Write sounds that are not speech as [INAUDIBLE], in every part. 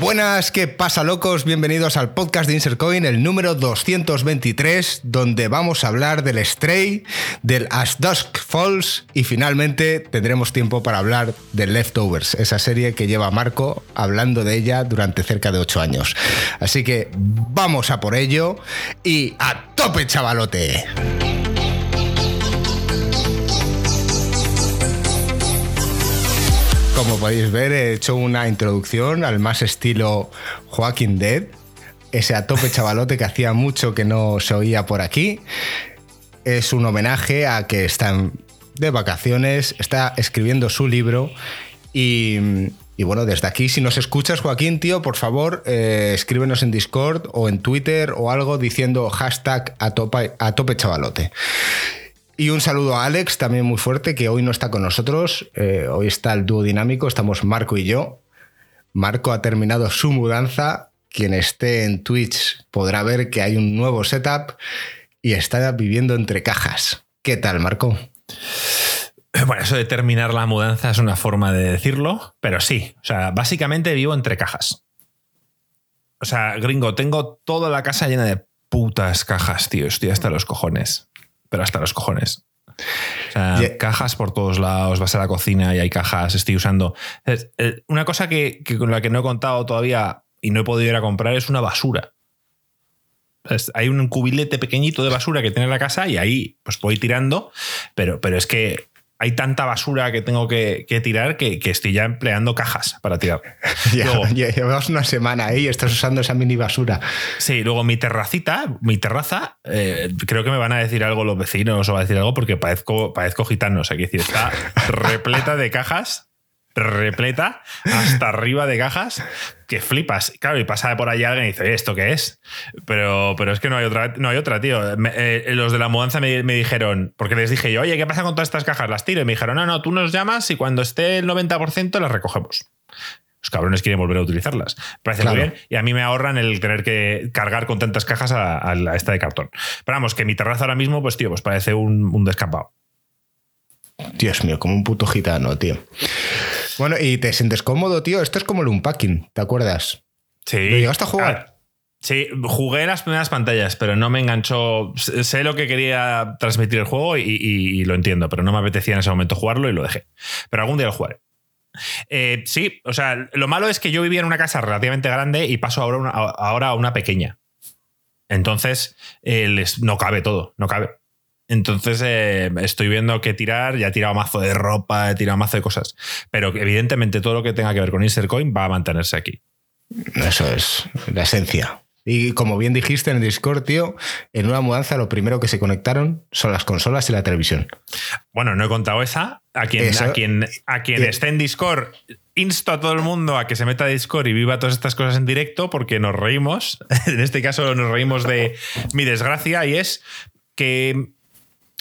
Buenas, ¿qué pasa locos? Bienvenidos al podcast de Insercoin, el número 223, donde vamos a hablar del Stray, del As Dusk Falls y finalmente tendremos tiempo para hablar de Leftovers, esa serie que lleva Marco hablando de ella durante cerca de 8 años. Así que vamos a por ello y a tope chavalote. Como podéis ver, he hecho una introducción al más estilo Joaquín Dead, ese a tope chavalote que hacía mucho que no se oía por aquí. Es un homenaje a que está de vacaciones, está escribiendo su libro y, bueno, desde aquí, si nos escuchas, Joaquín, tío, por favor, eh, escríbenos en Discord o en Twitter o algo diciendo hashtag a tope chavalote. Y un saludo a Alex, también muy fuerte, que hoy no está con nosotros. Eh, hoy está el dúo dinámico, estamos Marco y yo. Marco ha terminado su mudanza. Quien esté en Twitch podrá ver que hay un nuevo setup y está viviendo entre cajas. ¿Qué tal, Marco? Bueno, eso de terminar la mudanza es una forma de decirlo, pero sí. O sea, básicamente vivo entre cajas. O sea, gringo, tengo toda la casa llena de putas cajas, tío. Estoy hasta los cojones pero hasta los cojones. O sea, cajas por todos lados, vas a la cocina y hay cajas, estoy usando. Eh, una cosa que, con la que no he contado todavía y no he podido ir a comprar es una basura. hay un cubilete pequeñito de basura que tiene la casa y ahí pues voy tirando, pero, pero es que hay tanta basura que tengo que, tirar que, estoy ya empleando cajas para tirar. [LAUGHS] ya, llevamos una semana ahí y estás usando esa mini basura. Sí, luego mi terracita, mi terraza, eh, creo que me van a decir algo los vecinos o va a decir algo porque parezco, parezco gitano. O sea, que decir, está [LAUGHS] repleta de cajas repleta hasta arriba de cajas que flipas. Claro, y pasa por allá alguien y dice, ¿esto qué es? Pero, pero es que no hay otra, no hay otra tío. Eh, los de la mudanza me, dijeron, porque les dije yo, oye, ¿qué pasa con todas estas cajas? Las tiro. Y me dijeron, no, no, tú nos llamas y cuando esté el 90% las recogemos. Los cabrones quieren volver a utilizarlas. Parece muy bien. Y a mí me ahorran el tener que cargar con tantas cajas a, esta de cartón. Pero vamos, que mi terraza ahora mismo, pues tío, pues parece un, un descampado. Dios mío, como un puto gitano, tío. Bueno, y te sientes cómodo, tío. Esto es como el unpacking, ¿te acuerdas? Sí. ¿Lo llegaste a jugar? Ah, sí, jugué las primeras pantallas, pero no me enganchó. Sé lo que quería transmitir el juego y, lo entiendo, pero no me apetecía en ese momento jugarlo y lo dejé. Pero algún día lo jugaré. Eh, sí, o sea, lo malo es que yo vivía en una casa relativamente grande y paso ahora, ahora a una pequeña. Entonces, eh, no cabe todo, no cabe. Entonces eh, estoy viendo que tirar, ya he tirado mazo de ropa, he tirado mazo de cosas. Pero evidentemente todo lo que tenga que ver con Insercoin va a mantenerse aquí. Eso es la esencia. Y como bien dijiste en el Discord, tío, en una mudanza lo primero que se conectaron son las consolas y la televisión. Bueno, no he contado esa. A quien, a quien, a quien esté en Discord, insto a todo el mundo a que se meta a Discord y viva todas estas cosas en directo porque nos reímos. [LAUGHS] en este caso nos reímos de mi desgracia y es que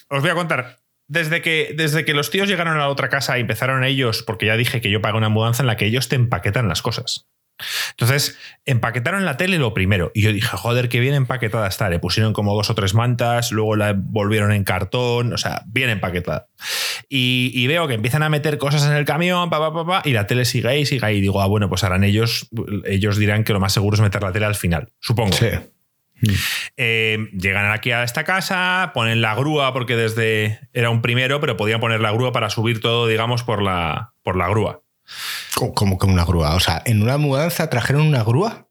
os voy a contar. Desde que, desde que los tíos llegaron a la otra casa y empezaron ellos, porque ya dije que yo pago una mudanza en la que ellos te empaquetan las cosas. Entonces, empaquetaron la tele lo primero. Y yo dije, joder, qué bien empaquetada está. Le pusieron como dos o tres mantas, luego la volvieron en cartón, o sea, bien empaquetada. Y, veo que empiezan a meter cosas en el camión, pa, pa, y la tele sigue ahí, sigue ahí. Y digo, ah, bueno, pues harán ellos, ellos dirán que lo más seguro es meter la tele al final, supongo. Sí. Eh, llegan aquí a esta casa, ponen la grúa, porque desde era un primero, pero podían poner la grúa para subir todo, digamos, por la, por la grúa. ¿Cómo que una grúa? O sea, ¿en una mudanza trajeron una grúa?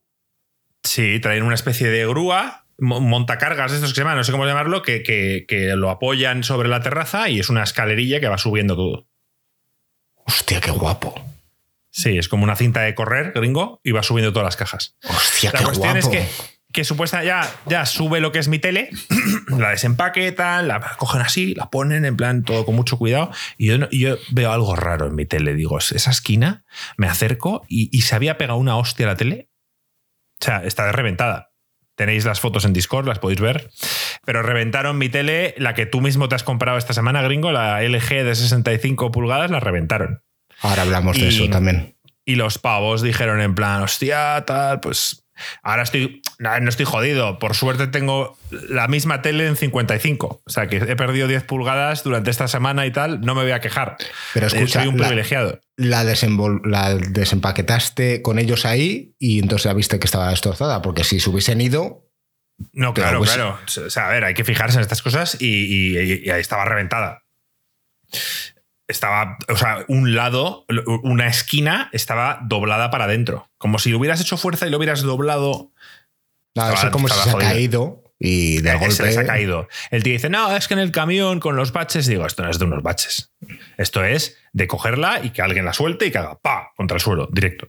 Sí, traen una especie de grúa, montacargas, estos que se llaman, no sé cómo llamarlo, que, que, lo apoyan sobre la terraza y es una escalerilla que va subiendo todo. Hostia, qué guapo. Sí, es como una cinta de correr, gringo, y va subiendo todas las cajas. Hostia, qué guapo. que que supuesta ya, ya sube lo que es mi tele, [CLEARS THROAT] la desempaquetan, la cogen así, la ponen en plan todo con mucho cuidado. Y yo, yo veo algo raro en mi tele. Digo, esa esquina, me acerco y, se había pegado una hostia a la tele. O sea, está reventada. Tenéis las fotos en Discord, las podéis ver. Pero reventaron mi tele, la que tú mismo te has comprado esta semana, gringo, la LG de 65 pulgadas, la reventaron. Ahora hablamos de eso también. Y los pavos dijeron en plan, hostia, tal, pues Ahora estoy, no estoy jodido. Por suerte tengo la misma tele en 55. O sea que he perdido 10 pulgadas durante esta semana y tal. No me voy a quejar. Pero eh, escucha, soy un privilegiado. La, la, desempaquetaste con ellos ahí y entonces ya viste que estaba destrozada. Porque si se hubiesen ido. No, claro, claro. O sea, a ver, hay que fijarse en estas cosas y, y ahí estaba reventada estaba, o sea, un lado, una esquina estaba doblada para adentro. Como si hubieras hecho fuerza y lo hubieras doblado. No, eso como si se ha caído y de golpe. Se ha caído. El tío dice, no, es que en el camión con los baches, digo, esto no es de unos baches. Esto es de cogerla y que alguien la suelte y que haga pa contra el suelo, directo.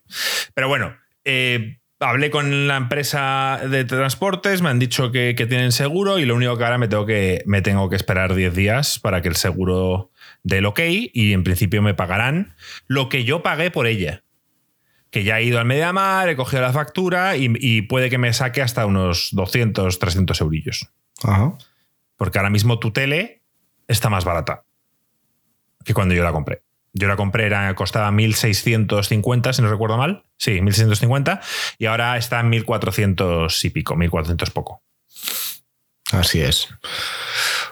Pero bueno, eh, hablé con la empresa de transportes, me han dicho que, que, tienen seguro y lo único que ahora me tengo que, me tengo que esperar 10 días para que el seguro del OK y en principio me pagarán lo que yo pagué por ella. Que ya he ido al Mediamar, he cogido la factura y, puede que me saque hasta unos 200, 300 eurillos. Porque ahora mismo tu tele está más barata que cuando yo la compré. Yo la compré, era, costaba 1.650, si no recuerdo mal. Sí, 1.650. Y ahora está en 1.400 y pico, 1.400 poco. Así es.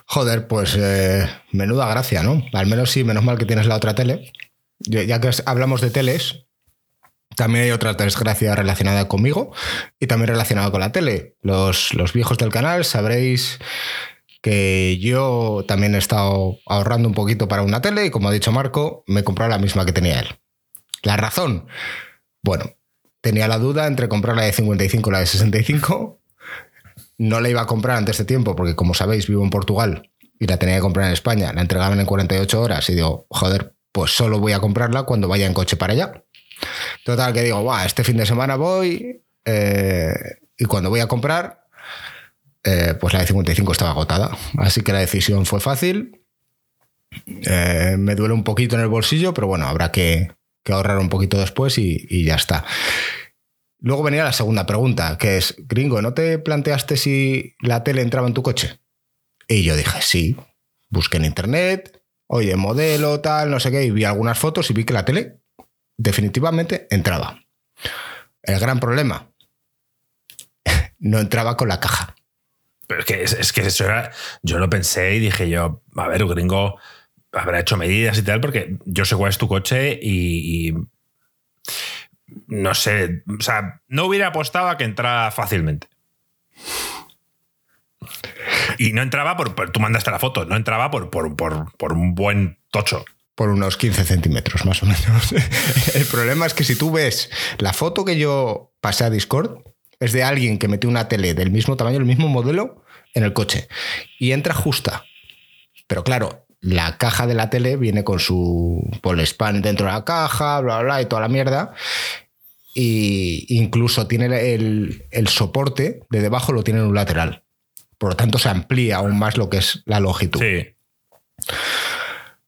Joder, pues eh, menuda gracia, ¿no? Al menos sí, menos mal que tienes la otra tele. Ya que hablamos de teles, también hay otra desgracia relacionada conmigo y también relacionada con la tele. Los, los viejos del canal sabréis que yo también he estado ahorrando un poquito para una tele y como ha dicho Marco, me he comprado la misma que tenía él. La razón, bueno, tenía la duda entre comprar la de 55 o la de 65 no la iba a comprar antes de tiempo porque, como sabéis, vivo en Portugal y la tenía que comprar en España. La entregaban en 48 horas y digo, joder, pues solo voy a comprarla cuando vaya en coche para allá. Total, que digo, Buah, este fin de semana voy eh, y cuando voy a comprar, eh, pues la de 55 estaba agotada. Así que la decisión fue fácil. Eh, me duele un poquito en el bolsillo, pero bueno, habrá que, ahorrar un poquito después y ya está. Luego venía la segunda pregunta, que es, gringo, ¿no te planteaste si la tele entraba en tu coche? Y yo dije, sí, busqué en internet, oye, modelo, tal, no sé qué, y vi algunas fotos y vi que la tele definitivamente entraba. El gran problema, [LAUGHS] no entraba con la caja. Pero es que, es, que eso era, yo lo pensé y dije yo, a ver, gringo habrá hecho medidas y tal, porque yo sé cuál es tu coche y no sé, o sea, no hubiera apostado a que entrara fácilmente. Y no entraba por, tú mandaste la foto, no entraba por, por, por, un buen tocho. Por unos 15 centímetros, más o menos. [LAUGHS] El problema es que si tú ves la foto que yo pasé a Discord, es de alguien que metió una tele del mismo tamaño, el mismo modelo, en el coche. Y entra justa. Pero claro, la caja de la tele viene con su polespan dentro de la caja, bla, bla, bla, y toda la mierda. Y incluso tiene el, soporte de debajo, lo tiene en un lateral. Por lo tanto, se amplía aún más lo que es la longitud. Sí.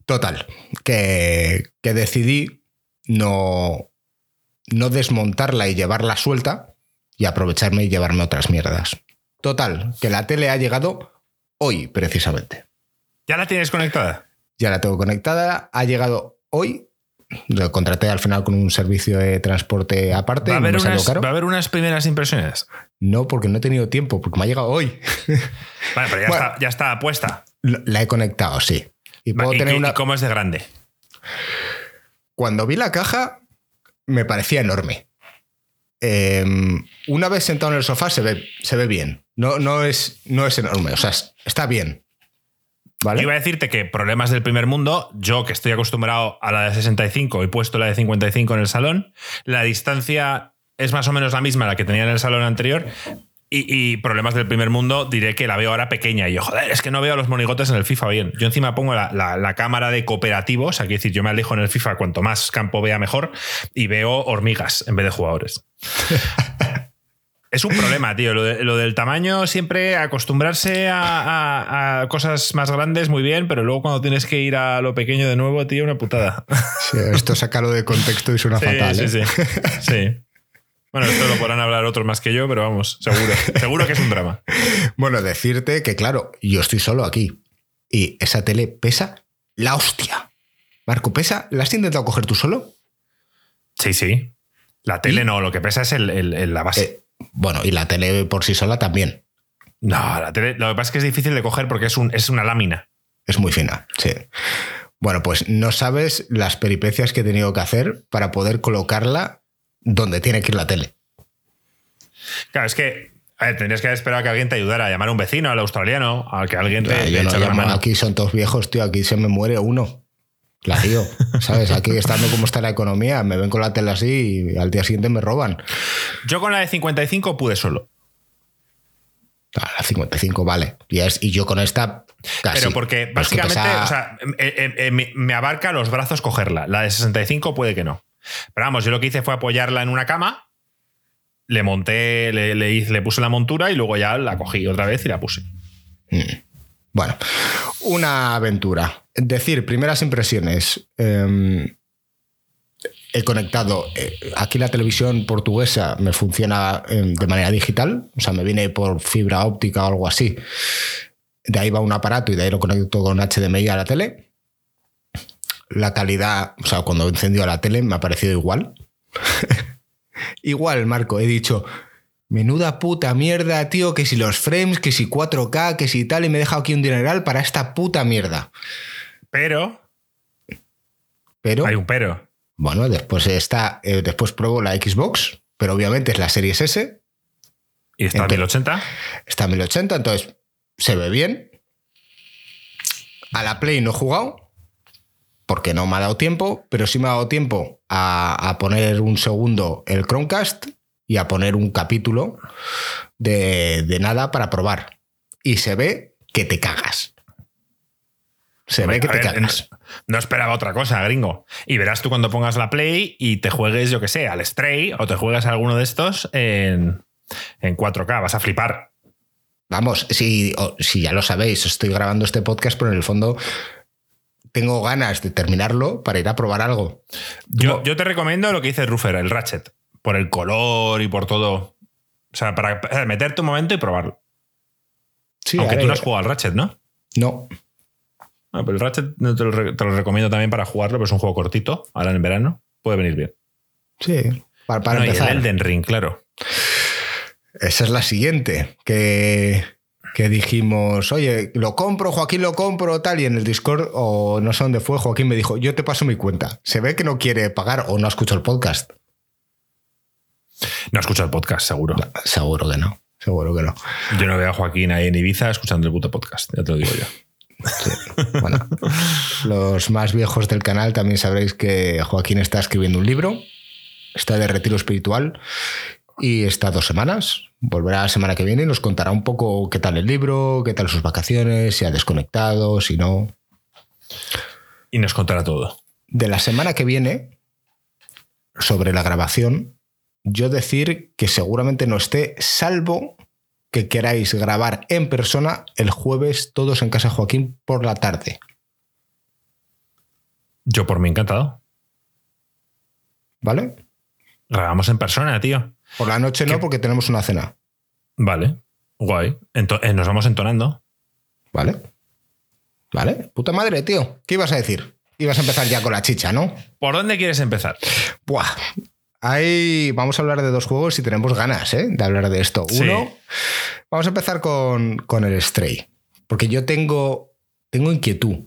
Total, que, que decidí no, no desmontarla y llevarla suelta y aprovecharme y llevarme otras mierdas. Total, que la tele ha llegado hoy precisamente. ¿Ya la tienes conectada? Ya la tengo conectada. Ha llegado hoy. Lo contraté al final con un servicio de transporte aparte. ¿Va a haber, unas, primeras impresiones? No, porque no he tenido tiempo, porque me ha llegado hoy. [LAUGHS] Vale, pero ya, está, puesta. La he conectado, sí. Y, puedo tener una... cómo es de grande? Cuando vi la caja, me parecía enorme. Em, una vez sentado en el sofá se ve, se ve bien. No, no, es, no es enorme, o sea, está bien. Iba a decirte que problemas del primer mundo, yo que estoy acostumbrado a la de 65 he puesto la de 55 en el salón, la distancia es más o menos la misma la que tenía en el salón anterior. Y, problemas del primer mundo, diré que la veo ahora pequeña. Y yo, joder, es que no veo a los monigotes en el FIFA bien. Yo encima pongo la, la cámara de cooperativos, aquí decir, yo me alejo en el FIFA, cuanto más campo vea mejor, y veo hormigas en vez de jugadores. [LAUGHS] Es un problema, tío. Lo, del tamaño, siempre acostumbrarse a, cosas más grandes, muy bien, pero luego cuando tienes que ir a lo pequeño de nuevo, tío, una putada. Sí, esto sácalo de contexto y suena fatal. Sí, ¿eh? sí, sí. Bueno, esto lo podrán hablar otros más que yo, pero vamos, seguro. seguro que es un drama. Bueno, decirte que, claro, yo estoy solo aquí y esa tele pesa la hostia. Marco, ¿pesa? ¿La has intentado coger tú solo? Sí, sí. La tele no, lo que pesa es el, la base. Eh, Bueno, y la tele por sí sola también. No, la tele, lo que pasa es que es difícil de coger porque es, un, es una lámina. Es muy fina, sí. Bueno, pues no sabes las peripecias que he tenido que hacer para poder colocarla donde tiene que ir la tele. Claro, es que a ver, tendrías que haber esperado a que alguien te ayudara, a llamar a un vecino, al australiano, a que alguien te. yo no llamo, aquí son todos viejos, tío, aquí se me muere uno. La tío, ¿sabes? Aquí estando como está la economía, me ven con la tele así y al día siguiente me roban. Yo con la de 55 pude solo. Ah, la 55, vale. Y, es, y yo con esta. Casi. Pero porque básicamente, o sea, eh, eh, eh, me abarca los brazos cogerla. La de 65 puede que no. Pero vamos, yo lo que hice fue apoyarla en una cama le monté, le, le, puse la montura y luego ya la cogí otra vez y la puse. Mm. Bueno, una aventura. Decir, primeras impresiones. Em, he conectado. Eh, aquí la televisión portuguesa me funciona em, de manera digital, o sea, me viene por fibra óptica o algo así. De ahí va un aparato y de ahí lo conecto con HDMI a la tele. La calidad, o sea, cuando he encendido la tele me ha parecido igual. [LAUGHS] Igual, Marco, he dicho, menuda puta mierda, tío, que si los frames, que si 4K, que si tal, y me he dejado aquí un dineral para esta puta mierda. Pero. Pero. Hay un pero. Bueno, después está. Eh, después pruebo la Xbox, pero obviamente es la Series S. ¿Y está a 1080? Está a 1080, entonces se ve bien. A la Play no he jugado porque no me ha dado tiempo, pero sí me ha dado tiempo a, poner un segundo el Chromecast y a poner un capítulo de, nada para probar. Y se ve que te cagas. Se ve que te cagas. No, esperaba otra cosa, gringo. Y verás tú cuando pongas la Play y te juegues, yo que sé, al Stray o te juegas a alguno de estos en, en 4K. Vas a flipar. Vamos, si, si ya lo sabéis, estoy grabando este podcast, pero en el fondo tengo ganas de terminarlo para ir a probar algo. Yo, yo te recomiendo lo que dice Ruffer, el Ratchet, por el color y por todo. O sea, para meterte un momento y probarlo. Sí, Aunque tú no has jugado al Ratchet, ¿no? No. Ah, pero el Ratchet te lo, te lo, recomiendo también para jugarlo, pero es un juego cortito, ahora en verano. Puede venir bien. Sí, para, para empezar. Y el Elden Ring, claro. Esa es la siguiente, que que dijimos, oye, lo compro, Joaquín lo compro, tal, y en el Discord, o no sé dónde fue, Joaquín me dijo, yo te paso mi cuenta. Se ve que no quiere pagar o no escucha el podcast. No escucha el podcast, seguro. seguro que no, seguro que no. Yo no veo a Joaquín ahí en Ibiza escuchando el puto podcast, ya te lo digo yo. Bueno, los más viejos del canal también sabréis que Joaquín está escribiendo un libro, está de retiro espiritual y está dos semanas. Volverá la semana que viene y nos contará un poco qué tal el libro, qué tal sus vacaciones, si ha desconectado, si no. Y nos contará todo. De la semana que viene, sobre la grabación, yo decir que seguramente no esté, salvo que queráis grabar en persona el jueves todos en casa Joaquín por la tarde. Yo por mí encantado. ¿Vale? Grabamos en persona, tío. Por la noche no, porque tenemos una cena. Vale, guay. Eh, nos vamos entonando. Vale. Vale. Puta madre, tío. ¿Qué ibas a decir? Ibas a empezar ya con la chicha, ¿no? ¿Por dónde quieres empezar? Buah. Ahí vamos a hablar de dos juegos y tenemos ganas ¿eh? de hablar de esto. Uno, vamos a empezar con, con, el Stray. Porque yo tengo, tengo inquietud.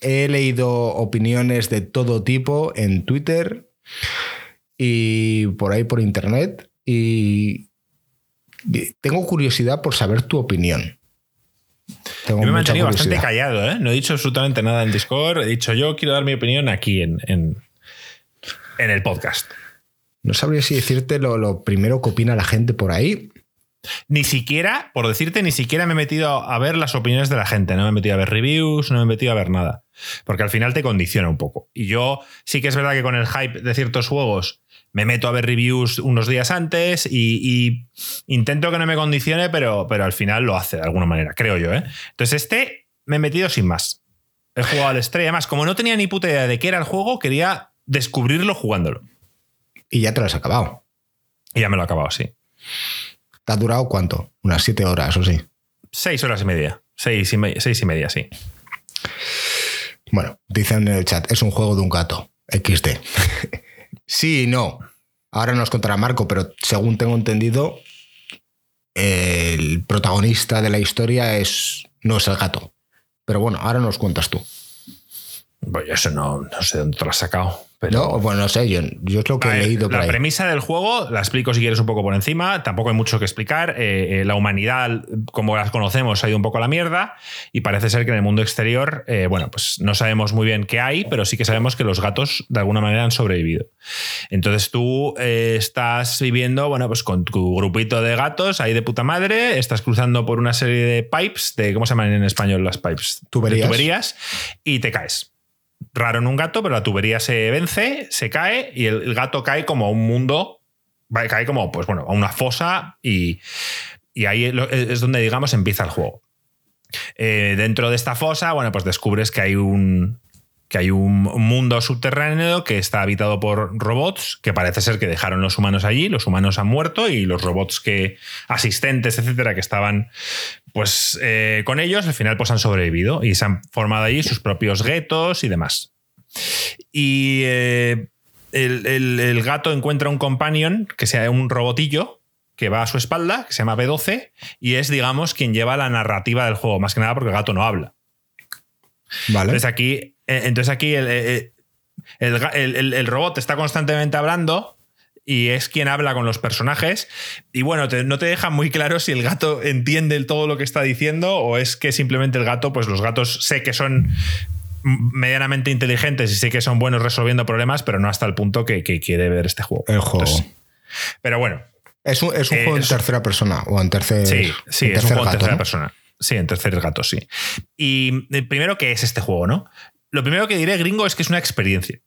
He leído opiniones de todo tipo en Twitter y por ahí por internet y tengo curiosidad por saber tu opinión. Tengo me he mantenido bastante callado, ¿eh? no he dicho absolutamente nada en Discord, he dicho yo quiero dar mi opinión aquí en, en, el podcast. No sabría si decirte lo, lo, primero que opina la gente por ahí. Ni siquiera, por decirte, ni siquiera me he metido a ver las opiniones de la gente, no me he metido a ver reviews, no me he metido a ver nada. Porque al final te condiciona un poco. Y yo sí que es verdad que con el hype de ciertos juegos me meto a ver reviews unos días antes y, intento que no me condicione, pero, pero al final lo hace de alguna manera, creo yo. ¿eh? Entonces, este me he metido sin más. He jugado al estrella. Además, como no tenía ni puta idea de qué era el juego, quería descubrirlo jugándolo. Y ya te lo has acabado. Y ya me lo he acabado, sí. ¿Te ha durado cuánto? ¿Unas siete horas o sí? Seis horas y media. Seis y, seis y media, sí. Bueno, dicen en el chat, es un juego de un gato. XD. [LAUGHS] Sí y no. ahora nos contará Marco, pero según tengo entendido, el protagonista de la historia es, no es el gato. Pero bueno, ahora nos cuentas tú. Pues eso no, no sé dónde te lo has sacado. No, bueno, no sé, yo, yo es lo que he leído. la premisa del juego la explico si quieres un poco por encima, tampoco hay mucho que explicar. Eh, eh, la humanidad, como las conocemos, ha ido un poco a la mierda y parece ser que en el mundo exterior, eh, bueno, pues no sabemos muy bien qué hay, pero sí que sabemos que los gatos de alguna manera han sobrevivido. Entonces tú estás viviendo, bueno, pues con tu grupito de gatos ahí de puta madre, estás cruzando por una serie de pipes, de, ¿cómo se llaman en español las pipes? Tuberías. tuberías y te caes raro en un gato, pero la tubería se vence, se cae y el, gato cae como a un mundo, cae como, pues bueno, a una fosa y, ahí es donde, digamos, empieza el juego. Eh, dentro de esta fosa, bueno, pues descubres que hay un, que hay un mundo subterráneo que está habitado por robots, que parece ser que dejaron los humanos allí, los humanos han muerto y los robots que asistentes, etcétera, que estaban pues eh, con ellos, al final pues han sobrevivido y se han formado allí sus propios guetos y demás. Y eh, el, gato encuentra un companion, que sea un robotillo, que va a su espalda, que se llama B12, y es, digamos, quien lleva la narrativa del juego, más que nada porque el gato no habla. Vale. Entonces aquí, entonces aquí el, el, robot está constantemente hablando y es quien habla con los personajes. Y bueno, no te deja muy claro si el gato entiende todo lo que está diciendo o es que simplemente el gato, pues los gatos sé que son medianamente inteligentes y sé que son buenos resolviendo problemas, pero no hasta el punto que, quiere ver este juego. El juego. pero bueno. Es un, es un juego en tercera persona o en tercer Sí, sí, es un juego en tercera persona. Sí, en tercer gato, sí. Y eh, primero, ¿qué es este juego, no? Lo primero que diré, gringo, es que es una experiencia.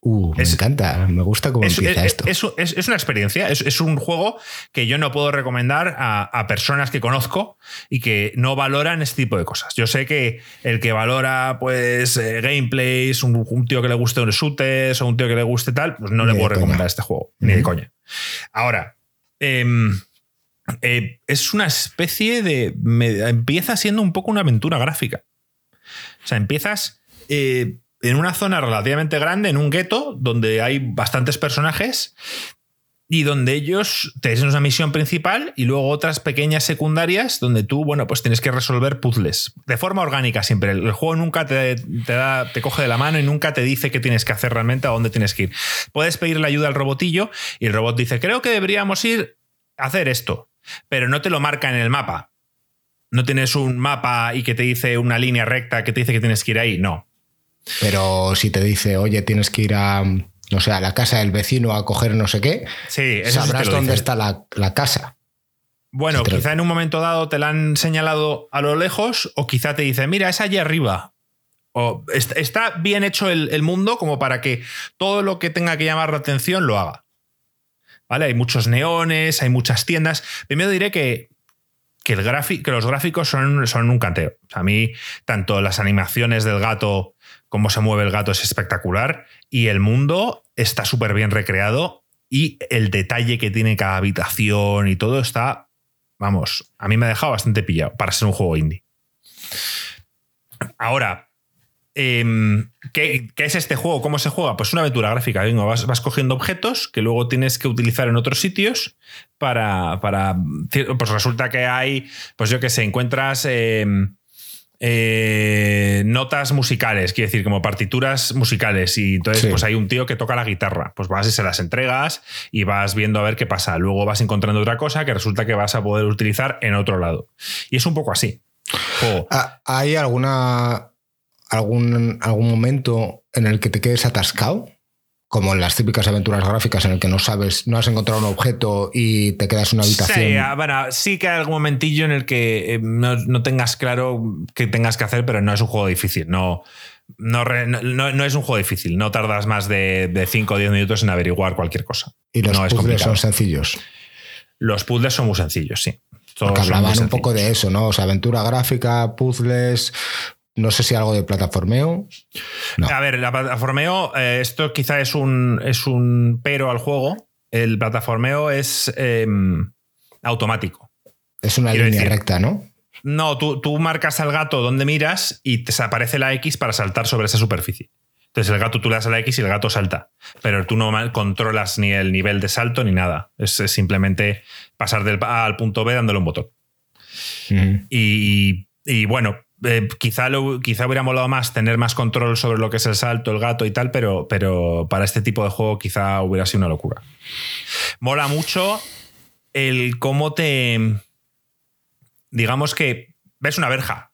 Uh, me encanta, me gusta cómo empieza esto. Es, una experiencia, es, un juego que yo no puedo recomendar a, personas que conozco y que no valoran este tipo de cosas. Yo sé que el que valora pues eh, gameplays, un, tío que le guste un shooters o un tío que le guste tal, pues no le puedo recomendar este juego, ni de coña. Ahora, em, eh, es una especie de... empieza siendo un poco una aventura gráfica. O sea, empiezas... Eh, en una zona relativamente grande, en un gueto, donde hay bastantes personajes y donde ellos te dicen una misión principal y luego otras pequeñas secundarias donde tú, bueno, pues tienes que resolver puzzles. De forma orgánica siempre. El, juego nunca te, da, te coge de la mano y nunca te dice qué tienes que hacer realmente, a dónde tienes que ir. Puedes pedirle ayuda al robotillo y el robot dice, creo que deberíamos ir a hacer esto, pero no te lo marca en el mapa. No tienes un mapa y que te dice una línea recta que te dice que tienes que ir ahí. No. Pero si te dice, oye, tienes que ir a, no sé, a la casa del vecino a coger no sé qué, sí, sabrás dónde está la, casa. Bueno, quizá en un momento dado te la han señalado a lo lejos o quizá te dice, mira, es allí arriba. O está bien hecho el, mundo como para que todo lo que tenga que llamar la atención lo haga. ¿Vale? Hay muchos neones, hay muchas tiendas. Primero diré que, que, el que los gráficos son, son un canteo. a mí, tanto las animaciones del gato cómo se mueve el gato es espectacular y el mundo está súper bien recreado y el detalle que tiene cada habitación y todo está, vamos, a mí me ha dejado bastante pillado para ser un juego indie. Ahora, em, ¿qué, es este juego? ¿Cómo se juega? Pues una aventura gráfica. Vas, vas, cogiendo objetos que luego tienes que utilizar en otros sitios para. para pues resulta que hay, pues yo que sé, encuentras. Em, eh, notas musicales, quiere decir, como partituras musicales. Y entonces, pues hay un tío que toca la guitarra. Pues vas y se las entregas y vas viendo a ver qué pasa. Luego vas encontrando otra cosa que resulta que vas a poder utilizar en otro lado. Y es un poco así. Ah, ¿Hay alguna algún, algún momento en el que te quedes atascado? Como en las típicas aventuras gráficas en el que no sabes, no has encontrado un objeto y te quedas en una habitación. Sí, ah, bueno, sí que hay algún momentillo en el que eh, no, tengas claro qué tengas que hacer, pero no es un juego difícil. No, no, no, es un juego difícil. No tardas más de, 5 o 10 minutos en averiguar cualquier cosa. Y los puzzles son sencillos. Los puzzles son muy sencillos, sí. Porque hablaban un poco de eso, ¿no? O sea, aventura gráfica, puzzles, no sé si algo de plataformeo. A ver, la plataformeo, eh, esto quizá es un, es un pero al juego. El plataformeo es em, automático. Es una línea recta, ¿no? No, tú, tú, marcas al gato donde miras y te aparece la X para saltar sobre esa superficie. Entonces el gato tú le das a la X y el gato salta. Pero tú no controlas ni el nivel de salto ni nada. Es, simplemente pasar del A al punto B dándole un botón. y, bueno, eh, quizá, quizá hubiera molado más tener más control sobre lo que es el salto, el gato y tal, pero, pero para este tipo de juego quizá hubiera sido una locura. Mola mucho el cómo te. Digamos que ves una verja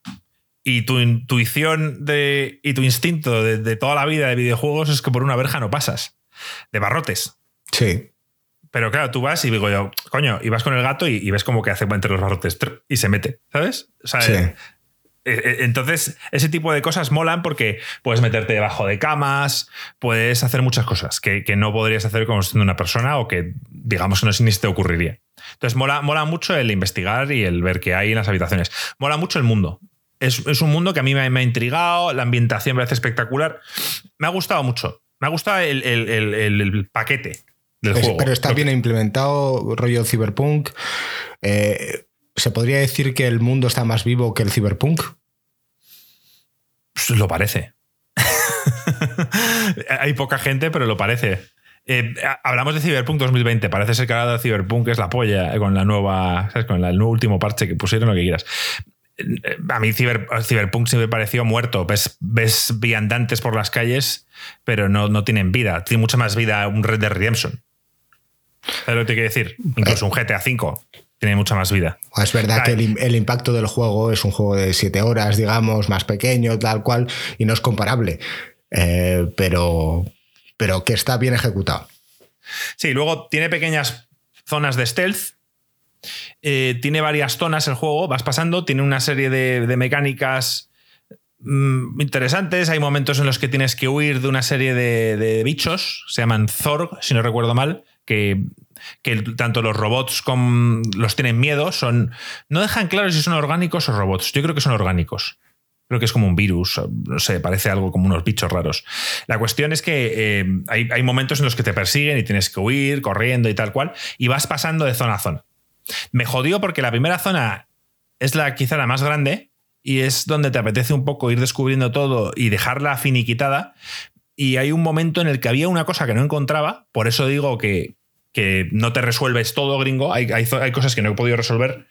y tu intuición de, y tu instinto de, toda la vida de videojuegos es que por una verja no pasas. De barrotes. Sí. Pero claro, tú vas y digo yo, coño, y vas con el gato y, ves como que hace entre los barrotes y se mete, ¿sabes? sí. Eh, eh, entonces, ese tipo de cosas molan porque puedes meterte debajo de camas, puedes hacer muchas cosas que, no podrías hacer como siendo una persona o que, digamos, no ni se te ocurriría. Entonces, mola, mola mucho el investigar y el ver qué hay en las habitaciones. Mola mucho el mundo. Es, un mundo que a mí me, ha intrigado, la ambientación me parece espectacular. Me ha gustado mucho. Me ha gustado el, paquete del juego. Pero está bien implementado, rollo cyberpunk. Eh, ¿Se podría decir que el mundo está más vivo que el cyberpunk? Pues lo parece. [LAUGHS] Hay poca gente, pero lo parece. Eh, hablamos de Cyberpunk 2020. Parece ser que ahora Cyberpunk es la polla eh, con la nueva, con el último parche que pusieron, lo que quieras. Eh, a mí Cyberpunk se me pareció muerto. Ves, ves viandantes por las calles, pero no, no tienen vida. Tiene mucha más vida un Red Dead Redemption. ¿Sabes lo que te quiero decir? Incluso un GTA V tiene mucha más vida. Es verdad que el, impacto del juego es un juego de 7 horas, digamos, más pequeño, tal cual, y no es comparable. Eh, pero, pero que está bien ejecutado. Sí, luego tiene pequeñas zonas de stealth eh, tiene varias zonas el juego, vas pasando, tiene una serie de, mecánicas mm, interesantes. Hay momentos en los que tienes que huir de una serie de, bichos, se llaman Zorg, si no recuerdo mal, que, tanto los robots como los tienen miedo, son. No dejan claro si son orgánicos o robots. Yo creo que son orgánicos. Creo que es como un virus, no sé, parece algo como unos bichos raros. La cuestión es que eh, hay, hay momentos en los que te persiguen y tienes que huir corriendo y tal cual, y vas pasando de zona a zona. Me jodió porque la primera zona es la quizá la más grande y es donde te apetece un poco ir descubriendo todo y dejarla finiquitada. Y hay un momento en el que había una cosa que no encontraba, por eso digo que, no te resuelves todo, gringo, hay, hay, cosas que no he podido resolver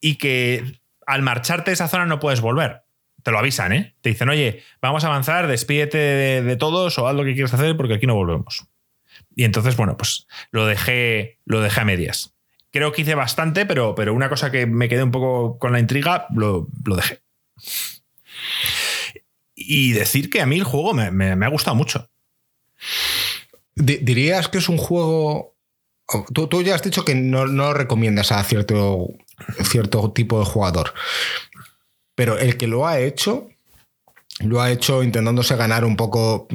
y que al marcharte de esa zona no puedes volver. Te lo avisan, ¿eh? Te dicen, oye, vamos a avanzar, despídete de, todos o haz lo que quieras hacer porque aquí no volvemos. Y entonces, bueno, pues lo dejé, lo dejé a medias. Creo que hice bastante, pero, pero una cosa que me quedé un poco con la intriga, lo, dejé. Y decir que a mí el juego me, ha gustado mucho. ¿Dirías que es un juego... Tú, ya has dicho que no, no recomiendas a cierto, cierto tipo de jugador, pero el que lo ha hecho, lo ha hecho intentándose ganar un poco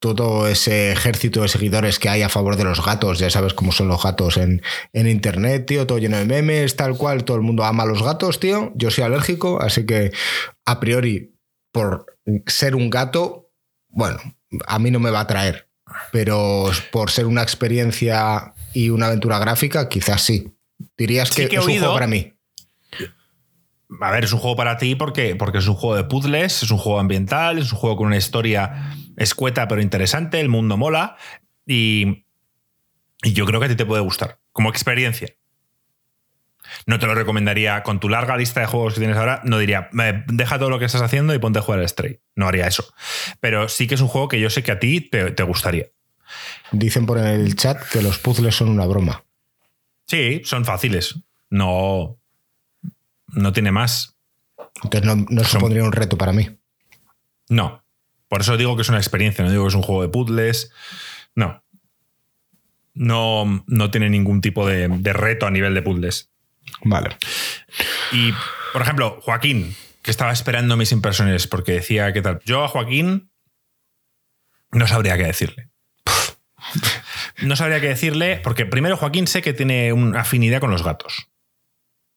todo ese ejército de seguidores que hay a favor de los gatos, ya sabes cómo son los gatos en, internet, tío, todo lleno de memes, tal cual, todo el mundo ama a los gatos, tío, yo soy alérgico, así que a priori, por ser un gato, bueno, a mí no me va a atraer, pero por ser una experiencia y una aventura gráfica, quizás sí. Dirías que, es un juego para mí. A ver, es un juego para ti porque, porque es un juego de puzzles, es un juego ambiental, es un juego con una historia escueta pero interesante, el mundo mola y, yo creo que a ti te puede gustar como experiencia. No te lo recomendaría con tu larga lista de juegos que tienes ahora. No diría, deja todo lo que estás haciendo y ponte a jugar al Stray. No haría eso. Pero sí que es un juego que yo sé que a ti te, te gustaría. Dicen por el chat que los puzzles son una broma. Sí, son fáciles. No, no tiene más. Entonces no, no supondría un reto para mí. No. Por eso digo que es una experiencia, no digo que es un juego de puzzles. No. No, no tiene ningún tipo de, reto a nivel de puzzles. Vale. Y, por ejemplo, Joaquín, que estaba esperando mis impresiones porque decía que tal. Yo a Joaquín no sabría qué decirle. No sabría qué decirle, porque primero Joaquín sé que tiene una afinidad con los gatos.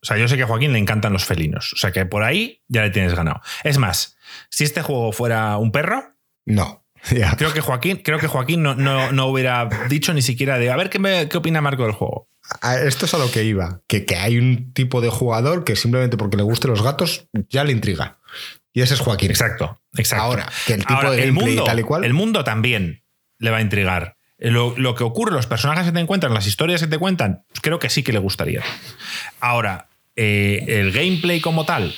O sea, yo sé que a Joaquín le encantan los felinos. O sea que por ahí ya le tienes ganado. Es más, si este juego fuera un perro. No. [LAUGHS] Creo que Joaquín, creo que Joaquín no, no, hubiera dicho ni siquiera de a ver qué, qué opina Marco del juego. Esto es a lo que iba. Que, que hay un tipo de jugador que simplemente porque le gusten los gatos ya le intriga. Y ese es Joaquín. Exacto, exacto. Ahora, que el tipo de gameplay mundo, tal y cual. El mundo también le va a intrigar. Lo, lo, que ocurre, los personajes que te encuentran, las historias que te cuentan, pues creo que sí que le gustaría. Ahora, eh, el gameplay como tal,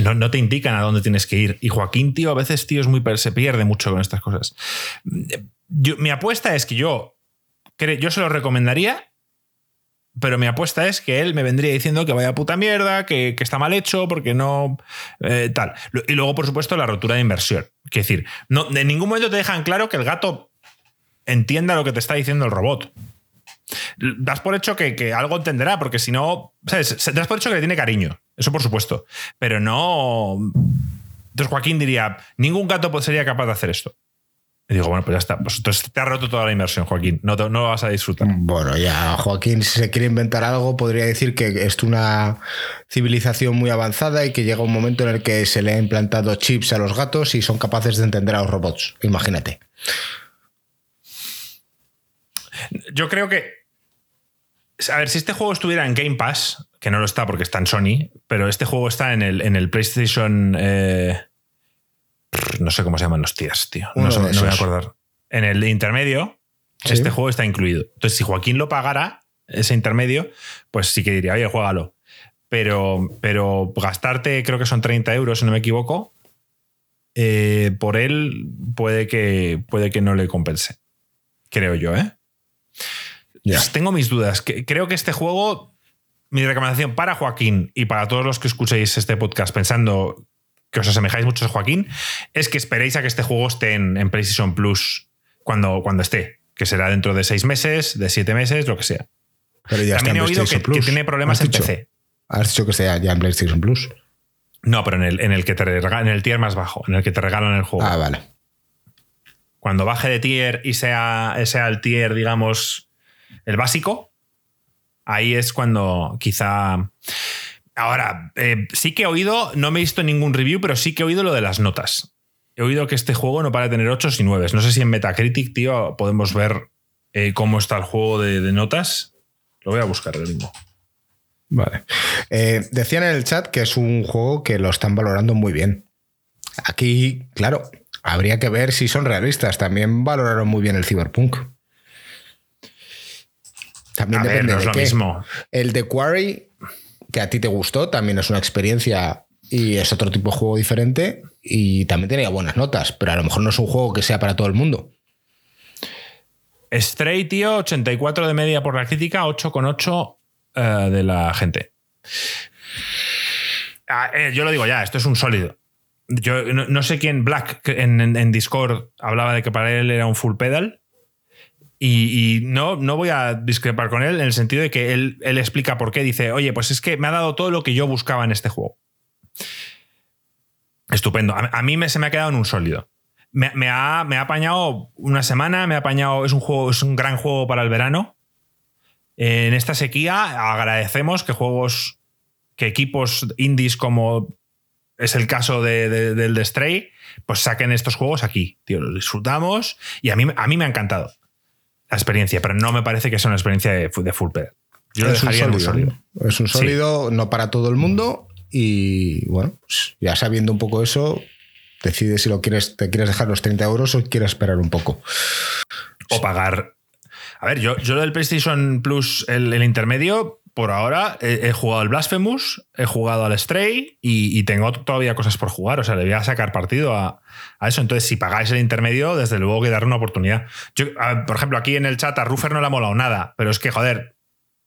no, no, te indican a dónde tienes que ir. Y Joaquín, tío, a veces, tío, es muy, se pierde mucho con estas cosas. Yo, mi apuesta es que yo, yo se lo recomendaría, pero mi apuesta es que él me vendría diciendo que vaya puta mierda, que, que está mal hecho, porque no. Eh, tal. Y luego, por supuesto, la rotura de inversión. Es decir, no, en ningún momento te dejan claro que el gato entienda lo que te está diciendo el robot. Das por hecho que, que algo entenderá, porque si no. ¿Sabes? Das por hecho que le tiene cariño. Eso, por supuesto. Pero no. Entonces, Joaquín diría: ningún gato sería capaz de hacer esto. Y digo, bueno, pues ya está. Pues entonces te ha roto toda la inversión, Joaquín. No, no lo vas a disfrutar. Bueno, ya, Joaquín, si se quiere inventar algo, podría decir que es una civilización muy avanzada y que llega un momento en el que se le ha implantado chips a los gatos y son capaces de entender a los robots. Imagínate. Yo creo que. A ver, si este juego estuviera en Game Pass, que no lo está porque está en Sony, pero este juego está en el, en el PlayStation. Eh, no sé cómo se llaman los tiers, tío. No, sé, no me voy a acordar. En el intermedio, ¿Sí? este juego está incluido. Entonces, si Joaquín lo pagara, ese intermedio, pues sí que diría, oye, juégalo. Pero, pero gastarte, creo que son 30 euros, si no me equivoco, eh, por él puede que, puede que no le compense. Creo yo, ¿eh? Yeah. Pues tengo mis dudas. Creo que este juego, mi recomendación para Joaquín y para todos los que escuchéis este podcast pensando que os asemejáis mucho a Joaquín, es que esperéis a que este juego esté en, en PlayStation Plus cuando, cuando esté, que será dentro de seis meses, de siete meses, lo que sea. Pero ya También he está oído que, que, tiene problemas en PC. Has dicho que esté ya en PlayStation Plus. No, pero en el, en el que te regalan, en el tier más bajo, en el que te regalan el juego. Ah, vale. Cuando baje de tier y sea, sea el tier, digamos, el básico, ahí es cuando quizá. Ahora, eh, sí que he oído, no me he visto ningún review, pero sí que he oído lo de las notas. He oído que este juego no para de tener 8 y 9. No sé si en Metacritic, tío, podemos ver eh, cómo está el juego de, notas. Lo voy a buscar ahora mismo. Vale. Eh, decían en el chat que es un juego que lo están valorando muy bien. Aquí, claro, habría que ver si son realistas. También valoraron muy bien el Cyberpunk. También a depende ver, no es de lo qué. mismo. El de Quarry, que a ti te gustó, también es una experiencia y es otro tipo de juego diferente y también tenía buenas notas, pero a lo mejor no es un juego que sea para todo el mundo. Stray, tío, 84 de media por la crítica, 8,8 uh, de la gente. Ah, eh, yo lo digo ya, esto es un sólido. Yo no, no sé quién, Black, en, en, en, Discord hablaba de que para él era un full pedal. Y, no, no voy a discrepar con él en el sentido de que él, él explica por qué. Dice, oye, pues es que me ha dado todo lo que yo buscaba en este juego. Estupendo. A, mí me, se me ha quedado en un sólido. Me, ha, me, ha, apañado una semana, me ha apañado. Es un juego, es un gran juego para el verano. En esta sequía agradecemos que juegos, que equipos indies como es el caso de, del de Stray, pues saquen estos juegos aquí. Tío, los disfrutamos y a mí, a mí me ha encantado la experiencia, pero no me parece que sea una experiencia de, de full pedal. Yo lo dejaría un sólido, en un sólido. Es un sólido, sí. no para todo el mundo. Y bueno, pues ya sabiendo un poco eso, decide si lo quieres, te quieres dejar los 30 euros o quieres esperar un poco. O pagar. A ver, yo, yo del PlayStation Plus, el, el intermedio, por ahora he, jugado al Blasphemous, he jugado al Stray y, tengo todavía cosas por jugar. O sea, le voy a sacar partido a, eso. Entonces, si pagáis el intermedio, desde luego que darle una oportunidad. Yo, por ejemplo, aquí en el chat a Ruffer no le ha molado nada, pero es que, joder,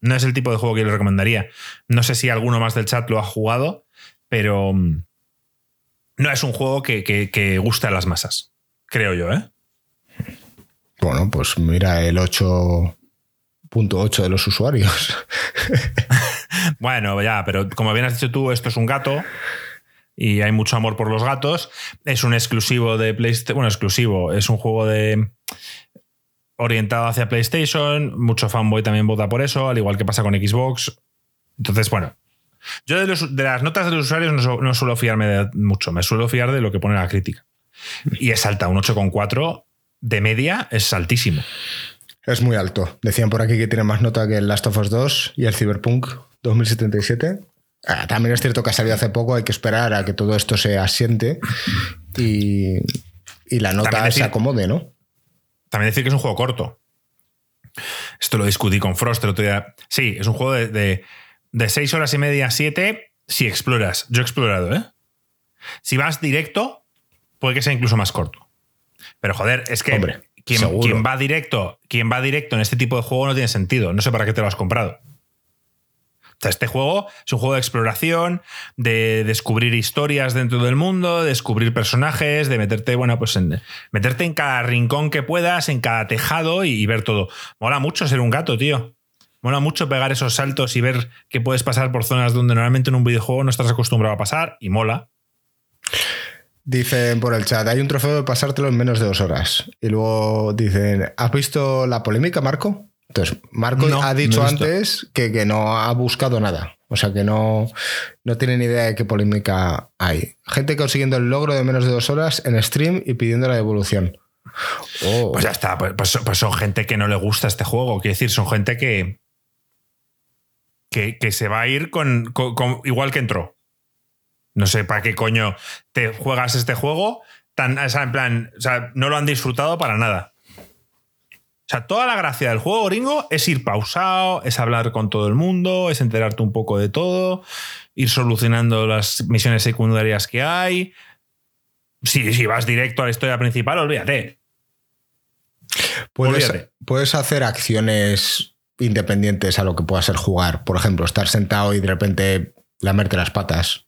no es el tipo de juego que yo le recomendaría. No sé si alguno más del chat lo ha jugado, pero mm, no es un juego que, que, a las masas, creo yo, ¿eh? Bueno, pues mira el 8.8 de los usuarios. [LAUGHS] bueno, ya, pero como bien has dicho tú, esto es un gato y hay mucho amor por los gatos. Es un exclusivo de PlayStation. Bueno, exclusivo, es un juego de orientado hacia PlayStation. Mucho fanboy también vota por eso, al igual que pasa con Xbox. Entonces, bueno. Yo de las notas de los usuarios no, no, suelo fiarme de mucho, me suelo fiar de lo que pone la crítica. Y es alta, un 8,4 de media es altísimo. Es muy alto. Decían por aquí que tiene más nota que el Last of Us 2 y el Cyberpunk 2077. Ah, también es cierto que ha salido hace poco, hay que esperar a que todo esto se asiente y, la nota se acomode, ¿no? También decir que es un juego corto. Esto lo discutí con Frost el otro día. Sí, es un juego de, de, seis horas y media, siete, si exploras. Yo he explorado, ¿eh? Si vas directo, puede que sea incluso más corto. Pero joder, es que quien, va directo, quien va directo en este tipo de juego no tiene sentido. No sé para qué te lo has comprado. este juego es un juego de exploración, de descubrir historias dentro del mundo, de descubrir personajes, de meterte, bueno, pues en, meterte en cada rincón que puedas, en cada tejado y, ver todo. Mola mucho ser un gato, tío. Mola mucho pegar esos saltos y ver que puedes pasar por zonas donde normalmente en un videojuego no estás acostumbrado a pasar y mola. Dicen por el chat, hay un trofeo de pasártelo en menos de dos horas. Y luego dicen, ¿has visto la polémica, Marco? Entonces, Marco ha dicho antes que, no ha buscado nada. O sea que no, no tiene ni idea de qué polémica hay. Gente consiguiendo el logro de menos de dos horas en stream y pidiendo la devolución. Oh. Pues ya está, pues, pues, pues, son gente que no le gusta este juego. Quiero decir, son gente que, que, se va a ir con, igual que entró. No sé para qué coño te juegas este juego. Tan, o sea, en plan, o sea, no lo han disfrutado para nada. O sea, toda la gracia del juego gringo es ir pausado, es hablar con todo el mundo, es enterarte un poco de todo, ir solucionando las misiones secundarias que hay. Si, si vas directo a la historia principal, olvídate. Puedes, puedes hacer acciones independientes a lo que pueda ser jugar. Por ejemplo, estar sentado y de repente lamerte las patas.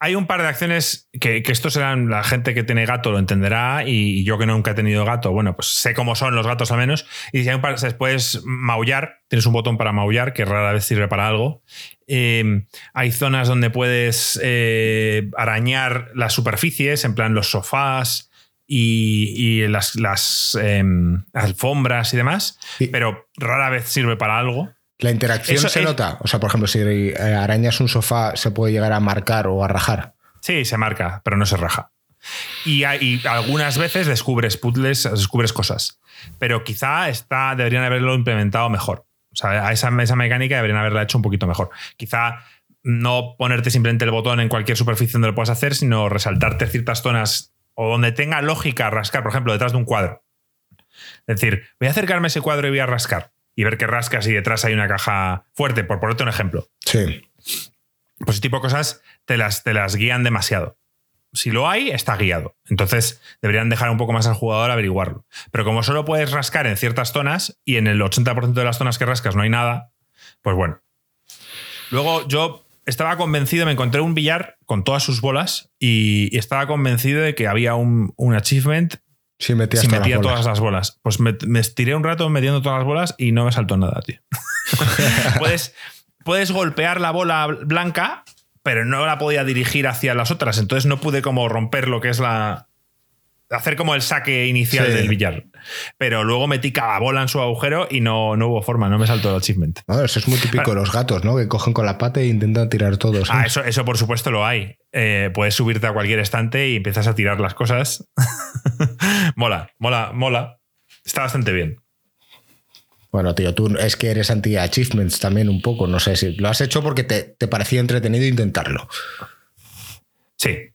Hay un par de acciones que, que estos serán la gente que tiene gato lo entenderá y yo que nunca he tenido gato, bueno, pues sé cómo son los gatos al menos. Y si hay un par, puedes maullar, tienes un botón para maullar que rara vez sirve para algo. Em, hay zonas donde puedes eh, arañar las superficies, en plan los sofás y, las, em, alfombras y demás, pero rara vez sirve para algo. La interacción se nota. O sea, por ejemplo, si eh, arañas un sofá, se puede llegar a marcar o a rajar. Sí, se marca, pero no se raja. Y, algunas veces descubres puzzles, descubres cosas. Pero quizá está, deberían haberlo implementado mejor. O sea, a esa, esa mecánica deberían haberla hecho un poquito mejor. Quizá no ponerte simplemente el botón en cualquier superficie donde lo puedas hacer, sino resaltarte ciertas zonas o donde tenga lógica rascar, por ejemplo, detrás de un cuadro. Es decir, voy a acercarme a ese cuadro y voy a rascar y ver que rascas y detrás hay una caja fuerte, por ponerte un ejemplo. Sí. Pues ese tipo de cosas te las, te las guían demasiado. Si lo hay, está guiado. Entonces deberían dejar un poco más al jugador averiguarlo. Pero como solo puedes rascar en ciertas zonas y en el 80% de las zonas que rascas no hay nada, pues bueno. Luego yo estaba convencido, me encontré un billar con todas sus bolas y, estaba convencido de que había un, un achievement si metía todas las bolas. Pues me, estiré un rato metiendo todas las bolas y no me saltó nada, tío. [LAUGHS] puedes, puedes golpear la bola blanca, pero no la podía dirigir hacia las otras. Entonces no pude como romper lo que es la, hacer como el saque inicial del billar. Pero luego metí cada bola en su agujero y no, no hubo forma, no me saltó el achievement. eso es muy típico de los gatos, ¿no? Que cogen con la pata e intentan tirar todos. Ah, eso, eso por supuesto lo hay. Eh, puedes subirte a cualquier estante y empiezas a tirar las cosas. [LAUGHS] mola, mola, mola. Está bastante bien. Bueno, tío, tú es que eres anti-achievements también un poco. No sé si lo has hecho porque te, te parecía entretenido intentarlo. Sí.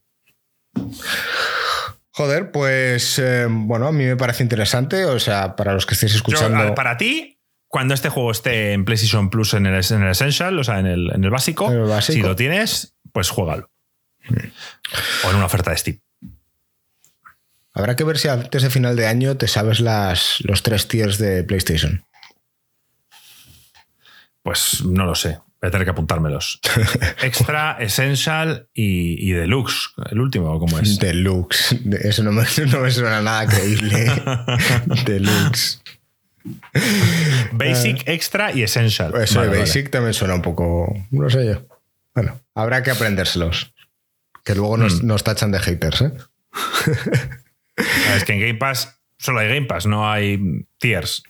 Joder, pues eh, bueno, a mí me parece interesante. O sea, para los que estéis escuchando. para ti, cuando este juego esté en PlayStation Plus en el, en el Essential, o sea, en el, en el, básico, si lo tienes, pues juégalo. O en una oferta de Steam. Habrá que ver si antes de final de año te sabes las, los tres tiers de PlayStation. Pues no lo sé. Voy a tener que apuntármelos. [LAUGHS] Extra, Essential y, Deluxe. El último, ¿cómo es? Deluxe. Eso [LAUGHS] no me, suena nada creíble. [LAUGHS] Deluxe. Basic, ah. Extra y Essential. Eso de Basic también suena un poco. No sé yo. Bueno, habrá que aprendérselos. Que luego nos, mm. tachan de haters, ¿eh? Es que en Game Pass solo hay Game Pass, no hay tiers.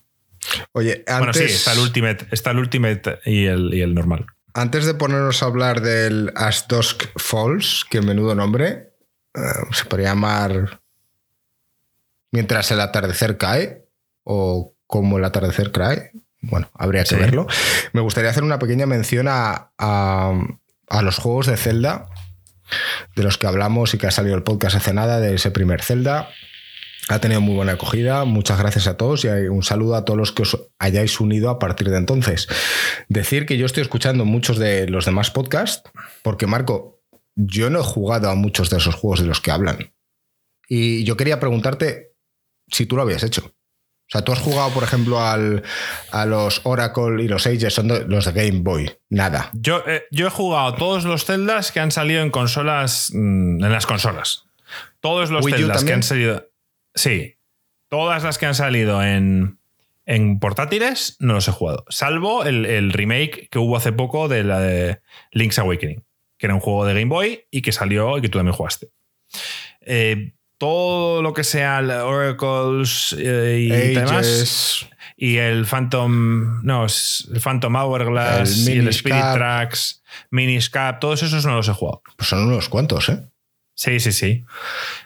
Oye, antes... Bueno, sí, está el Ultimate, está el Ultimate y el, y el normal. Antes de ponernos a hablar del As Dusk Falls, que menudo nombre, eh, se podría llamar Mientras el atardecer cae o como el atardecer cae. Bueno, habría que verlo. Me gustaría hacer una pequeña mención a, a los juegos de Zelda, de los que hablamos y que ha salido el podcast hace nada, de ese primer Zelda. Ha tenido muy buena acogida. Muchas gracias a todos y un saludo a todos los que os hayáis unido a partir de entonces. Decir que yo estoy escuchando muchos de los demás podcasts, porque Marco, yo no he jugado a muchos de esos juegos de los que hablan. Y yo quería preguntarte si tú lo habías hecho. O sea, tú has jugado, por ejemplo, al, a los Oracle y los Ages, son los de Game Boy. Nada. Yo, eh, yo he jugado todos los Zeldas que han salido en consolas, mm, en las consolas. Todos los Zeldas que han salido. Sí. Todas las que han salido en, en portátiles no los he jugado. Salvo el, remake que hubo hace poco de la de Link's Awakening, que era un juego de Game Boy y que salió y que tú también jugaste. Eh, todo lo que sea Oracles eh, y demás. Y el Phantom. No, el Phantom Hourglass el y el Spirit Tracks, Miniscap, todos esos no los he jugado. Pues son unos cuantos, ¿eh? Sí, sí, sí.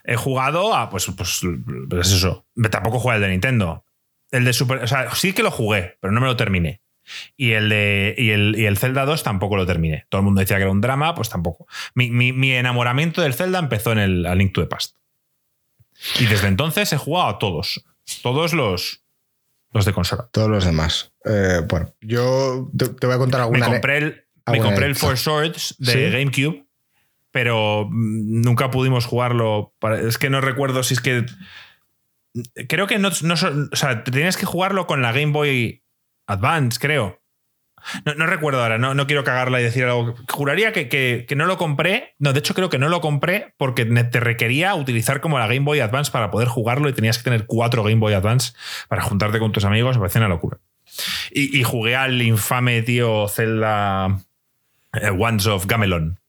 He jugado a, pues, pues, pues eso. Tampoco jugué el de Nintendo. El de Super. O sea, sí que lo jugué, pero no me lo terminé. Y el, de, y el, y el Zelda 2 tampoco lo terminé. Todo el mundo decía que era un drama, pues tampoco. Mi, mi enamoramiento del Zelda empezó en el A Link to the Past. Y desde entonces he jugado a todos. Todos los, los de consola. Todos los demás. Eh, bueno, yo te, voy a contar alguna. Me compré el, me compré el Four Swords de GameCube, pero mm, nunca pudimos jugarlo. es que no recuerdo si es que. Creo que no, no. O sea, tenías que jugarlo con la Game Boy Advance, creo. No, recuerdo ahora, no, no, quiero cagarla y decir algo. Juraría que, no lo compré. No, de hecho, creo que no lo compré porque te requería utilizar como la Game Boy Advance para poder jugarlo y tenías que tener cuatro Game Boy Advance para juntarte con tus amigos. Me parecía una locura. Y, jugué al infame tío Zelda eh, Ones of Gamelon.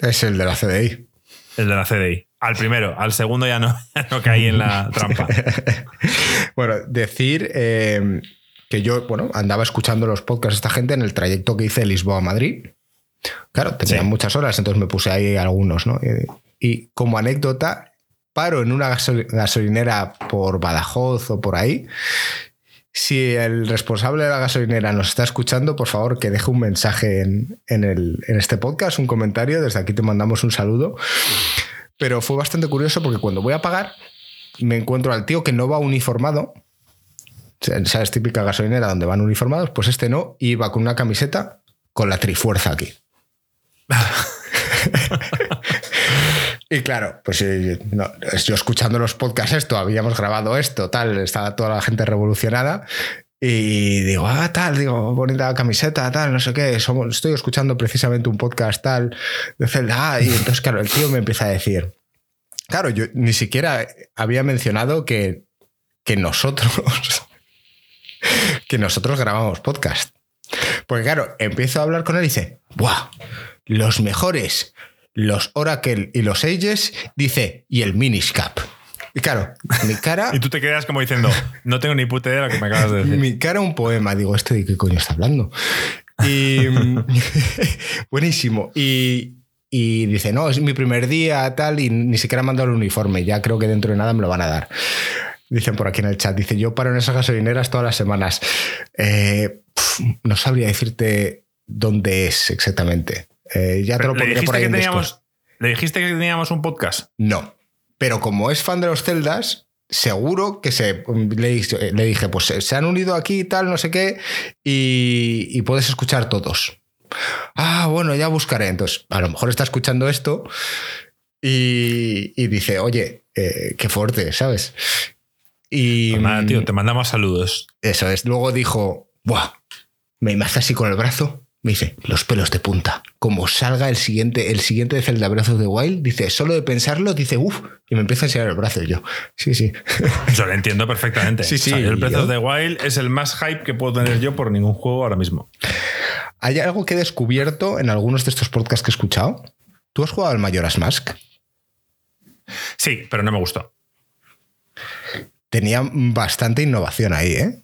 Es el de la CDI. El de la CDI. Al primero, al segundo ya no, [LAUGHS] no caí en la [LAUGHS] trampa. bueno, decir. Eh, que yo, bueno, andaba escuchando los podcasts de esta gente en el trayecto que hice de Lisboa a Madrid. Claro, tenía muchas horas, entonces me puse ahí algunos, ¿no? Y, como anécdota, paro en una gasolinera por Badajoz o por ahí. Si el responsable de la gasolinera nos está escuchando, por favor que deje un mensaje en, en este podcast, un comentario. Desde aquí te mandamos un saludo. Pero fue bastante curioso porque cuando voy a pagar, me encuentro al tío que no va uniformado, ¿sabes? Típica gasolinera donde van uniformados, pues este no, iba con una camiseta con la trifuerza aquí. [LAUGHS] y claro, pues eh, yo escuchando los podcasts esto, habíamos grabado esto, tal, estaba toda la gente revolucionada y digo, ah, tal, digo, bonita camiseta, tal, no sé qué, estoy escuchando precisamente un podcast tal de Zelda, ah, y entonces claro, el tío me empieza a decir, claro, yo ni siquiera había mencionado que, que nosotros [LAUGHS] que nosotros grabamos podcast. Porque claro, empiezo a hablar con él y dice, ¡buah! Los mejores, los Oracle y los Ages, dice, y el Miniscap. Y claro, mi cara. [LAUGHS] y tú te quedas como diciendo, no tengo ni puta idea de lo que me acabas de decir. Mi cara, un poema. Digo, ¿este de qué coño está hablando? Y. [LAUGHS] buenísimo. Y, y dice, no, es mi primer día, tal, y ni siquiera me han dado el uniforme. Ya creo que dentro de nada me lo van a dar. Dicen por aquí en el chat, dice, yo paro en esas gasolineras todas las semanas. Eh, no sabría decirte dónde es exactamente. Eh, ya te lo pondré por ahí que teníamos, ¿Le dijiste que teníamos un podcast? No. Pero como es fan de los celdas, seguro que se le, le, dije, pues se han unido aquí y tal, no sé qué, y, puedes escuchar todos. Ah, bueno, ya buscaré. Entonces, a lo mejor está escuchando esto y, dice, oye, eh, qué fuerte, ¿sabes? Y. Pues nada, tío, te mandamos saludos. Eso es. Luego dijo, ¡buah! Me hace así con el brazo. Me dice, los pelos de punta. Como salga el siguiente, el siguiente de Zelda Breath de Wild, dice, solo de pensarlo, dice, uff, y me empieza a enseñar el brazo. Y yo, sí, sí. [LAUGHS] Yo lo entiendo perfectamente. Sí, sí. el Breath de Wild es el más hype que puedo tener yo por ningún juego ahora mismo. Hay algo que he descubierto en algunos de estos podcasts que he escuchado. ¿Tú has jugado al Majora's Mask? Sí, pero no me gustó tenía bastante innovación ahí, ¿eh?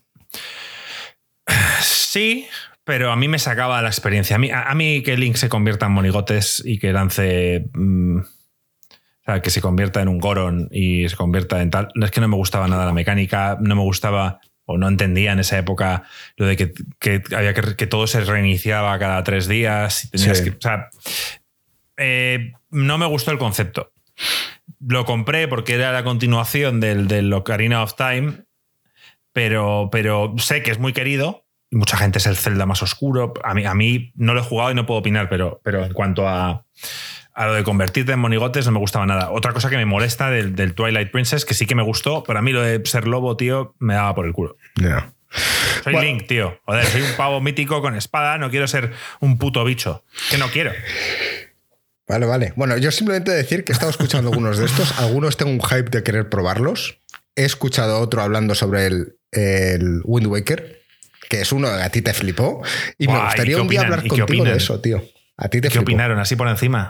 Sí, pero a mí me sacaba la experiencia. A mí, a, mí que Link se convierta en monigotes y que lance. Mm, o sea, que se convierta en un Goron y se convierta en tal. Es que no me gustaba nada la mecánica, no me gustaba o no entendía en esa época lo de que, había que, todo se reiniciaba cada tres días. o sea, eh, no me gustó el concepto. Lo compré porque era la continuación del, del Ocarina of Time, pero, pero sé que es muy querido. Mucha gente es el Zelda más oscuro. A mí, a mí no lo he jugado y no puedo opinar, pero, pero en cuanto a, a lo de convertirte en monigotes no me gustaba nada. Otra cosa que me molesta del, Twilight Princess, que sí que me gustó, pero a mí lo de ser lobo, tío, me daba por el culo. Soy Link, tío. Joder, soy un pavo mítico con espada, no quiero ser un puto bicho. Que no quiero. Vale, vale. Bueno, yo simplemente decir que he estado escuchando algunos de estos. [LAUGHS] Algunos tengo un hype de querer probarlos. He escuchado otro hablando sobre el, el Wind Waker, que es uno que a ti te flipó. Y me gustaría un día hablar contigo de eso, tío. ¿A ti te ¿Qué opinaron así por encima?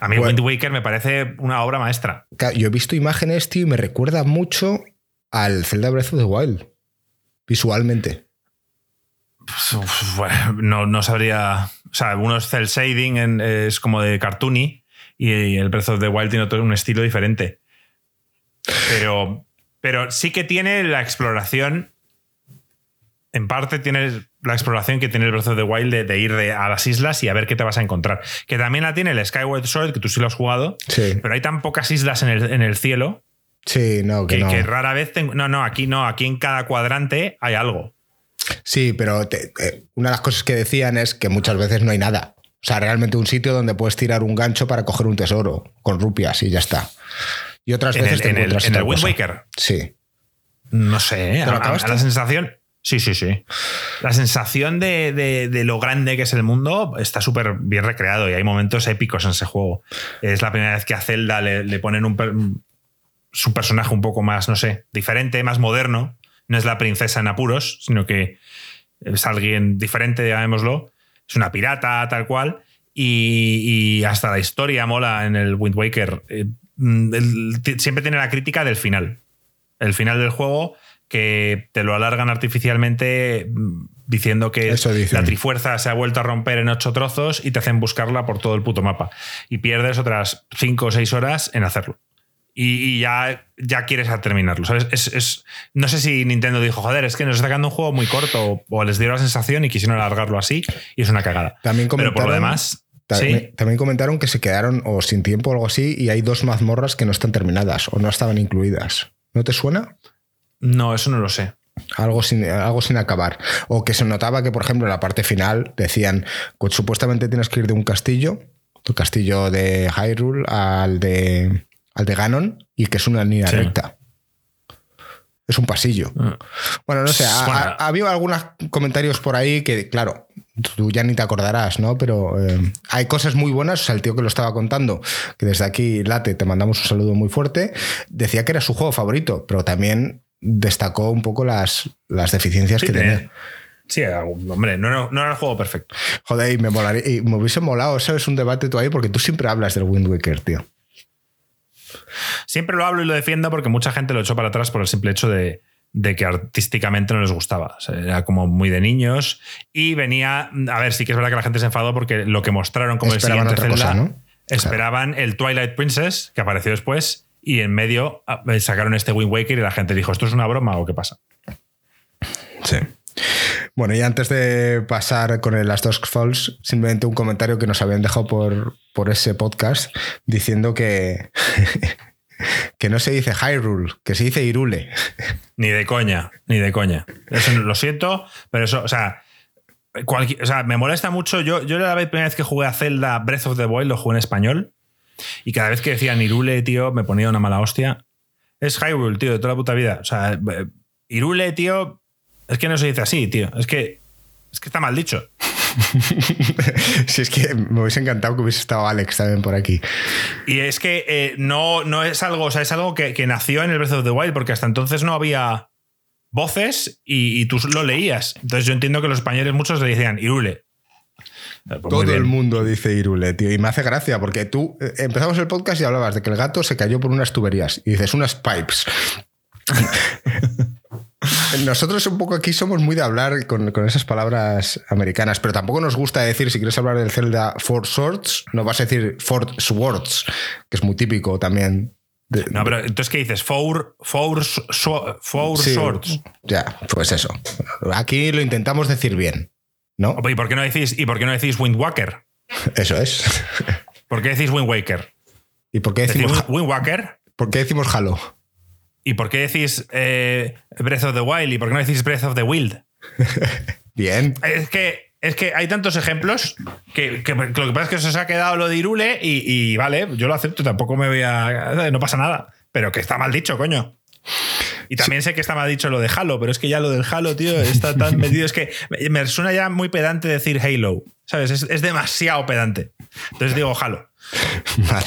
A mí Wind Waker me parece una obra maestra. Yo he visto imágenes, tío, y me recuerda mucho al Zelda Breath of the Wild. Visualmente. no, no sabría. O sea, algunos cel shading es como de cartoony y el Breath of the Wild tiene otro, un estilo diferente. Pero, pero sí que tiene la exploración. En parte tiene la exploración que tiene el brazo de Wild de, ir a las islas y a ver qué te vas a encontrar. Que también la tiene el Skyward Sword, que tú sí lo has jugado, pero hay tan pocas islas en el, cielo. Sí, no, que, que, rara vez. no, no, aquí no, aquí en cada cuadrante hay algo. Sí, pero una de las cosas que decían es que muchas veces no hay nada. O sea, realmente un sitio donde puedes tirar un gancho para coger un tesoro con rupias y ya está. Y otras veces en el, en el Wind Waker. Sí. No sé, a, la sensación. Sí, sí, sí. La sensación de, lo grande que es el mundo está súper bien recreado y hay momentos épicos en ese juego. Es la primera vez que a Zelda le, ponen un, su personaje un poco más, no sé, diferente, más moderno. No es la princesa en apuros, sino que es alguien diferente, llamémoslo. Es una pirata, tal cual. Y, hasta la historia mola en el Wind Waker. Eh, mm, siempre tiene la crítica del final. El final del juego que te lo alargan artificialmente mm, diciendo que la trifuerza se ha vuelto a romper en ocho trozos y te hacen buscarla por todo el puto mapa. Y pierdes otras cinco o seis horas en hacerlo. Y, ya, ya quieres terminarlo. Es, no sé si Nintendo dijo, joder, es que nos está sacando un juego muy corto o les dio la sensación y quisieron alargarlo así y es una cagada. También Pero por lo demás... También, comentaron que se quedaron o sin tiempo o algo así y hay dos mazmorras que no están terminadas o no estaban incluidas. ¿No te suena? No, eso no lo sé. Algo sin, algo sin acabar. O que se notaba que, por ejemplo, en la parte final decían que supuestamente tienes que ir de un castillo, tu castillo de Hyrule, al de, al de Ganon, y que es una línea recta. Es un pasillo. Mm. Bueno, no sé, ha, habido algunos comentarios por ahí que, claro, tú ya ni te acordarás, ¿no? Pero eh, hay cosas muy buenas. O sea, el tío que lo estaba contando, que desde aquí, Late, te mandamos un saludo muy fuerte, decía que era su juego favorito, pero también destacó un poco las, las deficiencias que tenía. Sí, hombre, no, era el juego perfecto. Joder, y me, y me hubiese molado, eso es un debate tú ahí, porque tú siempre hablas del Wind Waker, tío. Siempre lo hablo y lo defiendo porque mucha gente lo echó para atrás por el simple hecho de, que artísticamente no les gustaba. era como muy de niños y venía. A ver, sí que es verdad que la gente se enfadó porque lo que mostraron como esperaban el siguiente Zelda, ¿no? esperaban el Twilight Princess, que apareció después, y en medio ah, eh, sacaron este Wind Waker y la gente dijo, ¿esto es una broma o qué pasa? Sí. Bueno, y antes de pasar con el Last Dusk Falls, simplemente un comentario que nos habían dejado por, por ese podcast diciendo que, [LAUGHS] que no se dice Hyrule, que se dice Irule. Ni de coña, ni de coña. Eso lo siento, pero eso, o sea, o sea, me molesta mucho. Yo, yo la primera vez que jugué a Zelda Breath of the Wild lo jugué en español y cada vez que decían Irule, tío, me ponía una mala hostia. Es Hyrule, tío, de toda la puta vida. O sea, eh, Irule, tío, es que no se dice así, tío. Es que, es que está mal dicho. [LAUGHS] si es que me hubiese encantado que hubiese estado Alex también por aquí. Y es que eh, no, no es algo, o sea, es algo que, nació en el Breath of the Wild, porque hasta entonces no había voces y, y, tú lo leías. Entonces yo entiendo que los españoles muchos le decían Irule. Eh, pues Todo el mundo dice Irule, tío. Y me hace gracia porque tú eh, empezamos el podcast y hablabas de que el gato se cayó por unas tuberías. Y dices, unas pipes. [LAUGHS] Nosotros un poco aquí somos muy de hablar con, esas palabras americanas, pero tampoco nos gusta decir, si quieres hablar del Zelda Four Swords, no vas a decir Four Swords, que es muy típico también no, pero entonces, ¿qué dices? Four, four, four swords. Ya, pues eso. Aquí lo intentamos decir bien, ¿no? ¿Y por qué no decís, y por qué no decís Windwalker? Eso es. [LAUGHS] ¿Por qué decís Wind Waker? ¿Y por qué decimos Wind Waker? ¿Por qué decimos Halo? ¿Y por qué decís eh, Breath of the Wild? ¿Y por qué no decís Breath of the Wild? [LAUGHS] Bien. Es que, es que hay tantos ejemplos que, lo que pasa es que se os ha quedado lo de Irule y, vale, yo lo acepto, tampoco me voy a. No pasa nada. Pero que está mal dicho, coño. Y también sé que está mal dicho lo de Halo, pero es que ya lo del Halo, tío, está tan [LAUGHS] metido. Es que me suena ya muy pedante decir Halo. ¿Sabes? Es, demasiado pedante. Entonces digo Halo. Vale.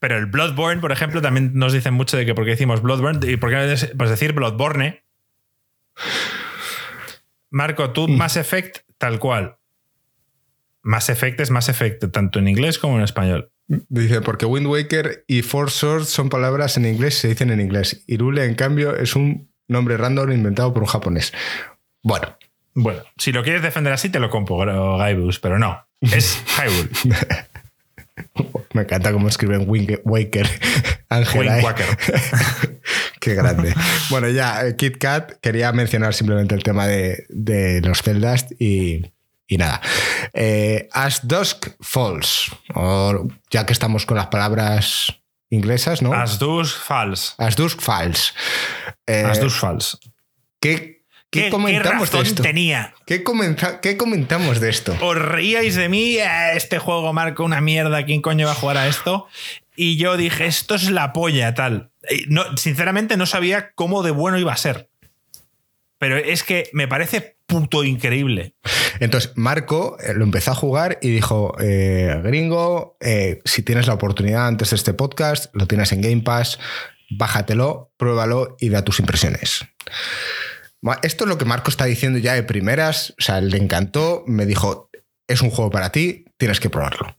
Pero el Bloodborne, por ejemplo, también nos dicen mucho de que por qué decimos Bloodborne y por qué pues decir Bloodborne. Marco, tú mm. Mass Effect tal cual. Mass Effect es Mass Effect, tanto en inglés como en español. Dice, porque Wind Waker y Four Swords son palabras en inglés, se dicen en inglés. Irule, en cambio, es un nombre random inventado por un japonés. Bueno, bueno, si lo quieres defender así, te lo compro, Gaibus, pero no. Es [LAUGHS] Hyrule. [LAUGHS] Me encanta cómo escriben Waker. [LAUGHS] Ángela. ¿eh? Qué grande. Bueno, ya, eh, Kit Kat, quería mencionar simplemente el tema de, los celdas y, nada. Eh, As Dusk Falls, o ya que estamos con las palabras inglesas, ¿no? As Dusk Falls. As Dusk Falls. As Dusk Falls. ¿Qué ¿Qué, comentamos de esto? tenía? ¿Qué, ¿Qué, comentamos de esto? Os reíais de mí, eh, este juego marca una mierda, ¿quién coño va a jugar a esto? Y yo dije, esto es la polla, tal. No, sinceramente no sabía cómo de bueno iba a ser. Pero es que me parece puto increíble. Entonces, Marco eh, lo empezó a jugar y dijo, eh, gringo, si tienes la oportunidad antes de este podcast, lo tienes en Game Pass, bájatelo, pruébalo y da tus impresiones. Esto es lo que Marco está diciendo ya de primeras. O sea, le encantó, me dijo, es un juego para ti, tienes que probarlo.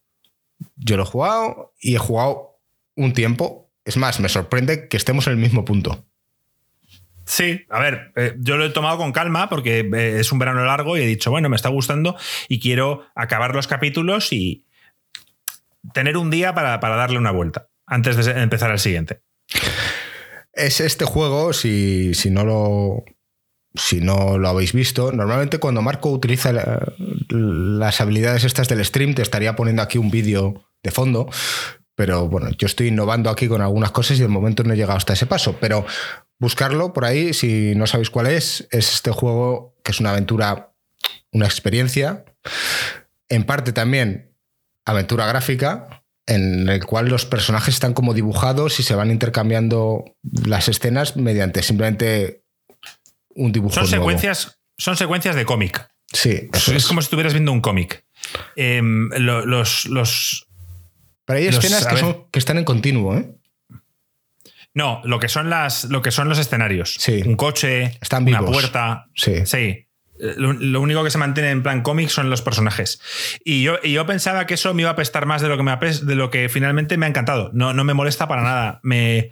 Yo lo he jugado y he jugado un tiempo. Es más, me sorprende que estemos en el mismo punto. Sí, a ver, eh, yo lo he tomado con calma porque eh, es un verano largo y he dicho, bueno, me está gustando y quiero acabar los capítulos y tener un día para, para darle una vuelta antes de empezar el siguiente. Es este juego, si, si no lo si no lo habéis visto, normalmente cuando Marco utiliza las habilidades estas del stream, te estaría poniendo aquí un vídeo de fondo. Pero bueno, yo estoy innovando aquí con algunas cosas y de momento no he llegado hasta ese paso. Pero buscarlo por ahí, si no sabéis cuál es, es este juego que es una aventura, una experiencia, en parte también aventura gráfica, en el cual los personajes están como dibujados y se van intercambiando las escenas mediante simplemente un dibujo. Son secuencias, son secuencias de cómic. Sí. es, como si estuvieras viendo un cómic. Em, los, los. Pero hay escenas que, están en continuo, ¿eh? No, lo que son las. Lo que son los escenarios. Sí. Un coche, están una puerta. Sí. Sí. Lo, único que se mantiene en plan cómic son los personajes. Y yo, yo pensaba que eso me iba a pestar más de lo que, me de lo que finalmente me ha encantado. No, no me molesta para nada. Me,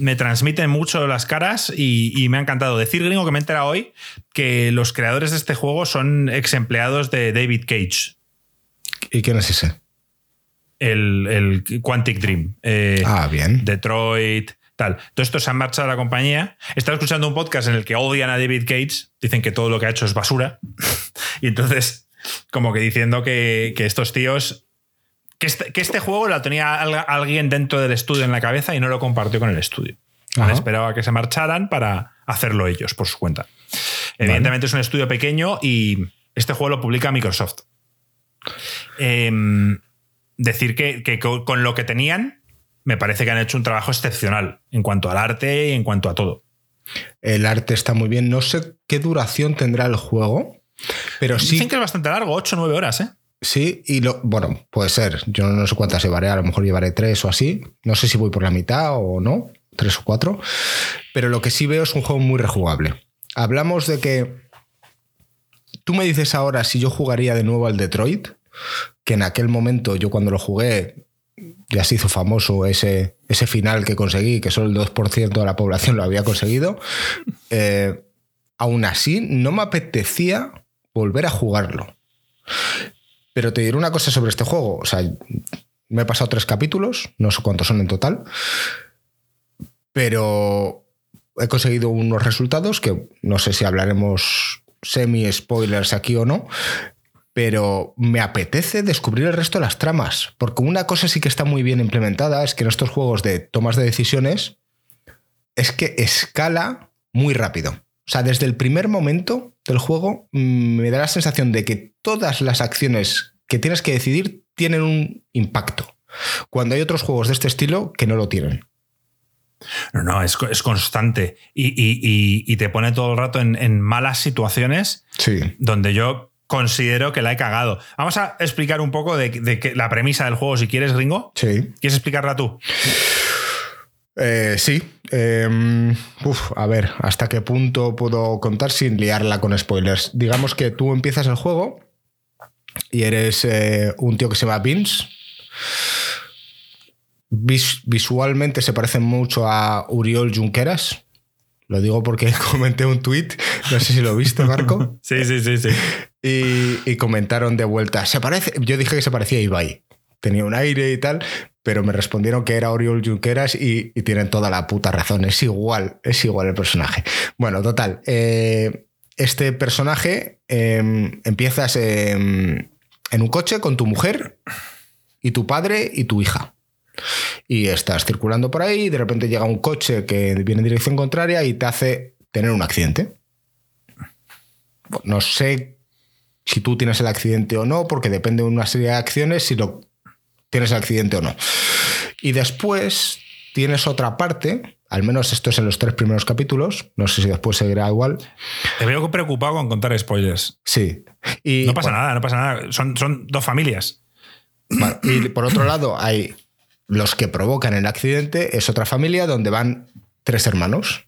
me transmiten mucho las caras y, me ha encantado. Decir, gringo, que me entera hoy que los creadores de este juego son ex empleados de David Cage. ¿Y quién es ese? El, Quantic Dream. Eh, ah, bien. Detroit, tal. Todo esto se ha marchado de la compañía. Estaba escuchando un podcast en el que odian a David Cage, dicen que todo lo que ha hecho es basura. [LAUGHS] y entonces, como que diciendo que, que estos tíos este, que este, juego lo tenía alguien dentro del estudio en la cabeza y no lo compartió con el estudio. Esperaba que se marcharan para hacerlo ellos por su cuenta. Evidentemente es un estudio pequeño y este juego lo publica Microsoft. Em, decir que, con lo que tenían, me parece que han hecho un trabajo excepcional en cuanto al arte y en cuanto a todo. El arte está muy bien. No sé qué duración tendrá el juego, pero sí. Dicen que es bastante largo, 8 o 9 horas, ¿eh? Sí, y lo, bueno, puede ser. Yo no sé cuántas llevaré, a lo mejor llevaré tres o así. No sé si voy por la mitad o no, tres o cuatro. Pero lo que sí veo es un juego muy rejugable. Hablamos de que. Tú me dices ahora si yo jugaría de nuevo al Detroit, que en aquel momento yo cuando lo jugué ya se hizo famoso ese, ese final que conseguí, que solo el 2% de la población lo había conseguido. Eh, aún así, no me apetecía volver a jugarlo. Pero te diré una cosa sobre este juego. O sea, me he pasado tres capítulos, no sé cuántos son en total. pero he conseguido unos resultados que no sé si hablaremos semi-spoilers aquí o no, pero me apetece descubrir el resto de las tramas, porque una cosa sí que está muy bien implementada es que en estos juegos de tomas de decisiones es que escala muy rápido. O sea, desde el primer momento del juego mm, me da la sensación de que todas las acciones que tienes que decidir tienen un impacto, cuando hay otros juegos de este estilo que no lo tienen. No, no, es, constante y, te pone todo el rato en, malas situaciones sí. donde yo considero que la he cagado. Vamos a explicar un poco de, la premisa del juego, si quieres, Ringo. Sí. ¿Quieres explicarla tú? Eh, sí. Em, a ver, ¿hasta qué punto puedo contar sin liarla con spoilers? Digamos que tú empiezas el juego y eres eh, un tío que se llama Vince visualmente se parecen mucho a Uriol Junqueras. Lo digo porque [LAUGHS] comenté un tweet, no sé si lo viste, Marco. [LAUGHS] sí, sí, sí, sí. Y, comentaron de vuelta, se parece, yo dije que se parecía a Ibai. Tenía un aire y tal, pero me respondieron que era Oriol Junqueras y, tienen toda la puta razón. Es igual, es igual el personaje. Bueno, total. Eh, este personaje em, empiezas en un coche con tu mujer y tu padre y tu hija y estás circulando por ahí y de repente llega un coche que viene en dirección contraria y te hace tener un accidente. No sé si tú tienes el accidente o no, porque depende de una serie de acciones si lo tienes el accidente o no. Y después tienes otra parte, al menos esto es en los tres primeros capítulos, no sé si después seguirá igual. Te veo preocupado con contar spoilers. Sí. Y, no pasa nada, no pasa nada. Son, son dos familias. y por otro lado hay los que provocan el accidente es otra familia donde van tres hermanos.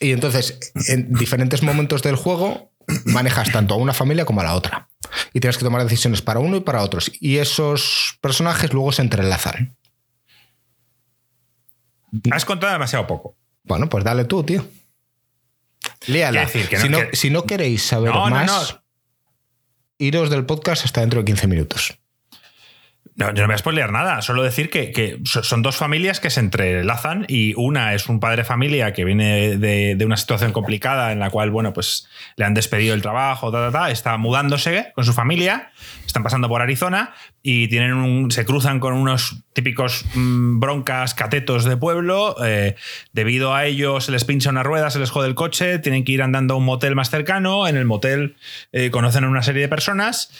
Y entonces, en diferentes momentos del juego, manejas tanto a una familia como a la otra. Y tienes que tomar decisiones para uno y para otros. Y esos personajes luego se entrelazan. Has contado demasiado poco. Bueno, pues dale tú, tío. Léala. si, no, queréis saber más, iros del podcast hasta dentro de 15 minutos. No, yo no voy a spoilear nada, solo decir que, son dos familias que se entrelazan y una es un padre de familia que viene de, una situación complicada en la cual, bueno, pues le han despedido el trabajo, está mudándose con su familia, están pasando por Arizona y tienen un, se cruzan con unos típicos mm, broncas catetos de pueblo. Eh, debido a ello se les pincha una rueda, se les jode el coche, tienen que ir andando a un motel más cercano. En el motel eh, conocen a una serie de personas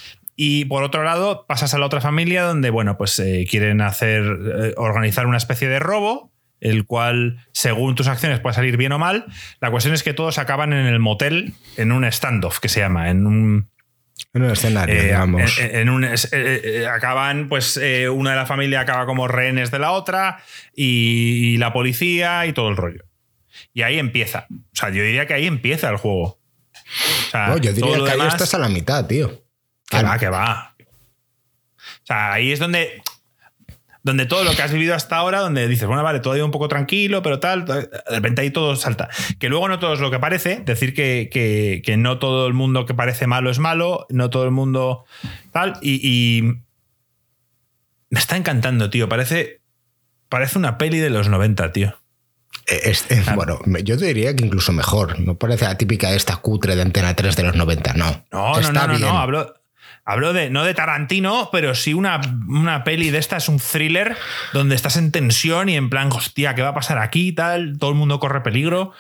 y por otro lado, pasas a la otra familia donde, bueno, pues eh, quieren hacer, eh, organizar una especie de robo, el cual, según tus acciones, puede salir bien o mal. La cuestión es que todos acaban en el motel, en un standoff que se llama, en un. En un escenario, eh, digamos. En, un, acaban, pues, una de la familia acaba como rehenes de la otra, y, la policía y todo el rollo. Y ahí empieza. O sea, yo diría que ahí empieza el juego. no, yo diría que ahí estás a la mitad, tío. Que va, que va. O sea, ahí es donde, donde todo lo que has vivido hasta ahora, donde dices, bueno, vale, todo ha ido un poco tranquilo, pero tal, de repente ahí todo salta. Que luego no todo es lo que parece, decir que, no todo el mundo que parece malo es malo, no todo el mundo tal, y, me está encantando, tío. Parece, parece una peli de los 90, tío. Eh, bueno, yo te diría que incluso mejor. No parece la típica esta cutre de Antena 3 de los 90, no. No, no, no, no, hablo, Hablo de, no de Tarantino, pero sí una, una peli de esta, es un thriller donde estás en tensión y en plan, hostia, ¿qué va a pasar aquí? Tal, todo el mundo corre peligro.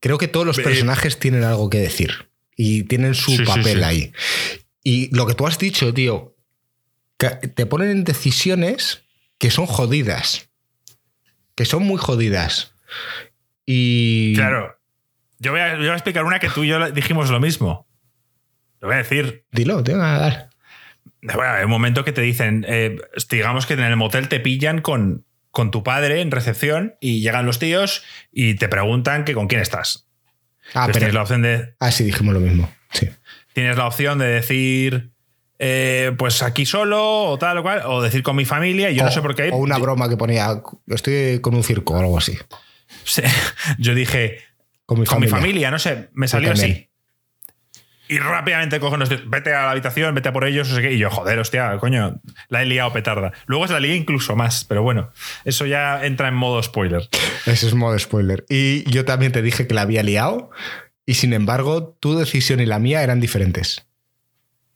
Creo que todos los personajes tienen algo que decir y tienen su papel ahí. Y lo que tú has dicho, tío, te ponen en decisiones que son jodidas. Que son muy jodidas. Y. Claro. Yo voy, a, yo voy a explicar una que tú y yo dijimos lo mismo. Lo voy a decir. Dilo, te voy a dar. Bueno, hay un momento que te dicen, eh, digamos que en el motel te pillan con, con tu padre en recepción y llegan los tíos y te preguntan que con quién estás. Ah, pero tienes la opción de. Ah, sí, dijimos lo mismo. Sí. Tienes la opción de decir. Eh, pues aquí solo o tal o cual, o decir con mi familia, y yo no sé por qué. O una broma que ponía, estoy con un circo o algo así. [LAUGHS] yo dije, con mi, familia. no sé, me salió así. Y rápidamente cogen los vete a la habitación, vete a por ellos, y yo, joder, hostia, coño, la he liado petarda. Luego es la lié incluso más, pero bueno, eso ya entra en modo spoiler. Eso es modo spoiler. Y yo también te dije que la había liado, y sin embargo, tu decisión y la mía eran diferentes.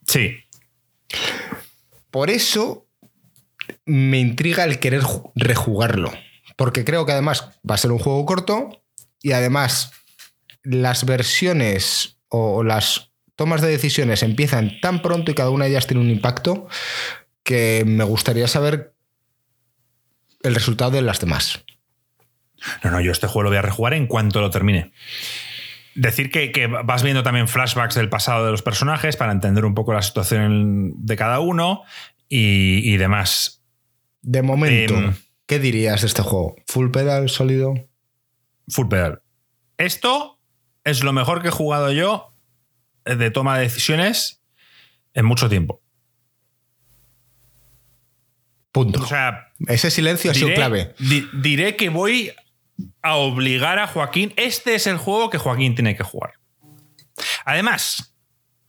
Sí. Por eso me intriga el querer rejugarlo. Porque creo que además va a ser un juego corto y además las versiones o las tomas de decisiones empiezan tan pronto y cada una de ellas tiene un impacto que me gustaría saber el resultado de las demás. No, no, yo este juego lo voy a rejugar en cuanto lo termine. Decir que, vas viendo también flashbacks del pasado de los personajes para entender un poco la situación de cada uno y, demás. De momento, em, ¿qué dirías de este juego? ¿Full pedal, sólido? Full pedal. Esto es lo mejor que he jugado yo de toma de decisiones en mucho tiempo. Punto. O sea, ese silencio ha sido clave. diré que voy a obligar a Joaquín. Este es el juego que Joaquín tiene que jugar. Además,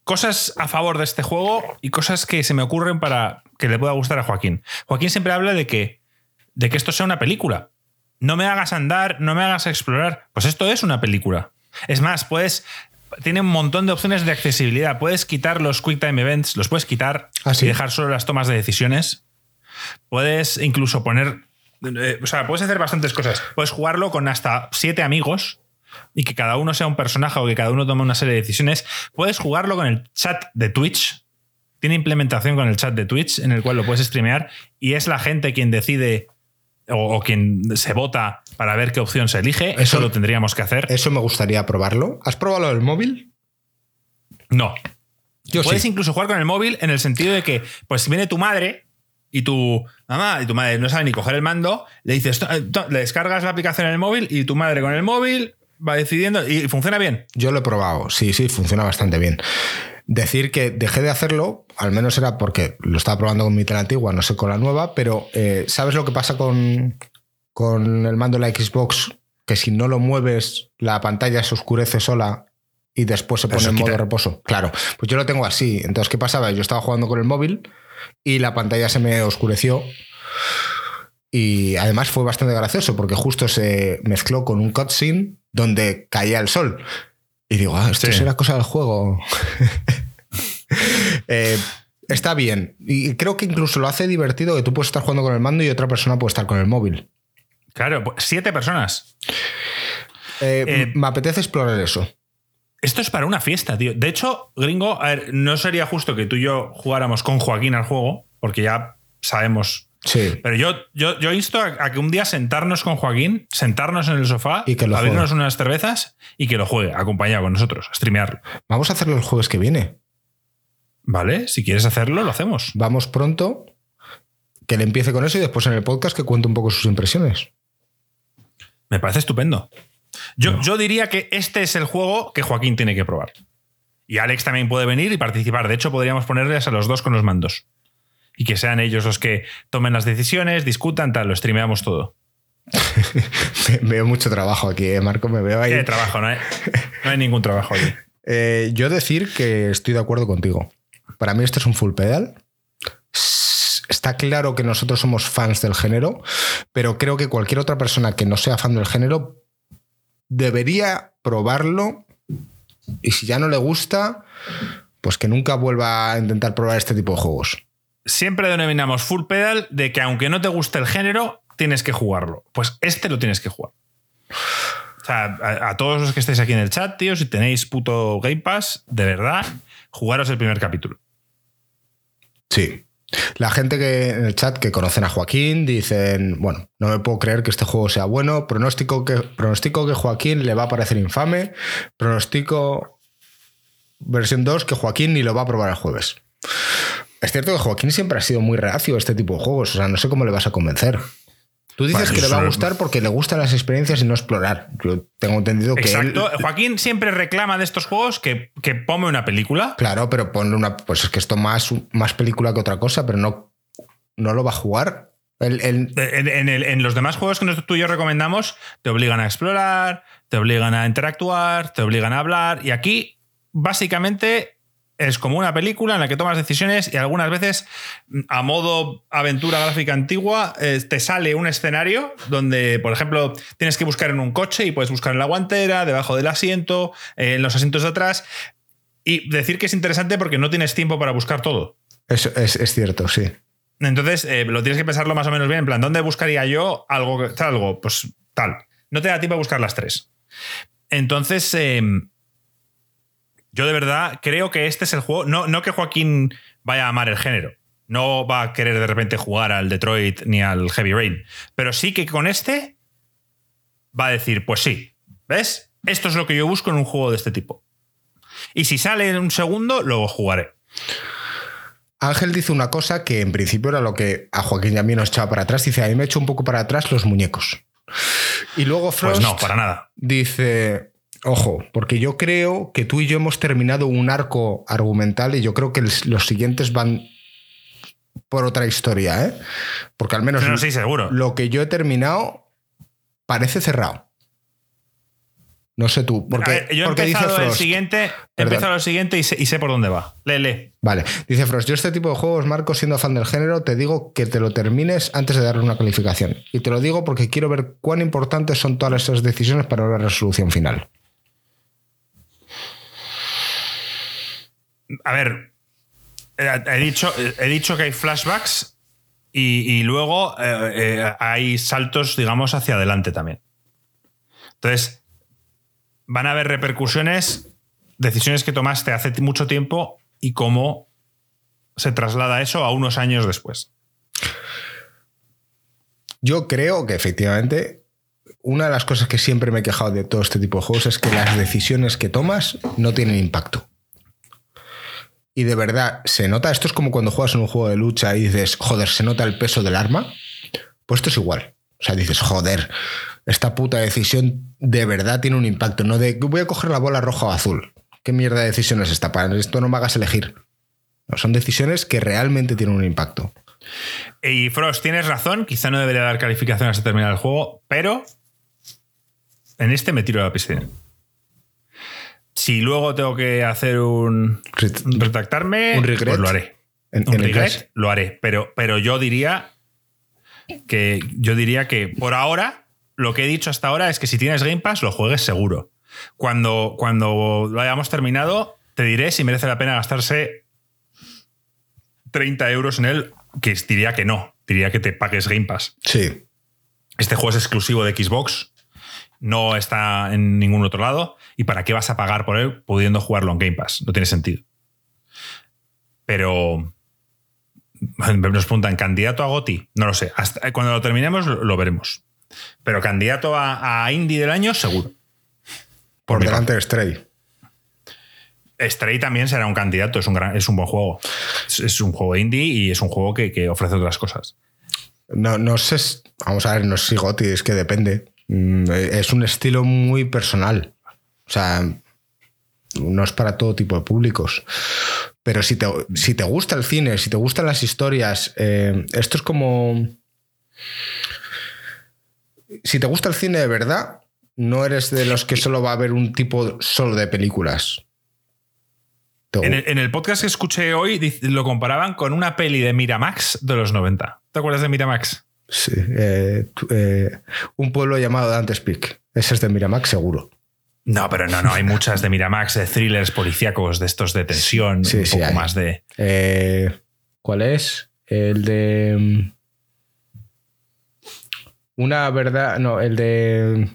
cosas a favor de este juego y cosas que se me ocurren para que le pueda gustar a Joaquín. Joaquín siempre habla de que, de que esto sea una película. No me hagas andar, no me hagas explorar. Pues esto es una película. Es más, puedes tiene un montón de opciones de accesibilidad. Puedes quitar los Quick Time Events, los puedes quitar ¿Ah, y dejar solo las tomas de decisiones. Puedes incluso poner. Eh, o sea, puedes hacer bastantes cosas. Puedes jugarlo con hasta siete amigos y que cada uno sea un personaje o que cada uno tome una serie de decisiones. Puedes jugarlo con el chat de Twitch. Tiene implementación con el chat de Twitch en el cual lo puedes streamear y es la gente quien decide o, quien se vota para ver qué opción se elige. Eso, lo tendríamos que hacer. Eso me gustaría probarlo. ¿Has probado el móvil? No. Puedes incluso jugar con el móvil en el sentido de que, pues si viene tu madre y tu mamá y tu madre no sabe ni coger el mando, le dices, le descargas la aplicación en el móvil y tu madre con el móvil va decidiendo y funciona bien. Yo lo he probado, sí, sí, funciona bastante bien. Decir que dejé de hacerlo, al menos era porque lo estaba probando con mi tele antigua, no sé con la nueva, pero eh, ¿sabes lo que pasa con, con el mando de la Xbox? Que si no lo mueves, la pantalla se oscurece sola y después se pone en modo reposo. Claro, pues yo lo tengo así. Entonces, ¿qué pasaba? Yo estaba jugando con el móvil y la pantalla se me oscureció. Y además fue bastante gracioso porque justo se mezcló con un cutscene donde caía el sol. Y digo, ah, esto será cosa del juego. [LAUGHS] Eh, está bien. Y creo que incluso lo hace divertido que tú puedes estar jugando con el mando y otra persona puede estar con el móvil. Claro, pues, siete personas. Eh, eh, me apetece explorar eso. Esto es para una fiesta, tío. De hecho, gringo, a ver, no sería justo que tú y yo jugáramos con Joaquín al juego, porque ya sabemos Sí. Pero yo, yo, yo insto a, que un día sentarnos con Joaquín, sentarnos en el sofá, y que abrirnos unas cervezas y que lo juegue, acompañado con nosotros, a streamearlo. Vamos a hacerlo el jueves que viene. Vale, si quieres hacerlo, lo hacemos. Vamos pronto, que le empiece con eso y después en el podcast que cuente un poco sus impresiones. Me parece estupendo. Yo, yo diría que este es el juego que Joaquín tiene que probar. Y Alex también puede venir y participar. De hecho, podríamos ponerles a los dos con los mandos y que sean ellos los que tomen las decisiones, discutan, tal, lo streameamos todo. [LAUGHS] veo mucho trabajo aquí, ¿eh, Marco, me veo ahí. ¿Qué trabajo? No hay, no hay ningún trabajo aquí. [LAUGHS] Eh, yo decir que estoy de acuerdo contigo. Para mí esto es un full pedal. Está claro que nosotros somos fans del género, pero creo que cualquier otra persona que no sea fan del género debería probarlo y si ya no le gusta, pues que nunca vuelva a intentar probar este tipo de juegos siempre denominamos full pedal de que aunque no te guste el género, tienes que jugarlo. Pues este lo tienes que jugar. O sea, a, todos los que estéis aquí en el chat, tío, si tenéis puto Game Pass, de verdad, jugaros el primer capítulo. Sí. La gente que en el chat que conocen a Joaquín dicen, bueno, no me puedo creer que este juego sea bueno, pronóstico que, pronóstico que Joaquín le va a parecer infame, pronóstico versión 2 que Joaquín ni lo va a probar el jueves. Es cierto que Joaquín siempre ha sido muy reacio a este tipo de juegos, o sea, no sé cómo le vas a convencer. Tú dices que le va a gustar porque le gustan las experiencias y no explorar. Yo tengo entendido que. Exacto. Joaquín siempre reclama de estos juegos que, que ponme una película. Claro, pero ponle una. Pues es que esto más, más película que otra cosa, pero no, no lo va a jugar. En, los demás juegos que nosotros tú y yo recomendamos, te obligan a explorar, te obligan a interactuar, te obligan a hablar. Y aquí, básicamente, es como una película en la que tomas decisiones y algunas veces, a modo aventura gráfica antigua, eh, te sale un escenario donde, por ejemplo, tienes que buscar en un coche y puedes buscar en la guantera, debajo del asiento, en los asientos de atrás. Y decir que es interesante porque no tienes tiempo para buscar todo. Eso es, cierto, sí. Entonces, eh, lo tienes que pensarlo más o menos bien. En plan, ¿dónde buscaría yo algo? Algo, pues tal. No te da tiempo a buscar las tres. Entonces, em, yo de verdad creo que este es el juego. No, no que Joaquín vaya a amar el género. No va a querer de repente jugar al Detroit ni al Heavy Rain. Pero sí que con este va a decir, pues sí, ¿ves? Esto es lo que yo busco en un juego de este tipo. Y si sale en un segundo, luego jugaré. Ángel dice una cosa que en principio era lo que a Joaquín y a mí nos echaba para atrás. Dice, a mí me hecho un poco para atrás los muñecos. Y luego Frost pues no, para nada. dice, Ojo, porque yo creo que tú y yo hemos terminado un arco argumental y yo creo que los siguientes van por otra historia, ¿eh? Porque al menos sí, seguro. lo que yo he terminado parece cerrado. No sé tú. Porque, yo he empezado el siguiente, he empezado el siguiente y sé, por dónde va. Lee, Vale. Dice Frost, yo este tipo de juegos, Marco, siendo fan del género, te digo que te lo termines antes de darle una calificación. Y te lo digo porque quiero ver cuán importantes son todas esas decisiones para la resolución final. A ver, eh, he dicho, he dicho que hay flashbacks y, luego eh, eh, hay saltos, digamos, hacia adelante también. Entonces, van a haber repercusiones, decisiones que tomaste hace mucho tiempo y cómo se traslada eso a unos años después. Yo creo que efectivamente una de las cosas que siempre me he quejado de todo este tipo de juegos es que las decisiones que tomas no tienen impacto y de verdad se nota, esto es como cuando juegas en un juego de lucha y dices, joder, se nota el peso del arma, pues esto es igual. O sea, dices, joder, esta puta decisión de verdad tiene un impacto, no de voy a coger la bola roja o azul. ¿Qué mierda de decisión es esta? Para esto no me hagas elegir. Son decisiones que realmente tienen un impacto. Y Frost, tienes razón, quizá no debería dar calificación hasta terminar el juego, pero en este me tiro a la piscina. Si luego tengo que hacer un. retractarme, pues lo haré. un regret, lo haré. Pero, pero yo diría que. Yo diría que por ahora, lo que he dicho hasta ahora es que si tienes Game Pass, lo juegues seguro. Cuando, cuando lo hayamos terminado, te diré si merece la pena gastarse 30 euros en él, que diría que no. Diría que te pagues Game Pass. Sí. Este juego es exclusivo de Xbox no está en ningún otro lado. ¿Y para qué vas a pagar por él pudiendo jugarlo en Game Pass? No tiene sentido. Pero nos preguntan, ¿candidato a Goti? No lo sé. Hasta cuando lo terminemos lo, veremos. Pero candidato a, Indie del año, seguro. Por, delante de Stray. Stray también será un candidato, es un, gran, es un buen juego. Es, un juego indie y es un juego que, ofrece otras cosas. No, no sé, vamos a ver, no sé si Goti, es que depende. Mm, es un estilo muy personal. O sea, no es para todo tipo de públicos. Pero si te, si te gusta el cine, si te gustan las historias, eh, esto es como... Si te gusta el cine de verdad, no eres de los que solo va a ver un tipo solo de películas. En el, en el, podcast que escuché hoy lo comparaban con una peli de Miramax de los 90. ¿Te acuerdas de Miramax? Sí. Eh, eh, un pueblo llamado Dante's Peak. Ese es de Miramax, seguro. No, pero no, no. Hay muchas de Miramax, de thrillers policíacos, de estos de tensión, un poco más de. Eh, ¿Cuál es? El de. Mm, una verdad. No, el de.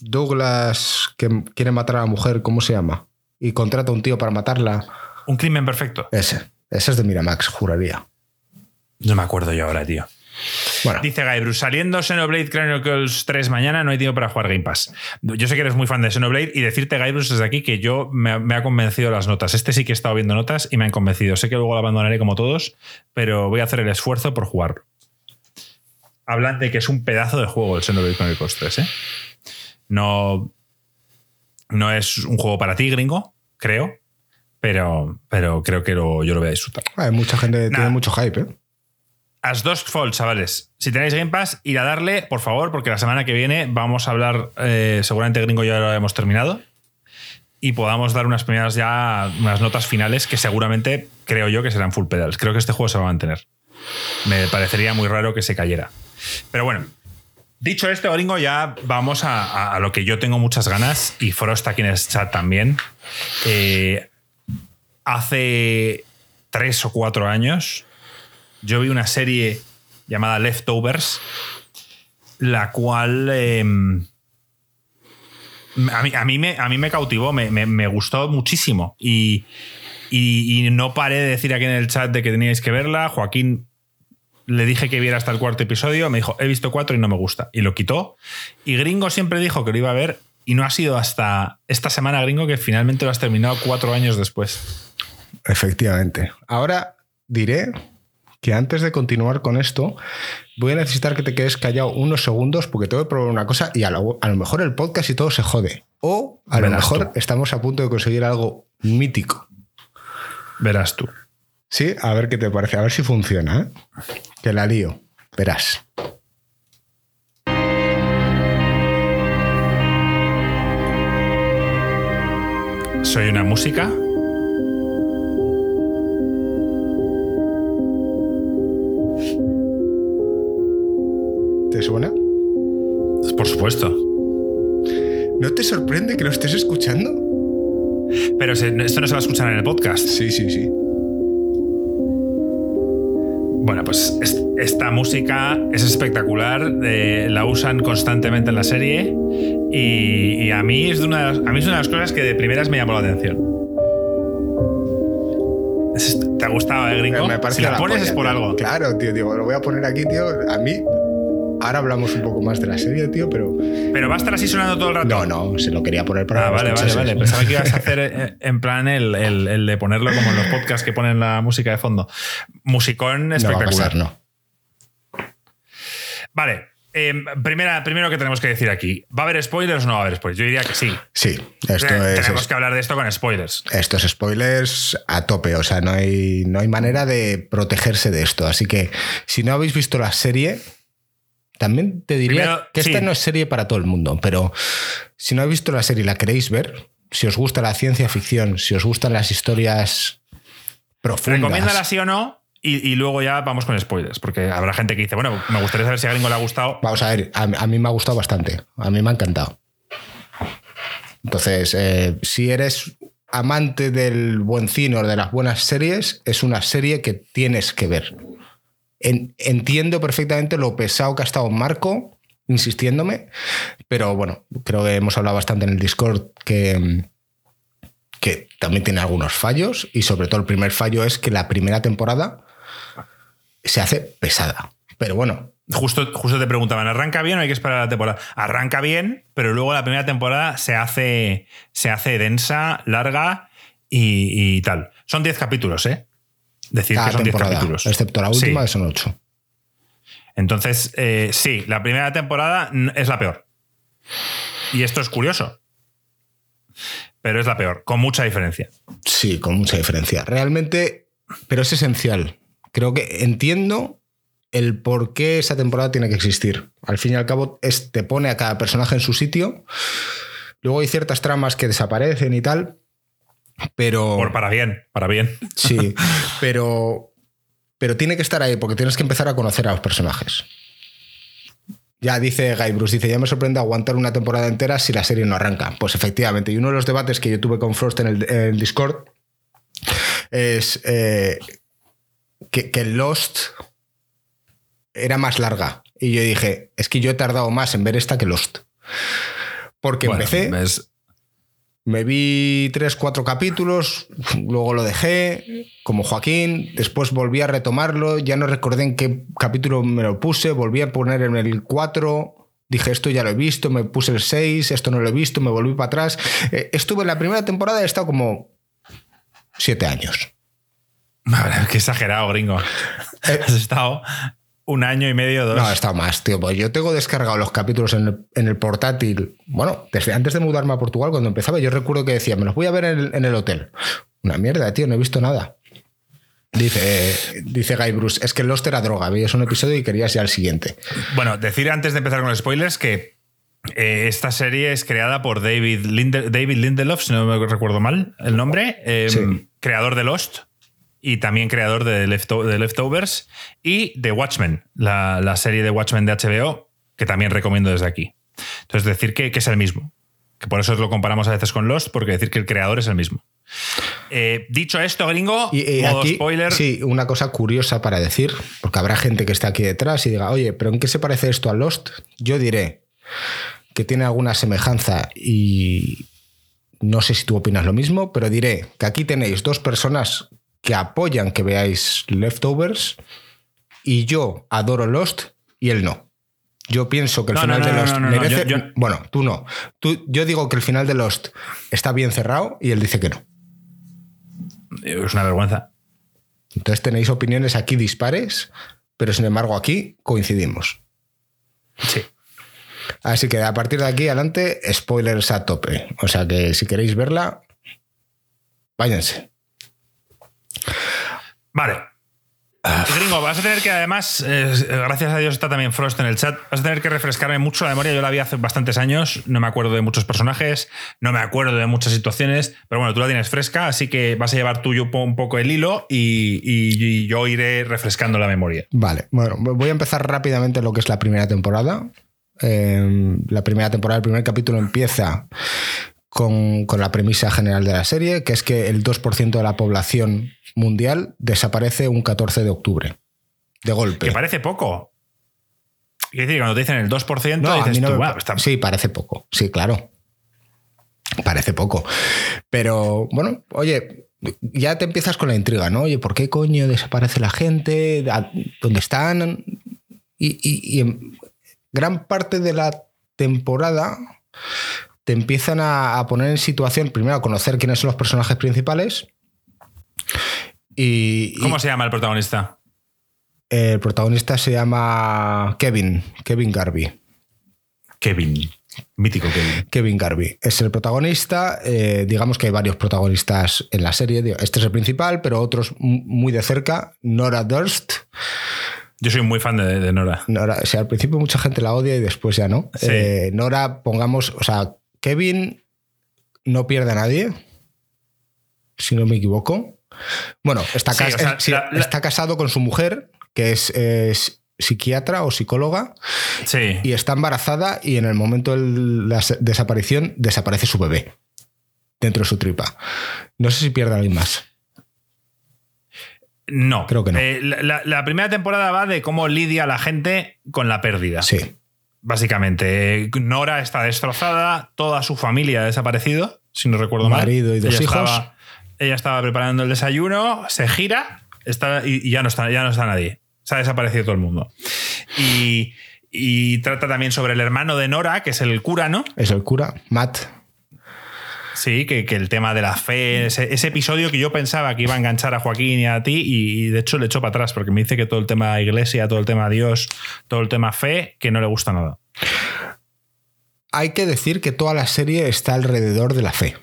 Douglas que quiere matar a la mujer, ¿cómo se llama? Y contrata a un tío para matarla. Un crimen perfecto. Ese. Ese es de Miramax, juraría. No me acuerdo yo ahora, tío. Dice Guybrush, saliendo Xenoblade Chronicles 3 mañana, no hay tiempo para jugar Game Pass. Yo sé que eres muy fan de Xenoblade y decirte, Guybrush, desde aquí que yo me, ha convencido las notas. Este sí que he estado viendo notas y me han convencido. Sé que luego lo abandonaré como todos, pero voy a hacer el esfuerzo por jugarlo. Hablan de que es un pedazo de juego el Xenoblade Chronicles 3, ¿eh? No, no es un juego para ti, gringo, creo, pero, pero creo que yo lo voy a disfrutar. Hay mucha gente, tiene mucho hype, ¿eh? As dos Fold, chavales. Si tenéis Game Pass, ir a darle, por favor, porque la semana que viene vamos a hablar, eh, seguramente gringo ya lo hemos terminado. y podamos dar unas primeras ya, unas notas finales que seguramente creo yo que serán full pedals. Creo que este juego se va a mantener. Me parecería muy raro que se cayera. Pero bueno, dicho esto, Gringo, ya vamos a, lo que yo tengo muchas ganas y Frost aquí en el chat también. Eh, hace tres o cuatro años yo vi una serie llamada Leftovers, la cual em, a, mí, me, a mí me cautivó, me, gustó muchísimo. Y, y, no paré de decir aquí en el chat de que teníais que verla. Joaquín le dije que viera hasta el cuarto episodio, me dijo, he visto cuatro y no me gusta. Y lo quitó. Y Gringo siempre dijo que lo iba a ver y no ha sido hasta esta semana, Gringo, que finalmente lo has terminado cuatro años después. Efectivamente. Ahora diré que antes de continuar con esto, voy a necesitar que te quedes callado unos segundos porque tengo que probar una cosa y a lo, mejor el podcast y todo se jode. O a lo mejor estamos a punto de conseguir algo mítico. Verás tú. Sí, a ver qué te parece, a ver si funciona. ¿eh? Que la lío. Verás. Soy una música ¿Te suena? Por supuesto. ¿No te sorprende que lo estés escuchando? Pero esto no se va a escuchar en el podcast. Sí, sí, sí. Bueno, pues esta música es espectacular, eh, la usan constantemente en la serie y, a, mí es de una, a mí es una de las cosas que de primeras me llamó la atención. ¿Te ha gustado, eh, gringo? Me si la, pones es por algo. Claro, tío, tío, lo voy a poner aquí, tío. A mí Ahora hablamos un poco más de la serie, tío, pero. Pero va a estar así sonando todo el rato. No, no, se lo quería poner para. Ah, vale, vale, vale. Pensaba que ibas a hacer eh, en plan el, el, de ponerlo como en los podcasts que ponen la música de fondo. Musicón espectacular. No, Vale. Em, primera, primero que tenemos que decir aquí, ¿va a haber spoilers o no va a haber spoilers? Yo diría que sí. Sí, esto es. Tenemos que hablar de esto con spoilers. Estos spoilers a tope, o sea, no hay, no hay manera de protegerse de esto. Así que si no habéis visto la serie, también te diría que esta no es serie para todo el mundo, pero si no habéis visto la serie y la queréis ver, si os gusta la ciencia ficción, si os gustan las historias profundas. Recomiéndala sí o no, y, luego ya vamos con spoilers, porque habrá gente que dice, bueno, me gustaría saber si a alguien le ha gustado. Vamos a ver, a, mí me ha gustado bastante, a mí me ha encantado. Entonces, eh, si eres amante del buen cine o de las buenas series, es una serie que tienes que ver entiendo perfectamente lo pesado que ha estado Marco insistiéndome, pero bueno, creo que hemos hablado bastante en el Discord que, que también tiene algunos fallos y sobre todo el primer fallo es que la primera temporada se hace pesada. Pero bueno. Justo, justo te preguntaban, ¿arranca bien o hay que esperar la temporada? Arranca bien, pero luego la primera temporada se hace, se hace densa, larga y, y tal. Son 10 capítulos, ¿eh? Decir que son 10 capítulos. Excepto la última, que son 8. Entonces, eh, sí, la primera temporada es la peor. Y esto es curioso. Pero es la peor, con mucha diferencia. Sí, con mucha diferencia. Realmente, pero es esencial. Creo que entiendo el por qué esa temporada tiene que existir. Al fin y al cabo, te pone a cada personaje en su sitio. Luego hay ciertas tramas que desaparecen y tal, pero. Por para bien, para bien. Sí, [LAUGHS] pero. Pero tiene que estar ahí porque tienes que empezar a conocer a los personajes. Ya dice Guy Bruce, dice, ya me sorprende aguantar una temporada entera si la serie no arranca. Pues efectivamente, y uno de los debates que yo tuve con Frost en el, Discord es eh, que, que, Lost era más larga. Y yo dije, es que yo he tardado más en ver esta que Lost. Porque empecé... Me vi tres, cuatro capítulos, luego lo dejé, como Joaquín, después volví a retomarlo, ya no recordé en qué capítulo me lo puse, volví a poner en el 4, dije esto ya lo he visto, me puse el 6, esto no lo he visto, me volví para atrás. Eh, estuve en la primera temporada, he estado como siete años. Qué exagerado, gringo. Eh, Has estado un año y medio, dos. No, he estado más, tío. Pues yo tengo descargado los capítulos en el, portátil. Bueno, desde antes de mudarme a Portugal, cuando empezaba, yo recuerdo que decía, me los voy a ver en el, hotel. Una mierda, tío, no he visto nada. Dice, dice Guy Bruce, es que Lost era droga, veías un episodio y querías ya el siguiente. Bueno, decir antes de empezar con los spoilers que Eh, esta serie es creada por David, David Lindelof, si no me recuerdo mal el nombre, em, creador de Lost y también creador de, Leftovers y de Watchmen, la, serie de Watchmen de HBO, que también recomiendo desde aquí. Entonces, decir que, es el mismo. Que por eso lo comparamos a veces con Lost, porque decir que el creador es el mismo. Eh, dicho esto, gringo, y, modo spoiler. Sí, una cosa curiosa para decir, porque habrá gente que está aquí detrás y diga, oye, ¿pero en qué se parece esto a Lost? Yo diré que tiene alguna semejanza y no sé si tú opinas lo mismo, pero diré que aquí tenéis dos personas que apoyan que veáis Leftovers y yo adoro Lost y él no. Yo pienso que el final de Lost merece. bueno, tú no. Tú, yo digo que el final de Lost está bien cerrado y él dice que no. Es una vergüenza. Entonces tenéis opiniones aquí dispares, pero sin embargo aquí coincidimos. Sí. Así que a partir de aquí adelante, spoilers a tope. O sea que si queréis verla, váyanse. Vale. Gringo, vas a tener que además, eh, gracias a Dios está también Frost en el chat, vas a tener que refrescarme mucho la memoria. Yo la vi hace bastantes años, no me acuerdo de muchos personajes, no me acuerdo de muchas situaciones, pero bueno, tú la tienes fresca, así que vas a llevar tuyo un poco el hilo y, yo iré refrescando la memoria. Vale, bueno, voy a empezar rápidamente lo que es la primera temporada. Em, la primera temporada, el primer capítulo empieza con, con, la premisa general de la serie, que es que el 2% de la población mundial desaparece un 14 de octubre. De golpe. Que parece poco. Quiere decir, cuando te dicen el 2%, dices Sí, parece poco. Sí, claro. Parece poco. Pero bueno, oye, ya te empiezas con la intriga, ¿no? Oye, ¿por qué coño desaparece la gente? ¿Dónde están? y en gran parte de la temporada te empiezan a, poner en situación, primero a conocer quiénes son los personajes principales. Y, ¿Cómo se llama el protagonista? El protagonista se llama Kevin, Kevin Garvey. Kevin, mítico Kevin. Kevin Garvey es el protagonista. Eh, digamos que hay varios protagonistas en la serie. Este es el principal, pero otros muy de cerca. Nora Durst. Yo soy muy fan de, Nora. Nora, o sea, al principio mucha gente la odia y después ya no. Eh, Nora, pongamos, o sea, Kevin no pierde a nadie, si no me equivoco. Bueno, está, está casado con su mujer, que es, psiquiatra o psicóloga, sí. y está embarazada y en el momento de la desaparición desaparece su bebé dentro de su tripa. No sé si pierde a alguien más. No. Creo que no. Eh, la, primera temporada va de cómo lidia la gente con la pérdida. Sí. Básicamente, Nora está destrozada, toda su familia ha desaparecido, si no recuerdo mal. Marido y dos hijos. ella estaba preparando el desayuno, se gira está, y, ya, no está, ya no está nadie. Se ha desaparecido todo el mundo. Y, y trata también sobre el hermano de Nora, que es el cura, ¿no? Es el cura, Matt. Sí, que, el tema de la fe, ese, episodio que yo pensaba que iba a enganchar a Joaquín y a ti, y, de hecho le echo para atrás, porque me dice que todo el tema iglesia, todo el tema Dios, todo el tema fe, que no le gusta nada. Hay que decir que toda la serie está alrededor de la fe,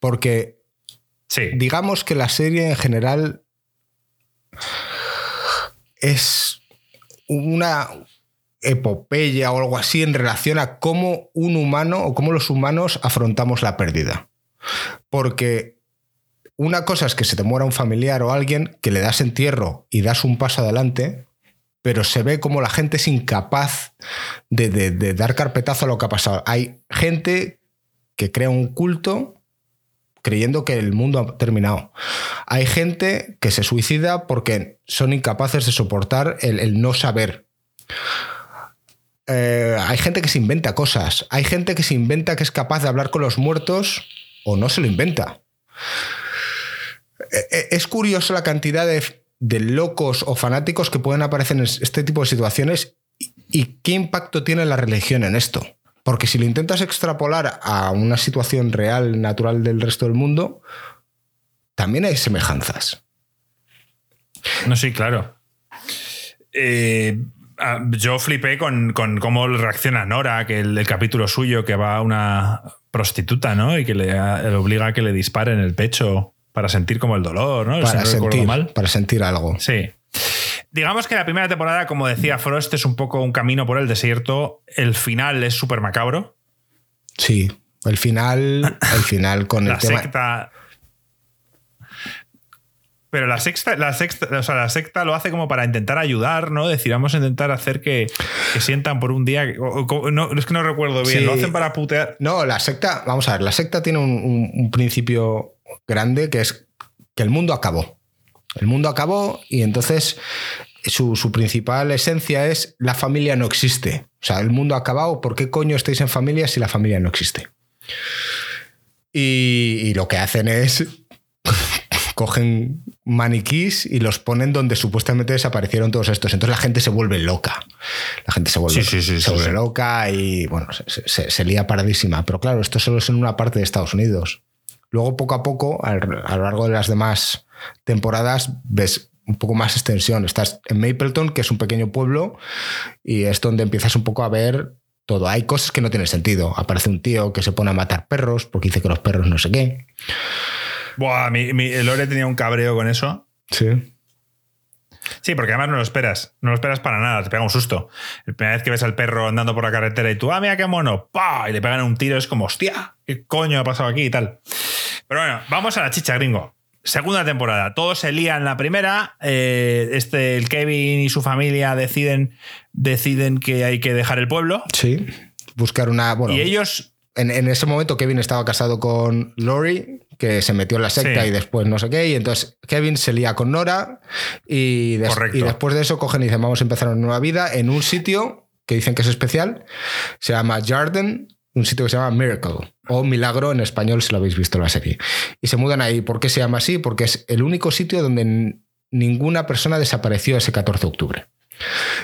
porque sí. digamos que la serie en general es una epopeya o algo así en relación a cómo un humano o cómo los humanos afrontamos la pérdida. Porque una cosa es que se te muera un familiar o alguien que le das entierro y das un paso adelante, pero se ve como la gente es incapaz de, dar carpetazo a lo que ha pasado. Hay gente que crea un culto creyendo que el mundo ha terminado. Hay gente que se suicida porque son incapaces de soportar el, no saber. Eh, hay gente que se inventa cosas. Hay gente que se inventa que es capaz de hablar con los muertos o no se lo inventa. Eh, eh, es curioso la cantidad de, locos o fanáticos que pueden aparecer en este tipo de situaciones y, qué impacto tiene la religión en esto. Porque si lo intentas extrapolar a una situación real, natural del resto del mundo, también hay semejanzas. No, sí, claro. yo flipé con, cómo reacciona Nora, que el, capítulo suyo, que va a una prostituta, ¿no? Y que le, obliga a que le dispare en el pecho para sentir como el dolor, ¿no? Para, sentir, mal. para sentir algo. Sí. Digamos que la primera temporada, como decía Frost, es un poco un camino por el desierto. El final es súper macabro. Sí, el final, el final con [LAUGHS] la el tema. secta. Pero la sexta, la sexta, o sea, la secta lo hace como para intentar ayudar, ¿no? Decir, vamos a intentar hacer que, que sientan por un día. o- o- no, es que no recuerdo bien. Sí. Lo hacen para putear. No, la secta, vamos a ver, la secta tiene un, un- un principio grande que es que el mundo acabó. El mundo acabó y entonces su, su principal esencia es la familia no existe. O sea, el mundo ha acabado, ¿por qué coño estáis en familia si la familia no existe? Y, y lo que hacen es cogen maniquís y los ponen donde supuestamente desaparecieron todos estos. Entonces la gente se vuelve loca. La gente se vuelve, Sí, sí, sí, se sí, vuelve sí. loca y bueno, se, se- se lía paradísima. Pero claro, esto solo es en una parte de Estados Unidos. Luego, poco a poco, al- a lo largo de las demás temporadas, ves un poco más extensión. Estás en Mapleton, que es un pequeño pueblo, y es donde empiezas un poco a ver todo. Hay cosas que no tienen sentido. Aparece un tío que se pone a matar perros porque dice que los perros no sé qué. Buah, mi, mi- Lore tenía un cabreo con eso. Sí. Sí, porque además no lo esperas. No lo esperas para nada, te pega un susto. La primera vez que ves al perro andando por la carretera y tú, ah, mira qué mono, ¡pah! Y le pegan un tiro, es como, hostia, ¿qué coño ha pasado aquí y tal? Pero bueno, vamos a la chicha, gringo. Segunda temporada, todo se lía en la primera. eh, este, el Kevin y su familia deciden, deciden que hay que dejar el pueblo. Sí. Buscar una. Bueno, Y ellos en, en ese momento Kevin estaba casado con Lori, que se metió en la secta Sí. y después no sé qué. Y entonces Kevin se lía con Nora y, des- y después de eso cogen y dicen vamos a empezar una nueva vida en un sitio que dicen que es especial. Se llama Jarden, un sitio que se llama Miracle o Milagro en español si lo habéis visto en la serie. Y se mudan ahí. ¿Por qué se llama así? Porque es el único sitio donde ninguna persona desapareció ese 14 de octubre.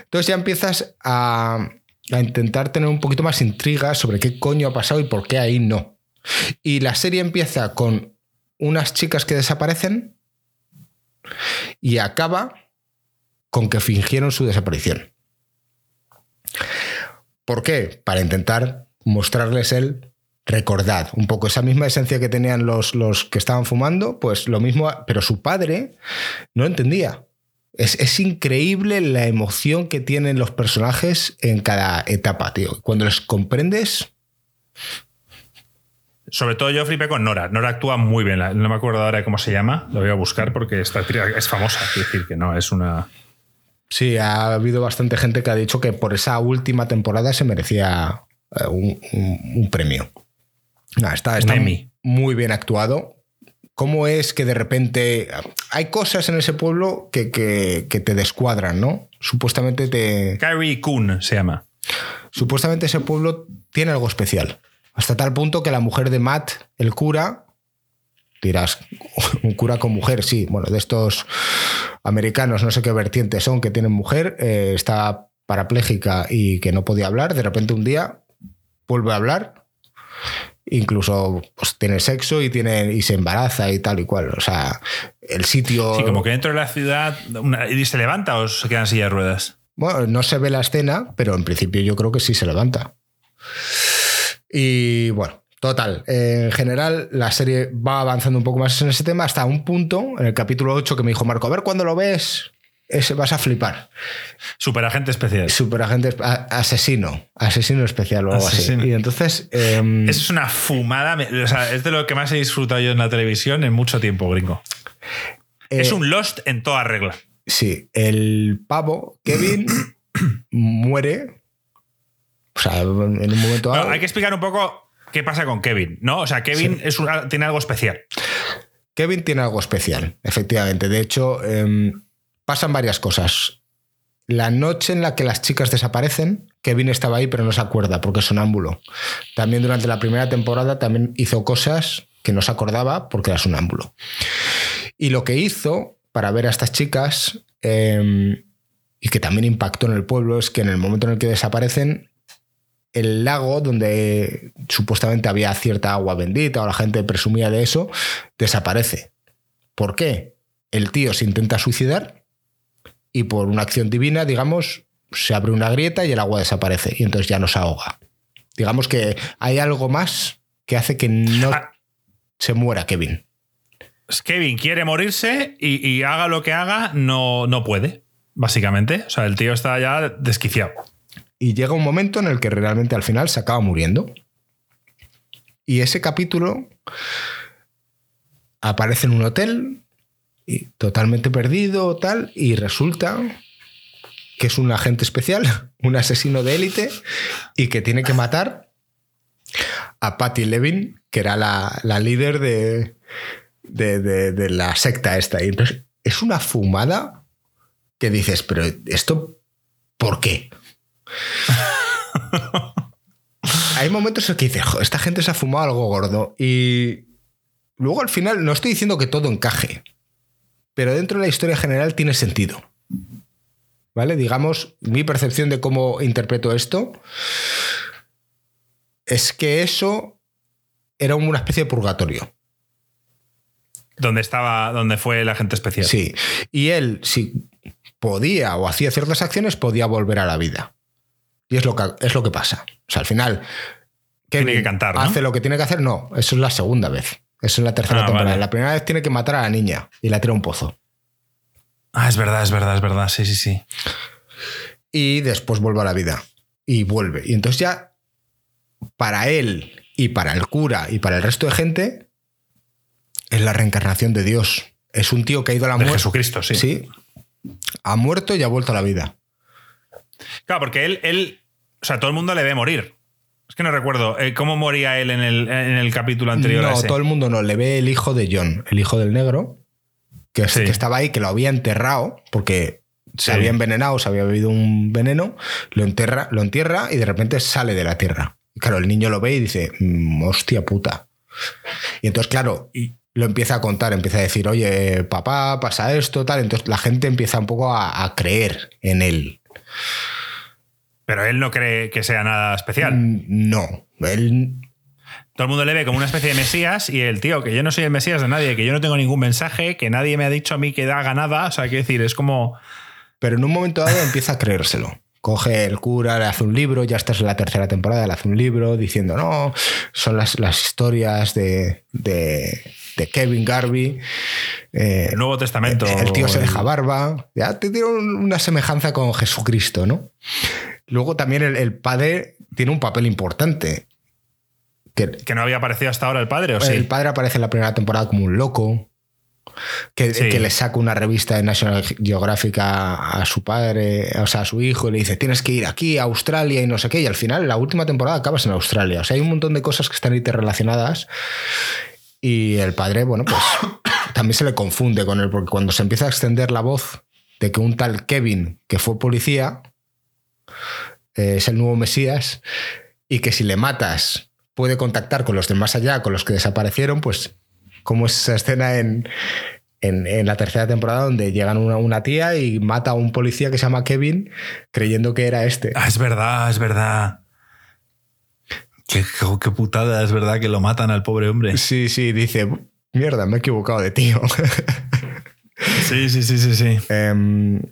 Entonces ya empiezas a, a intentar tener un poquito más intriga sobre qué coño ha pasado y por qué ahí no. Y la serie empieza con unas chicas que desaparecen y acaba con que fingieron su desaparición. ¿Por qué? Para intentar mostrarles el recordad, un poco esa misma esencia que tenían los, los que estaban fumando, pues lo mismo, pero su padre no entendía. Es, es increíble la emoción que tienen los personajes en cada etapa, tío. Cuando les comprendes, Sobre todo yo flipé con Nora. Nora actúa muy bien. No me acuerdo ahora de cómo se llama. Lo voy a buscar porque esta es famosa. Quiero decir que no, es una. sí, ha habido bastante gente que ha dicho que por esa última temporada se merecía eh, un, un- un premio. Está está muy bien actuado. ¿Cómo es que de repente hay cosas en ese pueblo que, que- que te descuadran, ¿no? Supuestamente te, Carrie Coon se llama. supuestamente ese pueblo tiene algo especial. Hasta tal punto que la mujer de Matt, el cura, dirás, [LAUGHS] un cura con mujer, sí, bueno, de estos americanos, no sé qué vertientes son, que tienen mujer, eh, está parapléjica y que no podía hablar, de repente un día vuelve a hablar, incluso pues, tiene sexo y, tiene, y se embaraza y tal y cual. O sea, el sitio... Sí, como que dentro de la ciudad. una- ¿Y se levanta o se queda en silla de ruedas? Bueno, no se ve la escena, pero en principio yo creo que sí se levanta. Y bueno, total. En general, la serie va avanzando un poco más en ese tema hasta un punto, en el capítulo 8, que me dijo Marco, a ver cuando lo ves, ese vas a flipar. Superagente especial. Superagente asesino, asesino especial o algo Asesino. así. Y entonces... em, Eso es una fumada. O sea, es de lo que más he disfrutado yo en la televisión en mucho tiempo, gringo. eh, es un Lost en toda regla. Sí, el pavo, Kevin, [COUGHS] muere. O sea, en un momento dado- hay que explicar un poco qué pasa con Kevin, ¿no? O sea, Kevin es una- tiene algo especial. Kevin tiene algo especial, efectivamente. De hecho, em, pasan varias cosas. La noche en la que las chicas desaparecen, Kevin estaba ahí, pero no se acuerda porque es sonámbulo. También durante la primera temporada también hizo cosas que no se acordaba porque era sonámbulo. Y lo que hizo para ver a estas chicas em, y que también impactó en el pueblo es que en el momento en el que desaparecen, el lago donde supuestamente había cierta agua bendita o la gente presumía de eso, desaparece. ¿Por qué? El tío se intenta suicidar y por una acción divina, digamos, se abre una grieta y el agua desaparece y entonces ya no se ahoga. Digamos que hay algo más que hace que no Ah. se muera Kevin. Kevin quiere morirse y, y haga lo que haga, no, no puede, básicamente. O sea, el tío está ya desquiciado. Y llega un momento en el que realmente al final se acaba muriendo. Y ese capítulo aparece en un hotel y totalmente perdido tal y resulta que es un agente especial, [LAUGHS] un asesino de élite y que tiene que matar a Patty Levin, que era la, líder de, de, la secta esta. Y entonces es una fumada que dices, pero esto, ¿por qué? [LAUGHS] Hay momentos en que dices, esta gente se ha fumado algo gordo. Y luego al final, no estoy diciendo que todo encaje, pero dentro de la historia general tiene sentido. ¿Vale? Digamos, mi percepción de cómo interpreto esto es que eso era una especie de purgatorio. Donde estaba, donde fue el agente especial. Sí. Y él, si podía o hacía ciertas acciones, podía volver a la vida. Y es lo que, es lo que pasa. O sea, al final. tiene que cantar. ¿no? ¿Hace lo que tiene que hacer? No, eso es la segunda vez. Eso es la tercera ah, temporada. La primera vez tiene que matar a la niña y la tira a un pozo. Ah, es verdad, es verdad, es verdad. Sí, sí, sí. Y después vuelve a la vida. Y vuelve. Y entonces ya, para él y para el cura y para el resto de gente, es la reencarnación de Dios. Es un tío que ha ido a la muerte. Jesucristo, sí. Sí. Ha muerto y ha vuelto a la vida. Claro, porque él, él, o sea, todo el mundo le ve morir. Es que no recuerdo. Eh, ¿Cómo moría él en el, capítulo anterior? No, todo el mundo no. Le ve el hijo de John, el hijo del negro, que, que estaba ahí, que lo había enterrado, porque se había envenenado, se había bebido un veneno, lo, enterra, lo entierra y de repente sale de la tierra. Y claro, el niño lo ve y dice, mm, hostia puta. Y entonces, claro, y lo empieza a contar, empieza a decir, oye, papá, pasa esto, tal. Entonces la gente empieza un poco a, creer en él. Pero él no cree que sea nada especial. Mm, no, él todo el mundo le ve como una especie de Mesías y el tío, que yo no soy el Mesías de nadie, que yo no tengo ningún mensaje, que nadie me ha dicho a mí que da ganada. O sea, quiero decir, es como. Pero en un momento dado empieza a creérselo. Coge el cura, le hace un libro, ya esta es la tercera temporada, le hace un libro diciendo, no, son las, historias de, de, Kevin Garvey. Eh, el Nuevo Testamento. El, tío se deja barba. Ya te tiene una semejanza con Jesucristo, ¿no? Luego también el, padre tiene un papel importante. Que, que, no había aparecido hasta ahora el padre, ¿o sí? El padre aparece en la primera temporada como un loco que, le saca una revista de National Geographic a, su padre, o sea, a su hijo, y le dice, tienes que ir aquí a Australia y no sé qué, y al final, la última temporada acabas en Australia. O sea, hay un montón de cosas que están interrelacionadas y el padre, bueno, pues [COUGHS] también se le confunde con él, porque cuando se empieza a extender la voz de que un tal Kevin, que fue policía, eh, es el nuevo Mesías, y que si le matas puede contactar con los de más allá, con los que desaparecieron, pues como es esa escena en, la tercera temporada donde llegan una, una, tía y mata a un policía que se llama Kevin creyendo que era este. Ah, es verdad, es verdad. Qué, qué, putada, es verdad que lo matan al pobre hombre. Sí, sí, dice, mierda, me he equivocado de tío. [LAUGHS] sí, sí, sí, sí, sí. Em,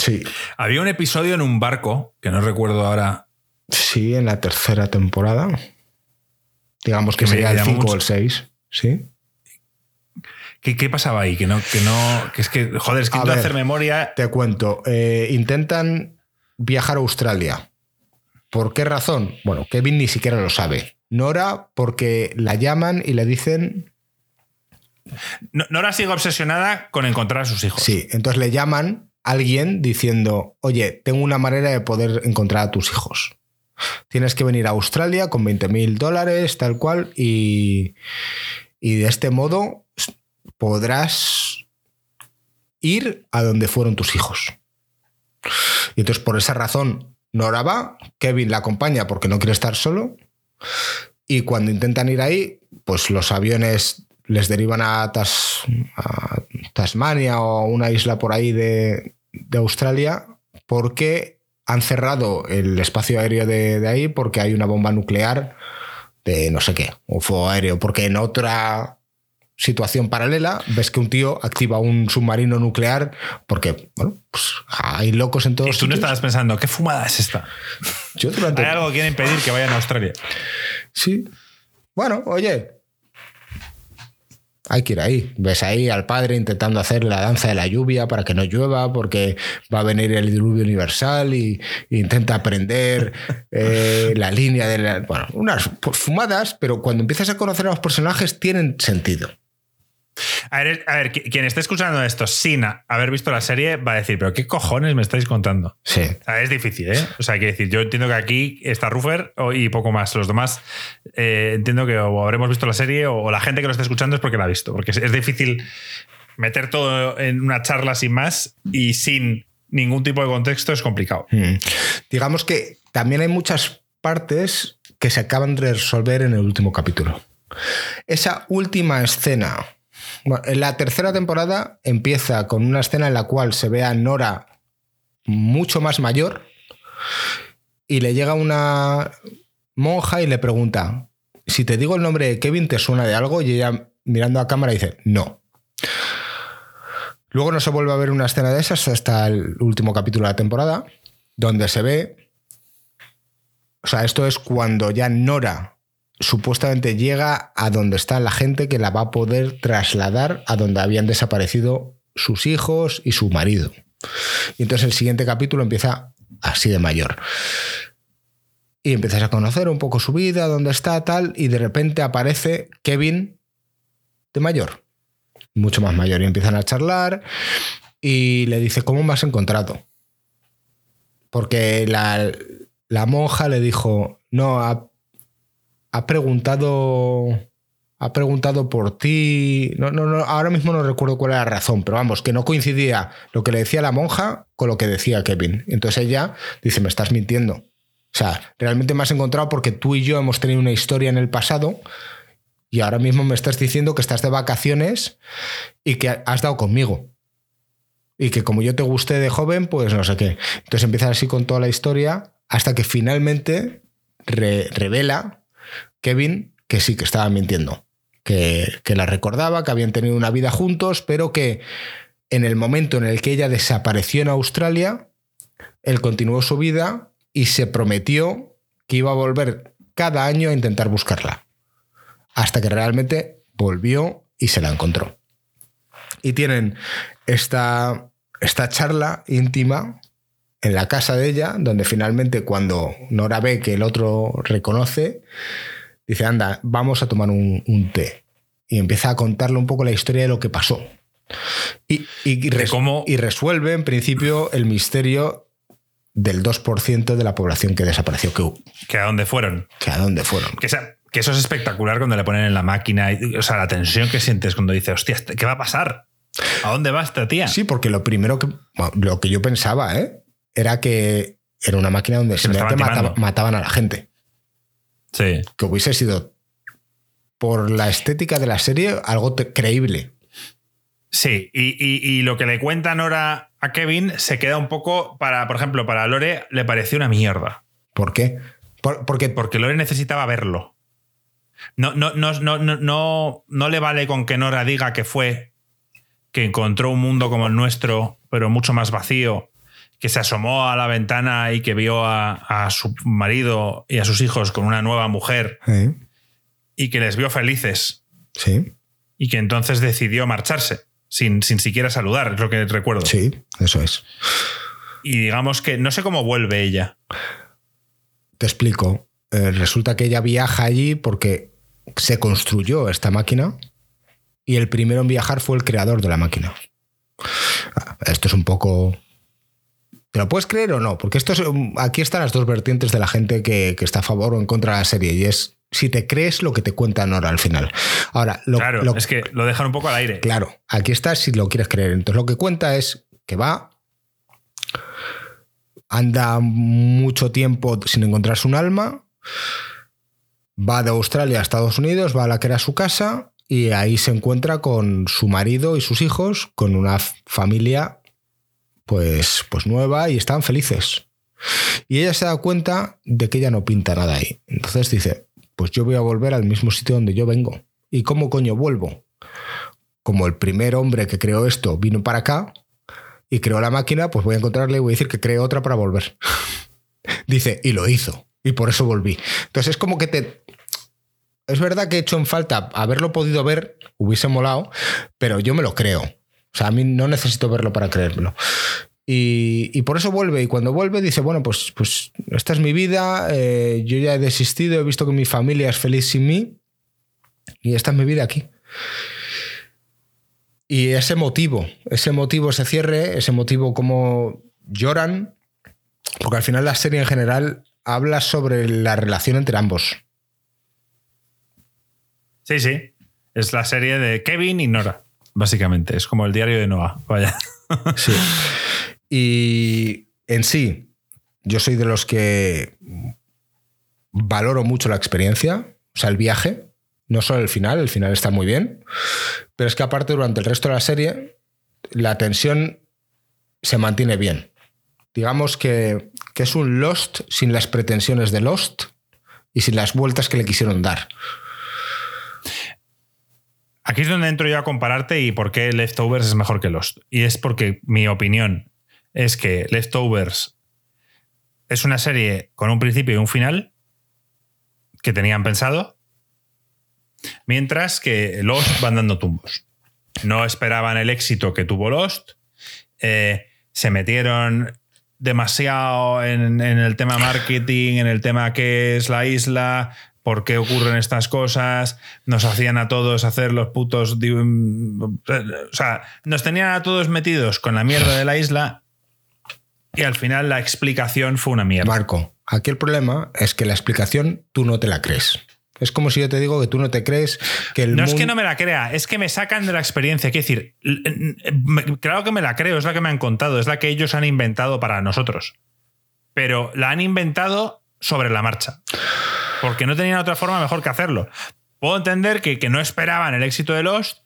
sí. Había un episodio en un barco, que no recuerdo ahora. Sí, en la tercera temporada. Digamos que, sería el 5 o el 6. Sí. ¿Qué, pasaba ahí? Que no, que no. Que es que, joder, es que a hacer memoria. Te cuento. Eh, intentan viajar a Australia. ¿Por qué razón? Bueno, Kevin ni siquiera lo sabe. Nora, porque la llaman y le dicen. Nora sigue obsesionada con encontrar a sus hijos. Sí, entonces le llaman a alguien diciendo: Oye, tengo una manera de poder encontrar a tus hijos. Tienes que venir a Australia con 20 mil dólares, tal cual, y, y de este modo podrás ir a donde fueron tus hijos. Y entonces por esa razón Nora va, Kevin la acompaña porque no quiere estar solo, y cuando intentan ir ahí, pues los aviones les derivan a, Tasmania o una isla por ahí de, Australia porque han cerrado el espacio aéreo de, de, ahí porque hay una bomba nuclear de no sé qué, un fuego aéreo, porque en otra situación paralela, ves que un tío activa un submarino nuclear porque, bueno, pues hay locos en todos Y tú no estabas pensando, ¿qué fumada es esta? Yo durante... Hay algo que quiere impedir que vayan a Australia. Sí. Bueno, oye. Hay que ir ahí. Ves ahí al padre intentando hacer la danza de la lluvia para que no llueva, porque va a venir el diluvio universal y, intenta aprender [LAUGHS] eh, la línea de la. Bueno, unas fumadas, pero cuando empiezas a conocer a los personajes tienen sentido. A ver, quien esté escuchando esto sin haber visto la serie va a decir, pero ¿qué cojones me estáis contando? Sí. es difícil, ¿eh? O sea, hay que decir, yo entiendo que aquí está Ruffer y poco más. Los demás eh, entiendo que o habremos visto la serie o la gente que lo está escuchando es porque la ha visto. Porque es, difícil meter todo en una charla sin más y sin ningún tipo de contexto es complicado. Hmm. Digamos que también hay muchas partes que se acaban de resolver en el último capítulo. Esa última escena en la tercera temporada empieza con una escena en la cual se ve a Nora mucho más mayor y le llega una monja y le pregunta, si te digo el nombre de Kevin, ¿te suena de algo? Y ella mirando a cámara dice, no. Luego no se vuelve a ver una escena de esas hasta el último capítulo de la temporada, donde se ve, o sea, esto es cuando ya Nora supuestamente llega a donde está la gente que la va a poder trasladar a donde habían desaparecido sus hijos y su marido. Y entonces el siguiente capítulo empieza así de mayor. Y empiezas a conocer un poco su vida, dónde está, tal, y de repente aparece Kevin de mayor, mucho más mayor, y empiezan a charlar y le dice, ¿cómo me has encontrado? Porque la, la monja le dijo, no, ha preguntado ha preguntado por ti. No, no, no, ahora mismo no recuerdo cuál era la razón, pero vamos, que no coincidía lo que le decía la monja con lo que decía Kevin. Entonces ella dice: Me estás mintiendo. O sea, realmente me has encontrado porque tú y yo hemos tenido una historia en el pasado y ahora mismo me estás diciendo que estás de vacaciones y que has dado conmigo. Y que como yo te gusté de joven, pues no sé qué. Entonces empieza así con toda la historia hasta que finalmente revela Kevin que sí, que estaba mintiendo, que, la recordaba, que habían tenido una vida juntos, pero que en el momento en el que ella desapareció en Australia, él continuó su vida y se prometió que iba a volver cada año a intentar buscarla, hasta que realmente volvió y se la encontró. Y tienen esta, esta charla íntima en la casa de ella, donde finalmente cuando Nora ve que el otro reconoce, dice, anda, vamos a tomar un, té. Y empieza a contarle un poco la historia de lo que pasó. Y, y, resuelve, en principio, el misterio del 2% de la población que desapareció. Que, que a dónde fueron. Que a dónde fueron. Que, que eso es espectacular cuando le ponen en la máquina. O sea, la tensión que sientes cuando dice, hostia, ¿qué va a pasar? ¿A dónde va esta tía? Sí, porque lo primero que, lo que yo pensaba, ¿eh? Era que era una máquina donde simplemente mataban a la gente. Sí. Que hubiese sido, por la estética de la serie, algo creíble. Sí, y, lo que le cuentan ahora a Kevin se queda un poco para, por ejemplo, para Lore le pareció una mierda. ¿Por qué? porque, porque Lore necesitaba verlo. No, no, no, no, no, no le vale con que Nora diga que fue, que encontró un mundo como el nuestro, pero mucho más vacío, que se asomó a la ventana y que vio a, su marido y a sus hijos con una nueva mujer y que les vio felices. Sí. Y que entonces decidió marcharse sin, sin siquiera saludar, es lo que recuerdo. Sí, eso es. Y digamos que no sé cómo vuelve ella. Te explico. Eh, resulta que ella viaja allí porque se construyó esta máquina y el primero en viajar fue el creador de la máquina. Ah, esto es un poco ¿Te lo puedes creer o no? Porque esto aquí están las dos vertientes de la gente que, está a favor o en contra de la serie. Y es si te crees lo que te cuentan ahora al final. Ahora, lo, claro, es que lo dejan un poco al aire. Claro, aquí está si lo quieres creer. Entonces lo que cuenta es que va, anda mucho tiempo sin encontrarse un alma, va de Australia a Estados Unidos, va a la que era su casa y ahí se encuentra con su marido y sus hijos, con una familia pues, pues nueva y están felices. Y ella se da cuenta de que ella no pinta nada ahí. Entonces dice, pues yo voy a volver al mismo sitio donde yo vengo. ¿Y cómo coño vuelvo? Como el primer hombre que creó esto vino para acá y creó la máquina, pues voy a encontrarle y voy a decir que creó otra para volver. [LAUGHS] dice, y lo hizo. Y por eso volví. Entonces es como que te... es verdad que he hecho en falta haberlo podido ver, hubiese molado, pero yo me lo creo. O sea, a mí no necesito verlo para creérmelo. Y, por eso vuelve. Y cuando vuelve dice, bueno, pues, pues esta es mi vida, eh, yo ya he desistido, he visto que mi familia es feliz sin mí y esta es mi vida aquí. Y ese motivo, ese motivo, ese cierre, ese motivo como lloran, porque al final la serie en general habla sobre la relación entre ambos. Sí, sí. Es la serie de Kevin y Nora, básicamente. Es como el diario de Noah. Vaya. Sí. Y en sí, yo soy de los que valoro mucho la experiencia, o sea, el viaje, no solo el final, el final está muy bien, pero es que aparte durante el resto de la serie, la tensión se mantiene bien. Digamos que, que es un Lost sin las pretensiones de Lost y sin las vueltas que le quisieron dar. Aquí es donde entro yo a compararte y por qué Leftovers es mejor que Lost. Y es porque mi opinión es que Leftovers es una serie con un principio y un final que tenían pensado, mientras que Lost van dando tumbos. No esperaban el éxito que tuvo Lost, eh, se metieron demasiado en, en, el tema marketing, en el tema que es la isla, por qué ocurren estas cosas, nos hacían a todos hacer los putos... O sea, nos tenían a todos metidos con la mierda de la isla y al final la explicación fue una mierda. Marco, aquí el problema es que la explicación tú no te la crees. Es como si yo te digo que tú no te crees que el No es que no me la crea, es que me sacan de la experiencia. Quiero decir, claro que me la creo, es la que me han contado, es la que ellos han inventado para nosotros. Pero la han inventado sobre la marcha. Porque no tenían otra forma mejor que hacerlo. Puedo entender que, que no esperaban el éxito de Lost,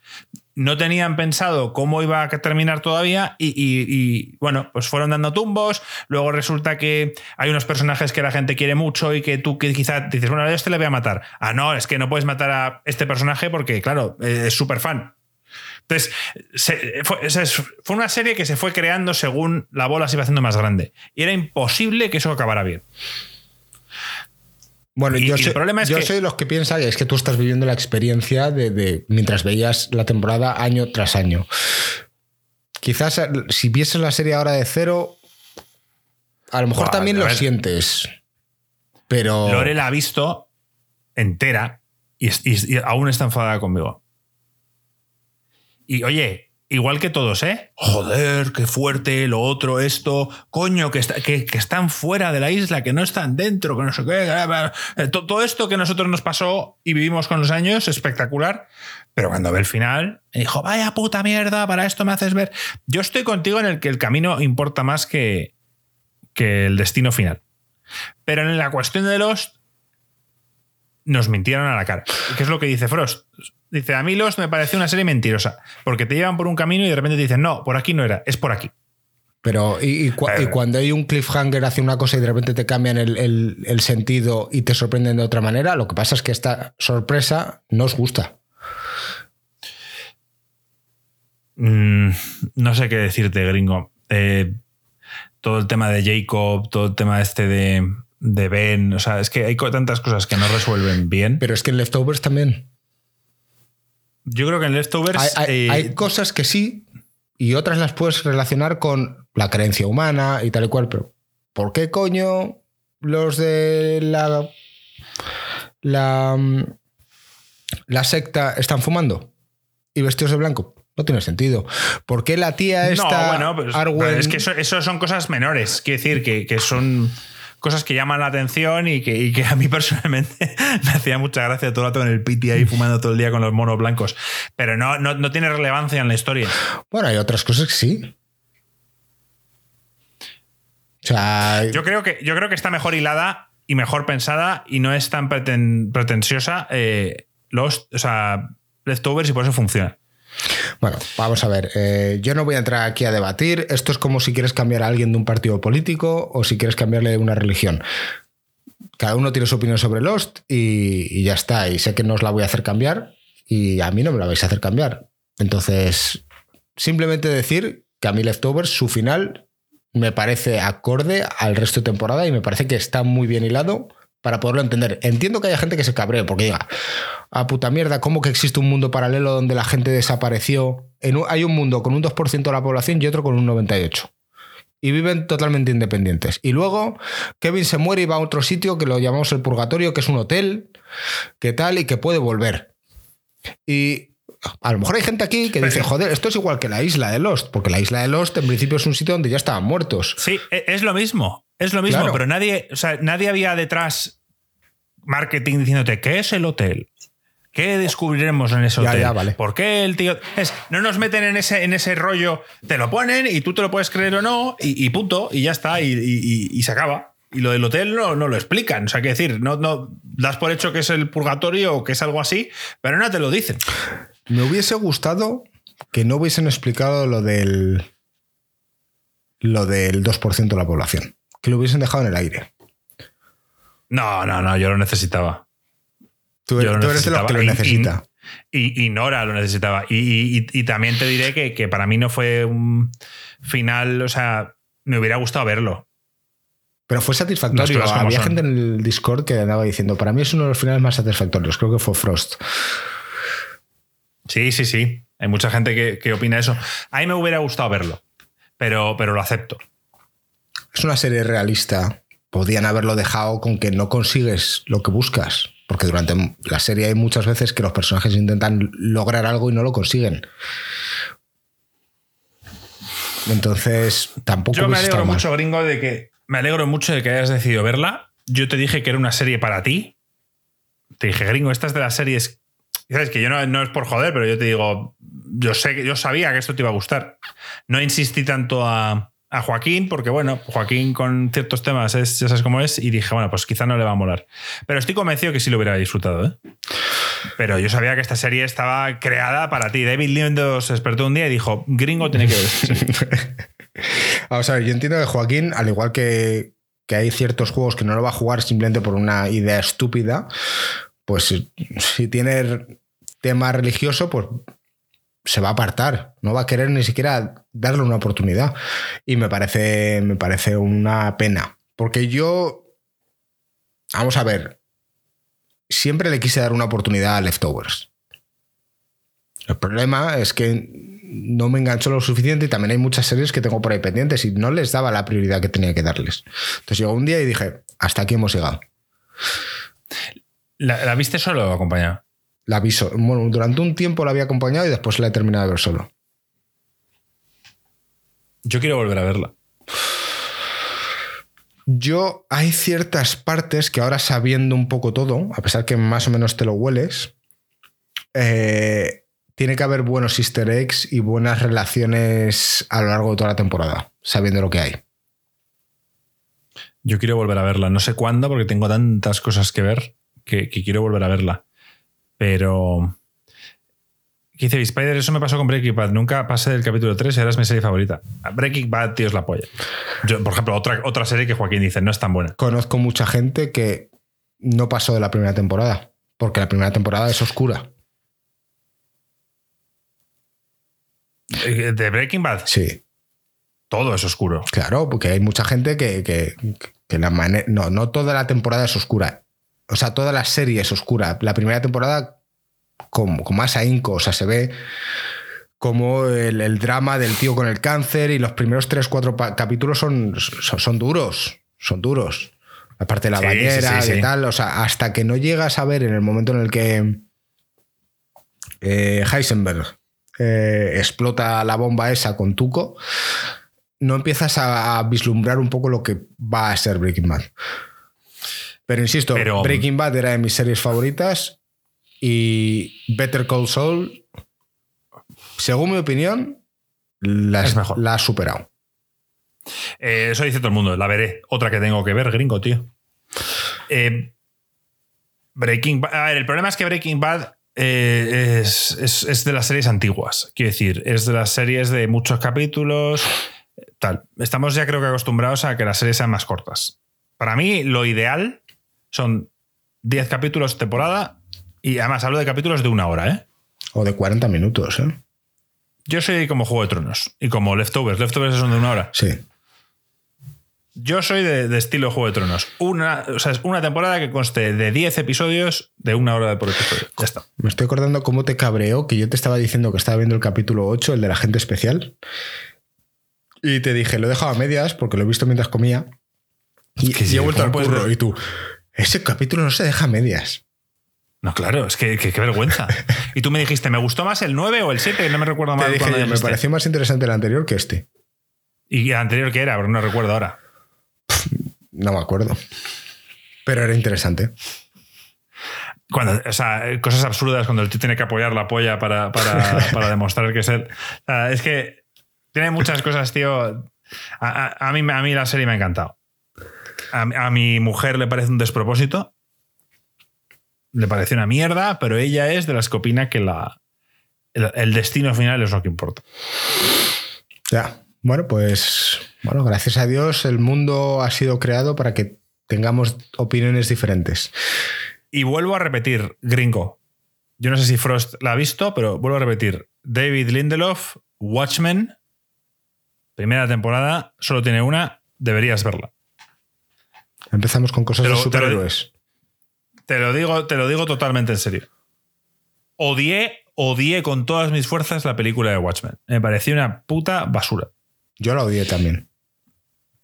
no tenían pensado cómo iba a terminar todavía y, bueno, pues fueron dando tumbos, luego resulta que hay unos personajes que la gente quiere mucho y que tú que quizás dices, bueno, a este le voy a matar. Ah, no, es que no puedes matar a este personaje porque, claro, eh, es súper fan. Entonces, fue, una serie que se fue creando según la bola se iba haciendo más grande. Y era imposible que eso acabara bien. Bueno, yo, soy, problema es yo soy de los que piensan que es que tú estás viviendo la experiencia de, mientras veías la temporada año tras año. Quizás si vieses la serie ahora de cero, a lo mejor también lo sientes. Pero. Lore la ha visto entera y, y aún está enfadada conmigo. Y oye, Igual que todos, ¿eh? Joder, qué fuerte, lo otro, esto, coño, que, que, están fuera de la isla, que no están dentro, que no sé qué. Eh, todo esto que nosotros nos pasó y vivimos con los años, espectacular. Pero cuando ve el final, dijo, vaya puta mierda, para esto me haces ver. Yo estoy contigo en el que el camino importa más que, que el destino final. Pero en la cuestión de los nos mintieron a la cara. ¿Qué es lo que dice Frost? Dice, a mí Lost me pareció una serie mentirosa, porque te llevan por un camino y de repente te dicen, no, por aquí no era, es por aquí. Pero, y, cuando hay un cliffhanger hace una cosa y de repente te cambian el, sentido y te sorprenden de otra manera, lo que pasa es que esta sorpresa no os gusta. Mm, no sé qué decirte, gringo. Eh, todo el tema de Jacob, todo el tema este de, de Ben. O sea, es que hay tantas cosas que no resuelven bien. Pero es que en Leftovers también. Yo creo que en Leftovers. Hay, eh, cosas que sí y otras las puedes relacionar con la creencia humana y tal y cual, pero ¿por qué coño los de la. la. la secta están fumando y vestidos de blanco? No tiene sentido. ¿Por qué la tía esta. No, bueno, pues, es que eso, son cosas menores. Quiero decir que, que son cosas que llaman la atención y que, a mí [LAUGHS] personalmente me hacía mucha gracia todo el rato en el piti ahí fumando todo el día con los monos blancos. Pero no, no, tiene relevancia en la historia. Bueno, hay otras cosas que sí. O sea, yo creo que, yo creo que está mejor hilada y mejor pensada y no es tan pretenciosa eh, los, o sea, leftovers y por eso funciona. Bueno, vamos a ver. Eh, yo no voy a entrar aquí a debatir. Esto es como si quieres cambiar a alguien de un partido político o si quieres cambiarle una religión. Cada uno tiene su opinión sobre Lost y, ya está. Y sé que no os la voy a hacer cambiar y a mí no me la vais a hacer cambiar. Entonces, simplemente decir que a mí Leftovers, su final me parece acorde al resto de temporada y me parece que está muy bien hilado para poderlo entender. Entiendo que haya gente que se cabree porque diga, a puta mierda, ¿cómo que existe un mundo paralelo donde la gente desapareció? hay un mundo con un 2% de la población y otro con un 98%. Y viven totalmente independientes. Y luego Kevin se muere y va a otro sitio que lo llamamos el purgatorio, que es un hotel, que tal, y que puede volver. Y a lo mejor hay gente aquí que dice, joder, esto es igual que la isla de Lost, porque la isla de Lost en principio es un sitio donde ya estaban muertos. Sí, e, es lo mismo, es lo mismo, pero nadie, o sea, nadie había detrás marketing diciéndote, ¿qué es el hotel? ¿Qué descubriremos en ese hotel? vale. ¿Por qué el tío.? Es, no nos meten en ese, en ese rollo, te lo ponen y tú te lo puedes creer o no, y, punto, y ya está, y, se acaba. Y lo del hotel no, no lo explican. O sea, que decir, no, no das por hecho que es el purgatorio o que es algo así, pero no te lo dicen. Me hubiese gustado que no hubiesen explicado lo del. lo del 2% de la población. Que lo hubiesen dejado en el aire. No, no, no, yo lo necesitaba. Tú, eres de los que lo necesita. Y, Nora lo necesitaba. Y, también te diré que, para mí no fue un final, o sea, me hubiera gustado verlo. Pero fue satisfactorio. Había gente en el Discord que andaba diciendo, para mí es uno de los finales más satisfactorios. Creo que fue Frost. Sí, sí, sí. Hay mucha gente que, opina eso. A mí me hubiera gustado verlo, pero, pero lo acepto. Es una serie realista. Podían haberlo dejado con que no consigues lo que buscas. Porque durante la serie hay muchas veces que los personajes intentan lograr algo y no lo consiguen. Entonces, tampoco. Yo me alegro mucho, gringo, de que. Me alegro mucho de que hayas decidido verla. Yo te dije que era una serie para ti. Te dije, gringo, estas de las series sabes que yo no, no, es por joder, pero yo te digo, yo sé que yo sabía que esto te iba a gustar. No insistí tanto a, Joaquín, porque bueno, Joaquín con ciertos temas es, ya sabes cómo es, y dije, bueno, pues quizá no le va a molar. Pero estoy convencido que sí lo hubiera disfrutado, ¿eh? Pero yo sabía que esta serie estaba creada para ti. David Lindo se despertó un día y dijo, gringo tiene que a ver, [LAUGHS] yo entiendo que Joaquín, al igual que, que hay ciertos juegos que no lo va a jugar simplemente por una idea estúpida, pues si tiene tema religioso, pues se va a apartar, no va a querer ni siquiera darle una oportunidad. Y me parece, me parece una pena, porque yo, vamos a ver, siempre le quise dar una oportunidad a Leftovers. El problema es que no me enganchó lo suficiente y también hay muchas series que tengo por ahí pendientes y no les daba la prioridad que tenía que darles. Entonces llegó un día y dije, hasta aquí hemos llegado. ¿La, viste solo o acompañado? La vi Bueno, durante un tiempo la había acompañado y después la he terminado de ver solo. Yo quiero volver a verla. Yo hay ciertas partes que ahora sabiendo un poco todo, a pesar que más o menos te lo hueles, eh, tiene que haber buenos easter eggs y buenas relaciones a lo largo de toda la temporada, sabiendo lo que hay. Yo quiero volver a verla. No sé cuándo porque tengo tantas cosas que ver que, quiero volver a verla. Pero. ¿Qué dice Spider? Eso me pasó con Breaking Bad. Nunca pasé del capítulo 3 y ahora es mi serie favorita. Breaking Bad, tío, es la polla. Yo, por ejemplo, otra, otra serie que Joaquín dice, no es tan buena. Conozco mucha gente que no pasó de la primera temporada, porque la primera temporada es oscura. ¿De Breaking Bad? Sí. Todo es oscuro. Claro, porque hay mucha gente que, que, la no, no toda la temporada es oscura o sea, toda la serie es oscura. La primera temporada con, con más ahínco, o sea, se ve como el, drama del tío con el cáncer y los primeros tres, cuatro capítulos son, son, duros, son duros. La parte de la bañera y tal, o sea, hasta que no llegas a ver en el momento en el que eh, Heisenberg eh, explota la bomba esa con Tuco, no empiezas a vislumbrar un poco lo que va a ser Breaking Bad. Pero insisto, Breaking Bad era de mis series favoritas y Better Call Saul, según mi opinión, la, ha superado. Eh, eso dice todo el mundo, la veré. Otra que tengo que ver, gringo, tío. Eh, Breaking Bad. A ver, el problema es que Breaking Bad eh, es, de las series antiguas. Quiero decir, es de las series de muchos capítulos. Tal. Estamos ya creo que acostumbrados a que las series sean más cortas. Para mí, lo ideal son 10 capítulos temporada y además hablo de capítulos de una hora, ¿eh? O de 40 minutos, ¿eh? Yo soy como Juego de Tronos y como Leftovers. Leftovers son de una hora. Sí. Yo soy de, estilo Juego de Tronos. Una, o sea, es una temporada que conste de 10 episodios de una hora por episodio. Ya está. Me estoy acordando cómo te cabreó que yo te estaba diciendo que estaba viendo el capítulo 8, el de la gente especial. Y te dije, lo he dejado a medias porque lo he visto mientras comía. Y, he vuelto al curro. Y tú, ese capítulo no se deja a medias. No, claro, es que, qué vergüenza. [LAUGHS] y tú me dijiste, ¿me gustó más el 9 o el 7? No me recuerdo más. me pareció más interesante el anterior que este. ¿Y el anterior qué era? Pero no recuerdo ahora. No me acuerdo. Pero era interesante. Cuando, o sea, cosas absurdas cuando el tío tiene que apoyar la polla para, para, [LAUGHS] demostrar que es él. es que tiene muchas cosas, tío. A, mí, a mí la serie me ha encantado. A, mi mujer le parece un despropósito. Le parece una mierda, pero ella es de las que opina que la, el destino final es lo que importa. Ya. Bueno, pues bueno, gracias a Dios el mundo ha sido creado para que tengamos opiniones diferentes. Y vuelvo a repetir, gringo. Yo no sé si Frost la ha visto, pero vuelvo a repetir. David Lindelof, Watchmen, primera temporada, solo tiene una, deberías verla. Empezamos con cosas de superhéroes. Te lo, digo, te lo digo totalmente en serio. Odié, odié con todas mis fuerzas la película de Watchmen. Me pareció una puta basura. Yo la odié también.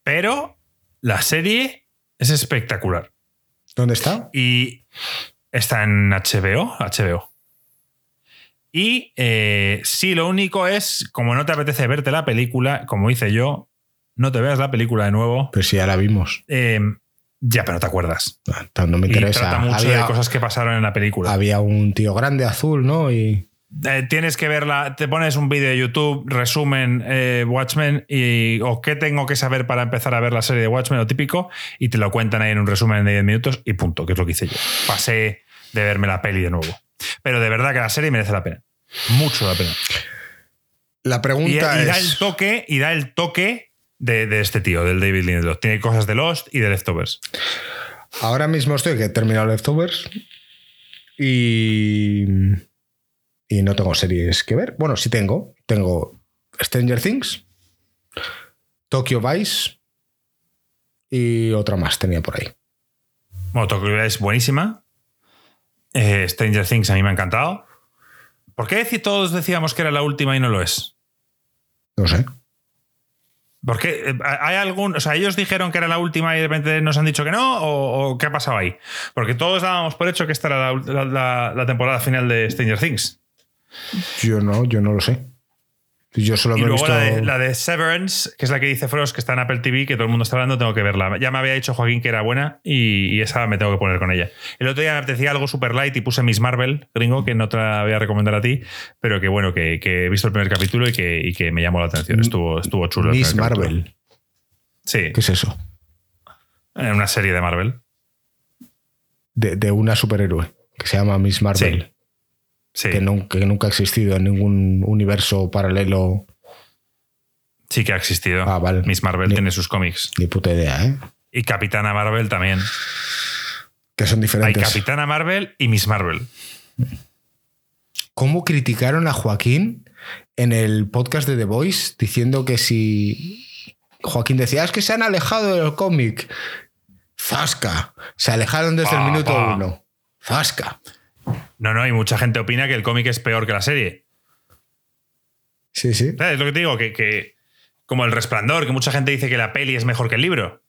Pero la serie es espectacular. ¿Dónde está? Y está en HBO. HBO. Y eh, sí, lo único es, como no te apetece verte la película, como hice yo, no te veas la película de nuevo. Pero si ya la vimos. Em, ya, pero te acuerdas. No me interesa. Y trata mucho de cosas que pasaron en la película. Había un tío grande azul, ¿no? Y eh, tienes que verla, te pones un vídeo de YouTube, resumen eh, Watchmen y o qué tengo que saber para empezar a ver la serie de Watchmen, lo típico, y te lo cuentan ahí en un resumen de 10 minutos y punto, que es lo que hice yo. Pasé de verme la peli de nuevo. Pero de verdad que la serie merece la pena. Mucho la pena. La pregunta y, es... da el toque, y da el toque de, este tío, del David Lindelof. Tiene cosas de Lost y de Leftovers. Ahora mismo estoy que he terminado Leftovers y y no tengo series que ver. Bueno, sí tengo. Tengo Stranger Things, Tokyo Vice y otra más tenía por ahí. Bueno, Tokyo Vice es buenísima. Eh, Stranger Things a mí me ha encantado. ¿Por qué todos decíamos que era la última y no lo es? No sé. Porque eh, hay algún. O sea, ellos dijeron que era la última y de repente nos han dicho que no, o, qué ha pasado ahí. Porque todos dábamos por hecho que esta era la temporada final de Stranger Things. Yo no, yo no lo sé. Yo solo y luego visto... la, de, Severance, que es la que dice Frost, que está en Apple TV, que todo el mundo está hablando, tengo que verla. Ya me había dicho Joaquín que era buena y, esa me tengo que poner con ella. El otro día me apetecía algo super light y puse Miss Marvel, gringo, que no te la voy a recomendar a ti, pero que bueno, que, he visto el primer capítulo y que, me llamó la atención. Estuvo, estuvo chulo. Miss Marvel. Sí. ¿Qué es eso? En una serie de Marvel. De, una superhéroe que se llama Miss Marvel que, nunca, ha existido en ningún universo paralelo. Sí que ha existido. Ah, vale. Miss Marvel tiene sus cómics. Ni puta idea, ¿eh? Y Capitana Marvel también. Que son diferentes. Hay Capitana Marvel y Miss Marvel. ¿Cómo criticaron a Joaquín en el podcast de The Voice diciendo que si Joaquín decía, es que se han alejado del cómic. Zasca. Se alejaron desde el minuto uno. Zasca. No, no, y mucha gente opina que el cómic es peor que la serie. Sí, sí. Es lo que te digo, que, como el resplandor, que mucha gente dice que la peli es mejor que el libro.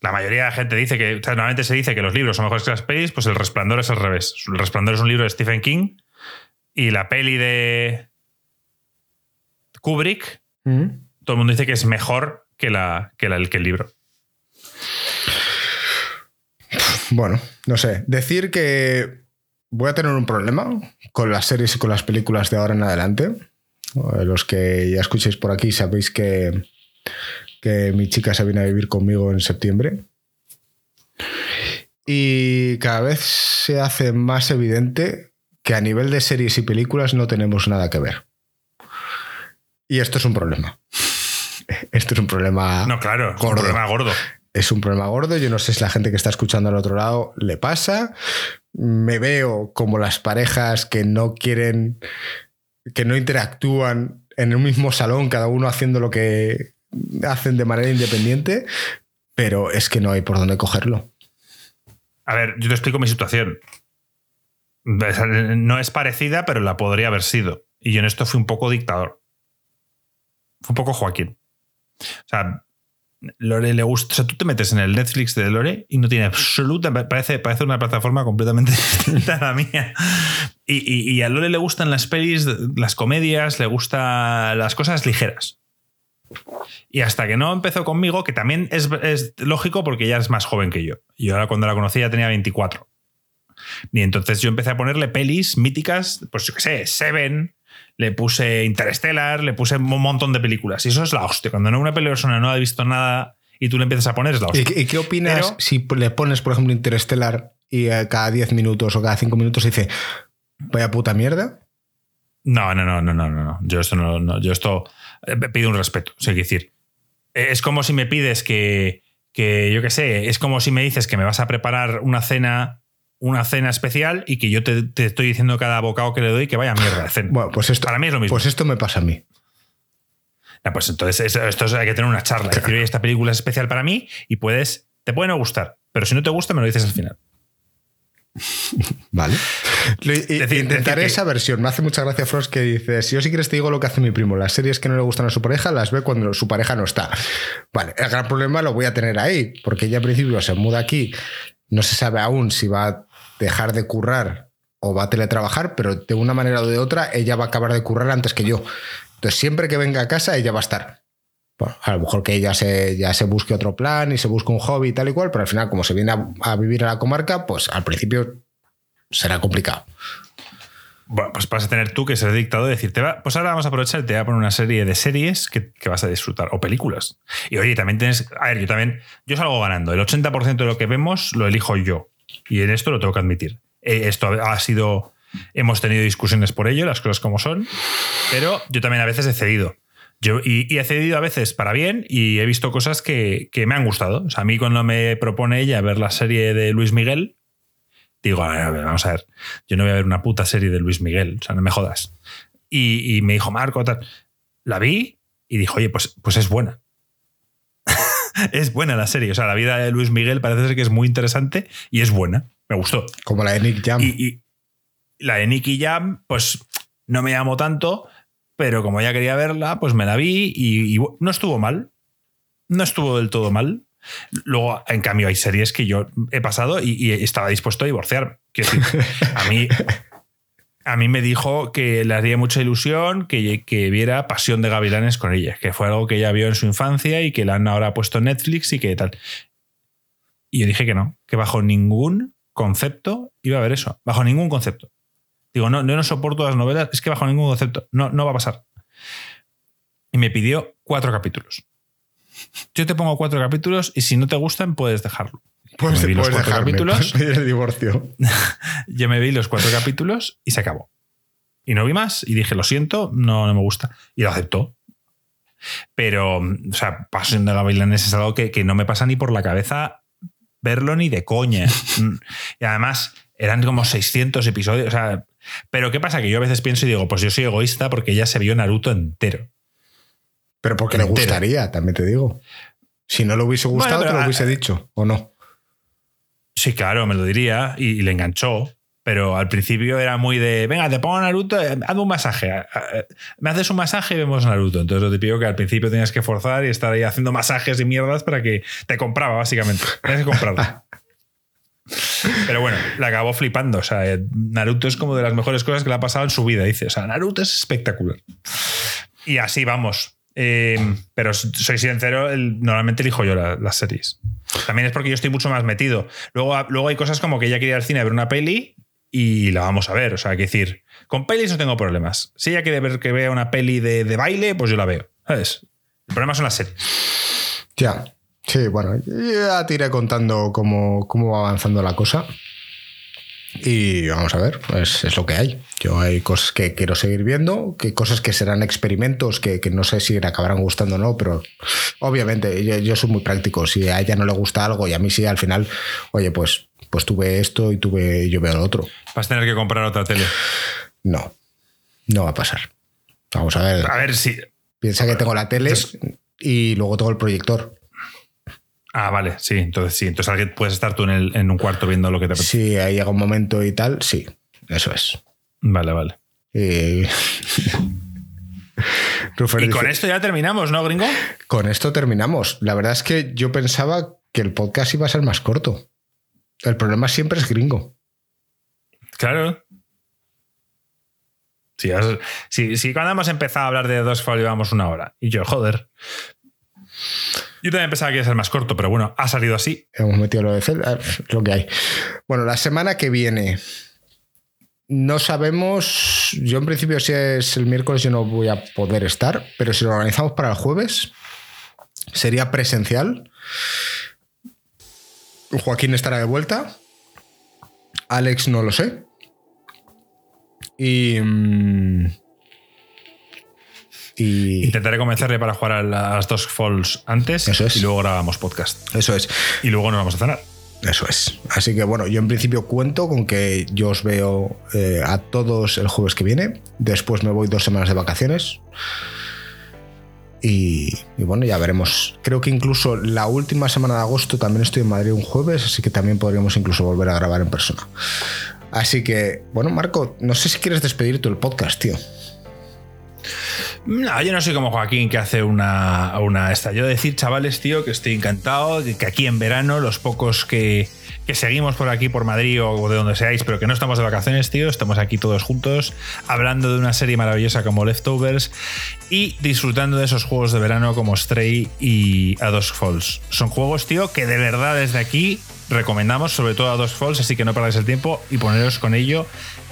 La mayoría de la gente dice que, normalmente se dice que los libros son mejores que las pelis, pues el resplandor es al revés. El resplandor es un libro de Stephen King y la peli de Kubrick, mm. todo el mundo dice que es mejor que, la, que, la, que el libro. Bueno, no sé. Decir que voy a tener un problema con las series y con las películas de ahora en adelante. Los que ya escuchéis por aquí sabéis que, que mi chica se viene a vivir conmigo en septiembre. Y cada vez se hace más evidente que a nivel de series y películas no tenemos nada que ver. Y esto es un problema. [LAUGHS] Esto es un problema. No, claro, un problema gordo es un problema gordo. Yo no sé si la gente que está escuchando al otro lado le pasa. Me veo como las parejas que no quieren, que no interactúan en el mismo salón, cada uno haciendo lo que, hacen de manera independiente, pero es que no hay por dónde cogerlo. A ver, yo te explico mi situación. No es parecida, pero la podría haber sido. Y yo en esto fui un poco dictador. Fue un poco Joaquín. O sea, Lore le gusta. O sea, tú te metes en el Netflix de Lore y no tiene absoluta. Parece, parece una plataforma completamente [LAUGHS] distinta a la mía. Y, a Lore le gustan las pelis, las comedias, le gustan las cosas ligeras. Y hasta que no empezó conmigo, que también es, lógico porque ella es más joven que yo. Yo ahora cuando la conocí ya tenía 24. Y entonces yo empecé a ponerle pelis míticas, pues yo qué sé, Seven, le puse Interstellar, le puse un montón de películas. Y eso es la hostia. Cuando una persona no ha visto nada y tú le empiezas a poner, es la hostia. ¿Y, qué opinas si le pones, por ejemplo, Interstellar y eh, cada 10 minutos o cada 5 minutos dice, vaya puta mierda? No, no, no, no, no, no. Yo esto no, yo esto eh, pido un respeto. O sea, decir, eh, es como si me pides que, que yo qué sé, es como si me dices que me vas a preparar una cena una cena especial y que yo te, estoy diciendo cada bocado que le doy que vaya mierda de cena. Bueno, pues esto, para mí es lo mismo. Pues esto me pasa a mí. pues entonces esto, hay que tener una charla. Decir, oye, esta película es especial para mí y puedes, te puede no gustar, pero si no te gusta me lo dices al final. [LAUGHS] Vale. Intentaré esa versión. Me hace mucha gracia Frost que dice: Si yo sí quieres te digo lo que hace mi primo. Las series que no le gustan a su pareja las ve cuando su pareja no está. Vale, el gran problema lo voy a tener ahí, porque ella al principio se muda aquí. No se sabe aún si va a dejar de currar o va a teletrabajar, pero de una manera o de otra ella va a acabar de currar antes que yo. Entonces, siempre que venga a casa, ella va a estar. a lo mejor que ella se, ya se busque otro plan y se busque un hobby y tal y cual, pero al final, como se viene a, vivir a la comarca, pues al principio será complicado. Pues vas a tener tú que ser dictado y decirte, va, pues ahora vamos a aprovechar y te voy a poner una serie de series que, que, vas a disfrutar, o películas. Y oye, también tienes, a ver, yo también, yo salgo ganando, el 80% de lo que vemos lo elijo yo. Y en esto lo tengo que admitir. Eh, esto ha sido. Hemos tenido discusiones por ello, las cosas como son, pero yo también a veces he cedido. Yo, y, he cedido a veces para bien y he visto cosas que, me han gustado. O sea, a mí cuando me propone ella ver la serie de Luis Miguel, digo, vamos a ver, yo no voy a ver una puta serie de Luis Miguel, o sea, no me jodas. Y, me dijo, Marco, tal. La vi y dijo, oye, pues, pues es buena. [LAUGHS] es buena la serie. O sea, la vida de Luis Miguel parece ser que es muy interesante y es buena. Me gustó. Como la de Nick Jam. Y, la de Nicky Jam, pues no me llamó tanto, pero como ya quería verla, pues me la vi y, no estuvo mal. No estuvo del todo mal. Luego, en cambio, hay series que yo he pasado y, estaba dispuesto a divorciar. A mí a mí me dijo que le haría mucha ilusión que, que, viera Pasión de Gavilanes con ella, que fue algo que ella vio en su infancia y que la han ahora puesto en Netflix y que tal. Y yo dije que no, que bajo ningún concepto iba a ver eso, bajo ningún concepto. Digo, no, yo no soporto las novelas, es que bajo ningún concepto, no, no va a pasar. Y me pidió cuatro capítulos. Yo te pongo cuatro capítulos y si no te gustan puedes dejarlo. Pues me vi los cuatro capítulos. [LAUGHS] el divorcio. [LAUGHS] yo me vi los cuatro capítulos y se acabó. Y no vi más y dije, lo siento, no, no me gusta. Y lo aceptó. Pero, o sea, Pasión de Gavilanes es algo que, que no me pasa ni por la cabeza verlo ni de coña. [LAUGHS] y además, eran como 600 episodios. O sea, pero ¿qué pasa? Que yo a veces pienso y digo, pues yo soy egoísta porque ella se vio Naruto entero. Pero porque le gustaría, también te digo. Si no le hubiese gustado, te lo hubiese dicho, ¿o no? Sí, claro, me lo diría y, le enganchó. Pero al principio era muy de, venga, te pongo Naruto, eh, haz un masaje. Eh, eh, me haces un masaje y vemos Naruto. Entonces lo pido que al principio tenías que forzar y estar ahí haciendo masajes y mierdas para que te compraba, básicamente. Tenías que comprarlo. [LAUGHS] Pero bueno, le acabó flipando. O sea, Naruto es como de las mejores cosas que le ha pasado en su vida. Dice, o sea, Naruto es espectacular. Y así vamos. Pero soy sincero, normalmente elijo yo las series. También es porque yo estoy mucho más metido. Luego, luego hay cosas como que ella quería ir al cine a ver una peli y la vamos a ver. O sea, hay que decir, con pelis no tengo problemas. Si ella quiere ver que vea una peli de, baile, pues yo la veo. ¿Sabes? El problema son las series. Ya. Sí, bueno, ya te iré contando cómo, cómo va avanzando la cosa. Y vamos a ver, pues es lo que hay. Yo hay cosas que quiero seguir viendo, que cosas que serán experimentos que, no sé si le acabarán gustando o no, pero obviamente yo, soy muy práctico. Si a ella no le gusta algo y a mí sí, al final, oye, pues, pues tuve esto y tuve, yo veo lo otro. ¿Vas a tener que comprar otra tele? No, no va a pasar. Vamos a ver. A ver si. Piensa que tengo la tele y luego todo el proyector. Ah, vale, sí, entonces sí. Entonces puedes estar tú en, un cuarto viendo lo que te apetece. Sí, ahí llega un momento y tal, sí, eso es. Vale, vale. Y, [LAUGHS] y con esto ya terminamos, ¿no, gringo? Con esto terminamos. La verdad es que yo pensaba que el podcast iba a ser más corto. El problema siempre es gringo. Claro. Si, cuando hemos empezado a hablar de dos llevamos una hora. Y yo, joder. Yo también pensaba que iba a ser más corto, pero bueno, ha salido así. Hemos metido lo de Zelda, lo que hay. Bueno, la semana que viene. No sabemos. Yo, en principio, si es el miércoles, yo no voy a poder estar, pero si lo organizamos para el jueves, sería presencial. Joaquín estará de vuelta. Alex no lo sé. Mm, y. Intentaré convencerle para jugar a las dos Falls antes y luego grabamos podcast. Eso es. Y luego nos vamos a cenar. Eso es. Así que bueno, yo en principio cuento con que yo os veo eh, a todos el jueves que viene. Después me voy dos semanas de vacaciones. Y, y, bueno, ya veremos. Creo que incluso la última semana de agosto también estoy en Madrid un jueves, así que también podríamos incluso volver a grabar en persona. Así que, bueno, Marco, no sé si quieres despedir tú el podcast, tío. No, yo no soy como Joaquín que hace una, una esta. Yo decir, chavales, tío, que estoy encantado, que aquí en verano, los pocos que, que seguimos por aquí, por Madrid o de donde seáis, pero que no estamos de vacaciones, tío, estamos aquí todos juntos, hablando de una serie maravillosa como Leftovers y disfrutando de esos juegos de verano como Stray y A Falls. Son juegos, tío, que de verdad desde aquí recomendamos, sobre todo a Dos Falls, así que no perdáis el tiempo y poneros con ello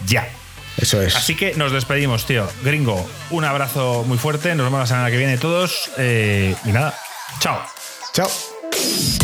ya. Eso es. Así que nos despedimos, tío. Gringo, un abrazo muy fuerte. Nos vemos la semana que viene todos. Eh, y nada, chao. Chao.